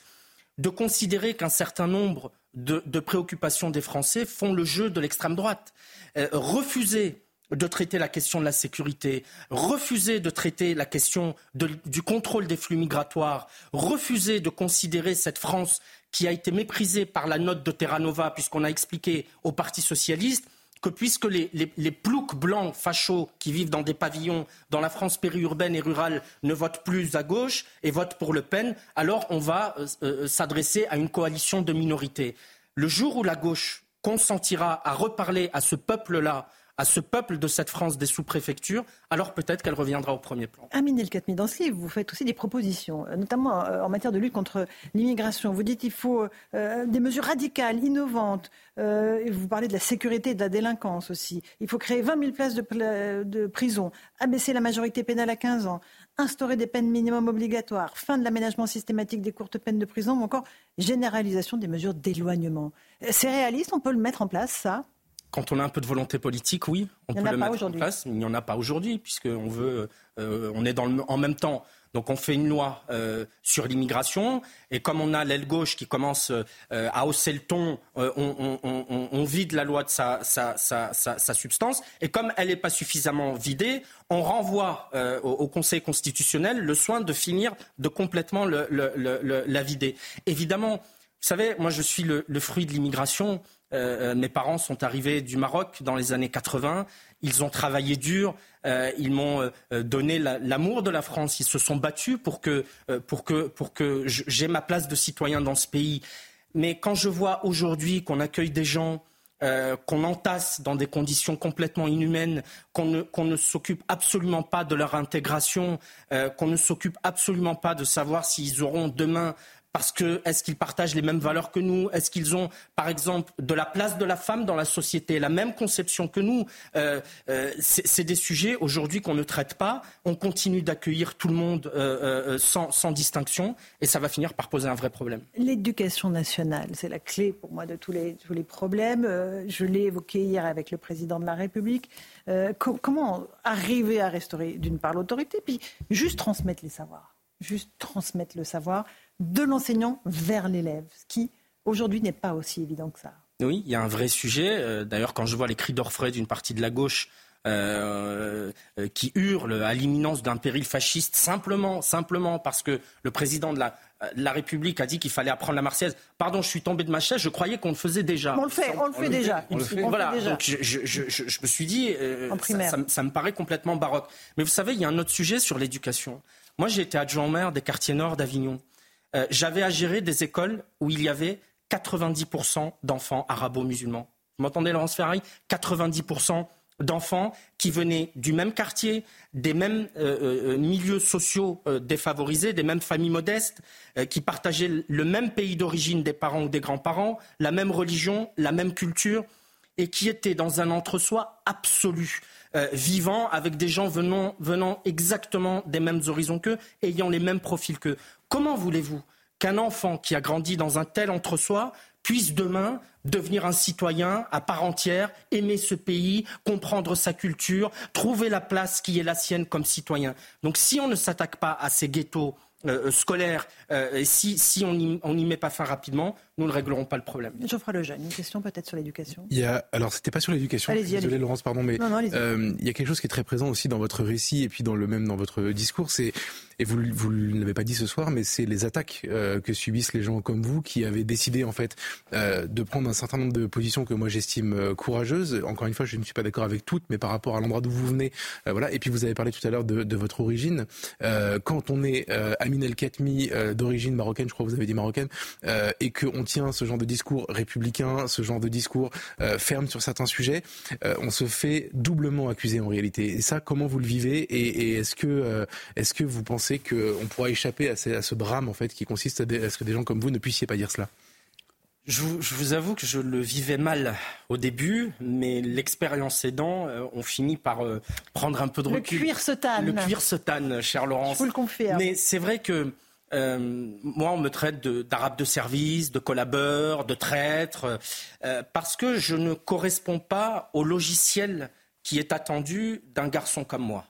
Speaker 19: de considérer qu'un certain nombre de, préoccupations des Français font le jeu de l'extrême droite. Euh, refuser de traiter la question de la sécurité, refuser de traiter la question du contrôle des flux migratoires, refuser de considérer cette France qui a été méprisée par la note de Terra Nova, puisqu'on a expliqué au Parti socialiste que puisque les, ploucs blancs fachos qui vivent dans des pavillons dans la France périurbaine et rurale ne votent plus à gauche et votent pour Le Pen, alors on va euh, euh, s'adresser à une coalition de minorités. Le jour où la gauche consentira à reparler à ce peuple-là à ce peuple de cette France des sous-préfectures, alors peut-être qu'elle reviendra au premier plan.
Speaker 1: Amine El Khatmi, dans ce livre, vous faites aussi des propositions, notamment en matière de lutte contre l'immigration. Vous dites qu'il faut euh, des mesures radicales, innovantes. Euh, vous parlez de la sécurité et de la délinquance aussi. Il faut créer 20 000 places de, de prison, abaisser la majorité pénale à 15 ans, instaurer des peines minimum obligatoires, fin de l'aménagement systématique des courtes peines de prison ou encore généralisation des mesures d'éloignement. C'est réaliste, on peut le mettre en place, ça?
Speaker 19: Quand on a un peu de volonté politique, oui, on peut le mettre en place. Il n'y en a pas aujourd'hui, puisqu'on veut, euh, on est dans le, en même temps donc on fait une loi euh, sur l'immigration et comme on a l'aile gauche qui commence euh, à hausser le ton, euh, on, vide la loi de sa, substance et comme elle n'est pas suffisamment vidée, on renvoie au, Conseil constitutionnel le soin de finir de complètement la vider. Évidemment, vous savez, moi je suis le, fruit de l'immigration. Mes parents sont arrivés du Maroc dans les années 80. Ils ont travaillé dur, euh, ils m'ont euh, donné l'amour de la France, ils se sont battus pour que, euh, pour ma place de citoyen dans ce pays. Mais quand je vois aujourd'hui qu'on accueille des gens qu'on entasse dans des conditions complètement inhumaines, qu'on ne, ne s'occupe absolument pas de leur intégration, qu'on ne s'occupe absolument pas de savoir s'ils auront demain parce que est-ce qu'ils partagent les mêmes valeurs que nous? Est-ce qu'ils ont, par exemple, de la place de la femme dans la société, la même conception que nous euh, euh, C'est des sujets aujourd'hui qu'on ne traite pas. On continue d'accueillir tout le monde euh, sans, distinction, et ça va finir par poser un vrai problème.
Speaker 1: L'éducation nationale, c'est la clé pour moi de tous les, tous les problèmes. je l'ai évoqué hier avec le président de la République. comment arriver à restaurer, d'une part, l'autorité, puis juste transmettre les savoirs juste transmettre le savoir de l'enseignant vers l'élève, ce qui aujourd'hui n'est pas aussi évident que ça.
Speaker 19: Oui, il y a un vrai sujet. Euh, d'ailleurs, quand je vois les cris d'orfraie d'une partie de la gauche euh, euh, qui hurle à l'imminence d'un péril fasciste simplement, simplement parce que le président de la, la République a dit qu'il fallait apprendre la Marseillaise. Pardon, je suis tombé de ma chaise, je croyais qu'on le faisait déjà.
Speaker 1: On le fait, on le fait déjà.
Speaker 19: On le fait. voilà, donc je, je, je, me suis dit, ça, ça, me paraît complètement baroque. Mais vous savez, il y a un autre sujet sur l'éducation. Moi, j'ai été adjoint maire des quartiers nord d'Avignon. Euh, j'avais à gérer des écoles où il y avait 90% d'enfants arabo-musulmans. Vous m'entendez, Laurence Ferrari? 90% d'enfants qui venaient du même quartier, des mêmes euh, euh, milieux sociaux défavorisés, des mêmes familles modestes, qui partageaient le même pays d'origine des parents ou des grands-parents, la même religion, la même culture, et qui étaient dans un entre-soi absolu. Vivant avec des gens venant, venant exactement des mêmes horizons qu'eux, ayant les mêmes profils qu'eux. Comment voulez-vous qu'un enfant qui a grandi dans un tel entre-soi puisse demain devenir un citoyen à part entière, aimer ce pays, comprendre sa culture, trouver la place qui est la sienne comme citoyen? Donc si on ne s'attaque pas à ces ghettos euh, scolaires, euh, si, si on n'y met pas fin rapidement, nous ne réglerons pas le problème.
Speaker 1: Geoffroy Lejeune, une question peut-être sur l'éducation.
Speaker 8: Il y a, alors c'était pas sur l'éducation. Désolé Laurence, pardon, mais euh, il y a quelque chose qui est très présent aussi dans votre récit et puis dans le même dans votre discours, c'est et vous vous ne l'avez pas dit ce soir, mais c'est les attaques euh, que subissent les gens comme vous qui avez décidé en fait euh, de prendre un certain nombre de positions que moi j'estime euh, courageuses. Encore une fois, je ne suis pas d'accord avec toutes, mais par rapport à l'endroit d'où vous venez, euh, voilà. Et puis vous avez parlé tout à l'heure de, de, votre origine. quand on est Amin El Khatmi d'origine marocaine, je crois que vous avez dit marocaine, et qu'on tient ce genre de discours républicain, ce genre de discours euh, ferme sur certains sujets, euh, on se fait doublement accuser en réalité. Et ça, comment vous le vivez Et, est-ce que, euh, est-ce que vous pensez qu'on pourra échapper à ce, à ce, drame en fait qui consiste à, ce que des gens comme vous ne puissiez pas dire cela?
Speaker 19: Je vous, je vous, avoue que je le vivais mal au début, mais l'expérience aidant, on finit par prendre un peu de recul.
Speaker 1: Le cuir se tanne.
Speaker 19: Le cuir se tanne, cher Laurence.
Speaker 1: Je vous le confirme.
Speaker 19: Mais c'est vrai que euh, moi, on me traite d'arabe de, service, de collaborateur, de traître, euh, parce que je ne corresponds pas au logiciel qui est attendu d'un garçon comme moi.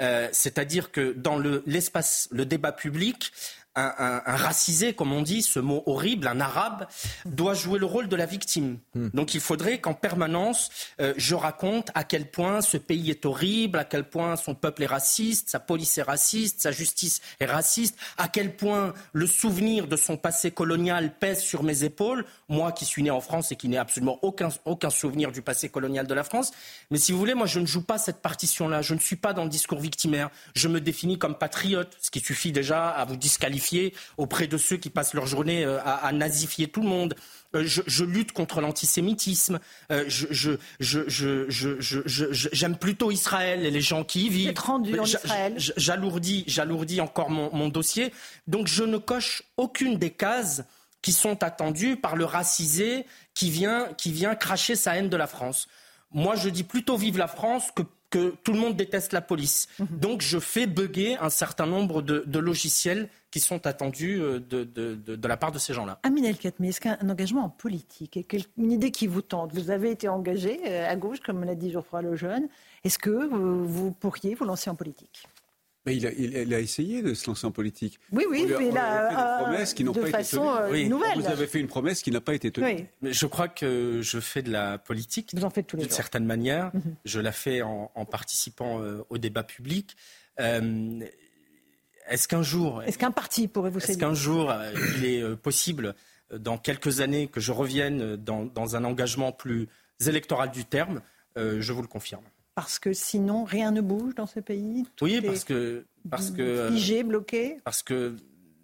Speaker 19: Euh, c'est-à-dire que dans l'espace, le débat public, un, racisé, comme on dit, ce mot horrible, un arabe, doit jouer le rôle de la victime. Hmm. Donc il faudrait qu'en permanence, euh, je raconte à quel point ce pays est horrible, à quel point son peuple est raciste, sa police est raciste, sa justice est raciste, à quel point le souvenir de son passé colonial pèse sur mes épaules, moi qui suis né en France et qui n'ai absolument aucun, aucun souvenir du passé colonial de la France. Mais si vous voulez, moi je ne joue pas cette partition-là, je ne suis pas dans le discours victimaire, je me définis comme patriote, ce qui suffit déjà à vous disqualifier auprès de ceux qui passent leur journée euh, à, nazifier tout le monde. Euh, je, lutte contre l'antisémitisme. Euh, je, j'aime plutôt Israël et les gens qui y vivent. J'alourdis, j'alourdis encore mon, mon, dossier. Donc je ne coche aucune des cases qui sont attendues par le racisé qui vient, qui vient cracher sa haine de la France. Moi, je dis plutôt vive la France que que tout le monde déteste la police. Donc je fais bugger un certain nombre de, logiciels qui sont attendus euh, de, de, la part de ces gens-là.
Speaker 1: Amine El Khatmi, est-ce qu'un engagement en politique est une idée qui vous tente Vous avez été engagé euh, à gauche, comme l'a dit Geoffroy Lejeune. Est-ce que vous pourriez vous lancer en politique?
Speaker 9: Mais il a, il, a, essayé de se lancer en politique.
Speaker 1: Oui, oui,
Speaker 9: mais
Speaker 1: il
Speaker 9: a,
Speaker 1: fait
Speaker 9: des qui n'ont pas
Speaker 1: façon
Speaker 9: été
Speaker 1: tenues.
Speaker 9: Euh,
Speaker 1: nouvelle.
Speaker 9: Vous avez fait une promesse qui n'a pas été tenue.
Speaker 19: Mais je crois que je fais de la politique.
Speaker 1: Vous en faites tous les
Speaker 19: D'une certaine manière. Mhm. Je la fais en, participant euh, au débat public. Euh, est-ce qu'un jour.
Speaker 1: Est-ce qu'un parti pourrait vous
Speaker 19: Est-ce qu'un jour, il est possible, dans quelques années, que je revienne dans, dans un engagement plus électoral du terme? Je vous le confirme.
Speaker 1: Parce que sinon, rien ne bouge dans ce pays
Speaker 19: Oui, parce que... Parce que
Speaker 1: figé, bloqué.
Speaker 19: Parce que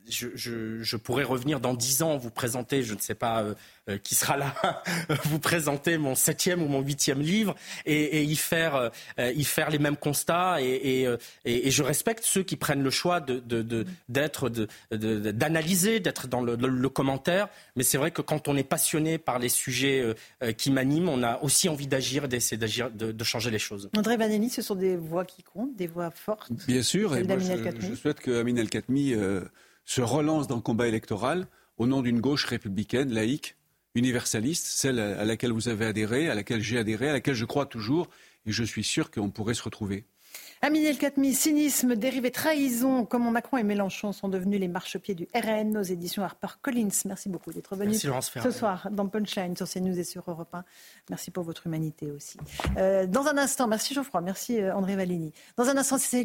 Speaker 19: je, pourrais revenir dans dix ans, vous présenter, je ne sais pas euh, euh, qui sera là, vous présenter mon septième ou mon huitième livre et, y faire euh, y faire les mêmes constats et, je respecte ceux qui prennent le choix de d'être d'analyser, d'être dans le, commentaire. Mais c'est vrai que quand on est passionné par les sujets qui m'animent, on a aussi envie d'agir et d'essayer d'agir, de, changer les choses.
Speaker 1: André Vanelli, ce sont des voix qui comptent, des voix fortes.
Speaker 9: Bien sûr, et moi, je, je, souhaite que Amin El Khatmi se relance dans le combat électoral au nom d'une gauche républicaine, laïque, universaliste, celle à laquelle vous avez adhéré, à laquelle j'ai adhéré, à laquelle je crois toujours, et je suis sûr qu'on pourrait se retrouver.
Speaker 1: Aminé El Khatmi, cynisme, dérivé, trahison, comment Macron et Mélenchon sont devenus les marchepieds du RN aux éditions HarperCollins. Merci beaucoup d'être venu ce soir dans Punchline sur CNews et sur Europe 1. Merci pour votre humanité aussi. Euh, dans un instant, merci Geoffroy, merci euh, André Valény. Dans un instant, c'est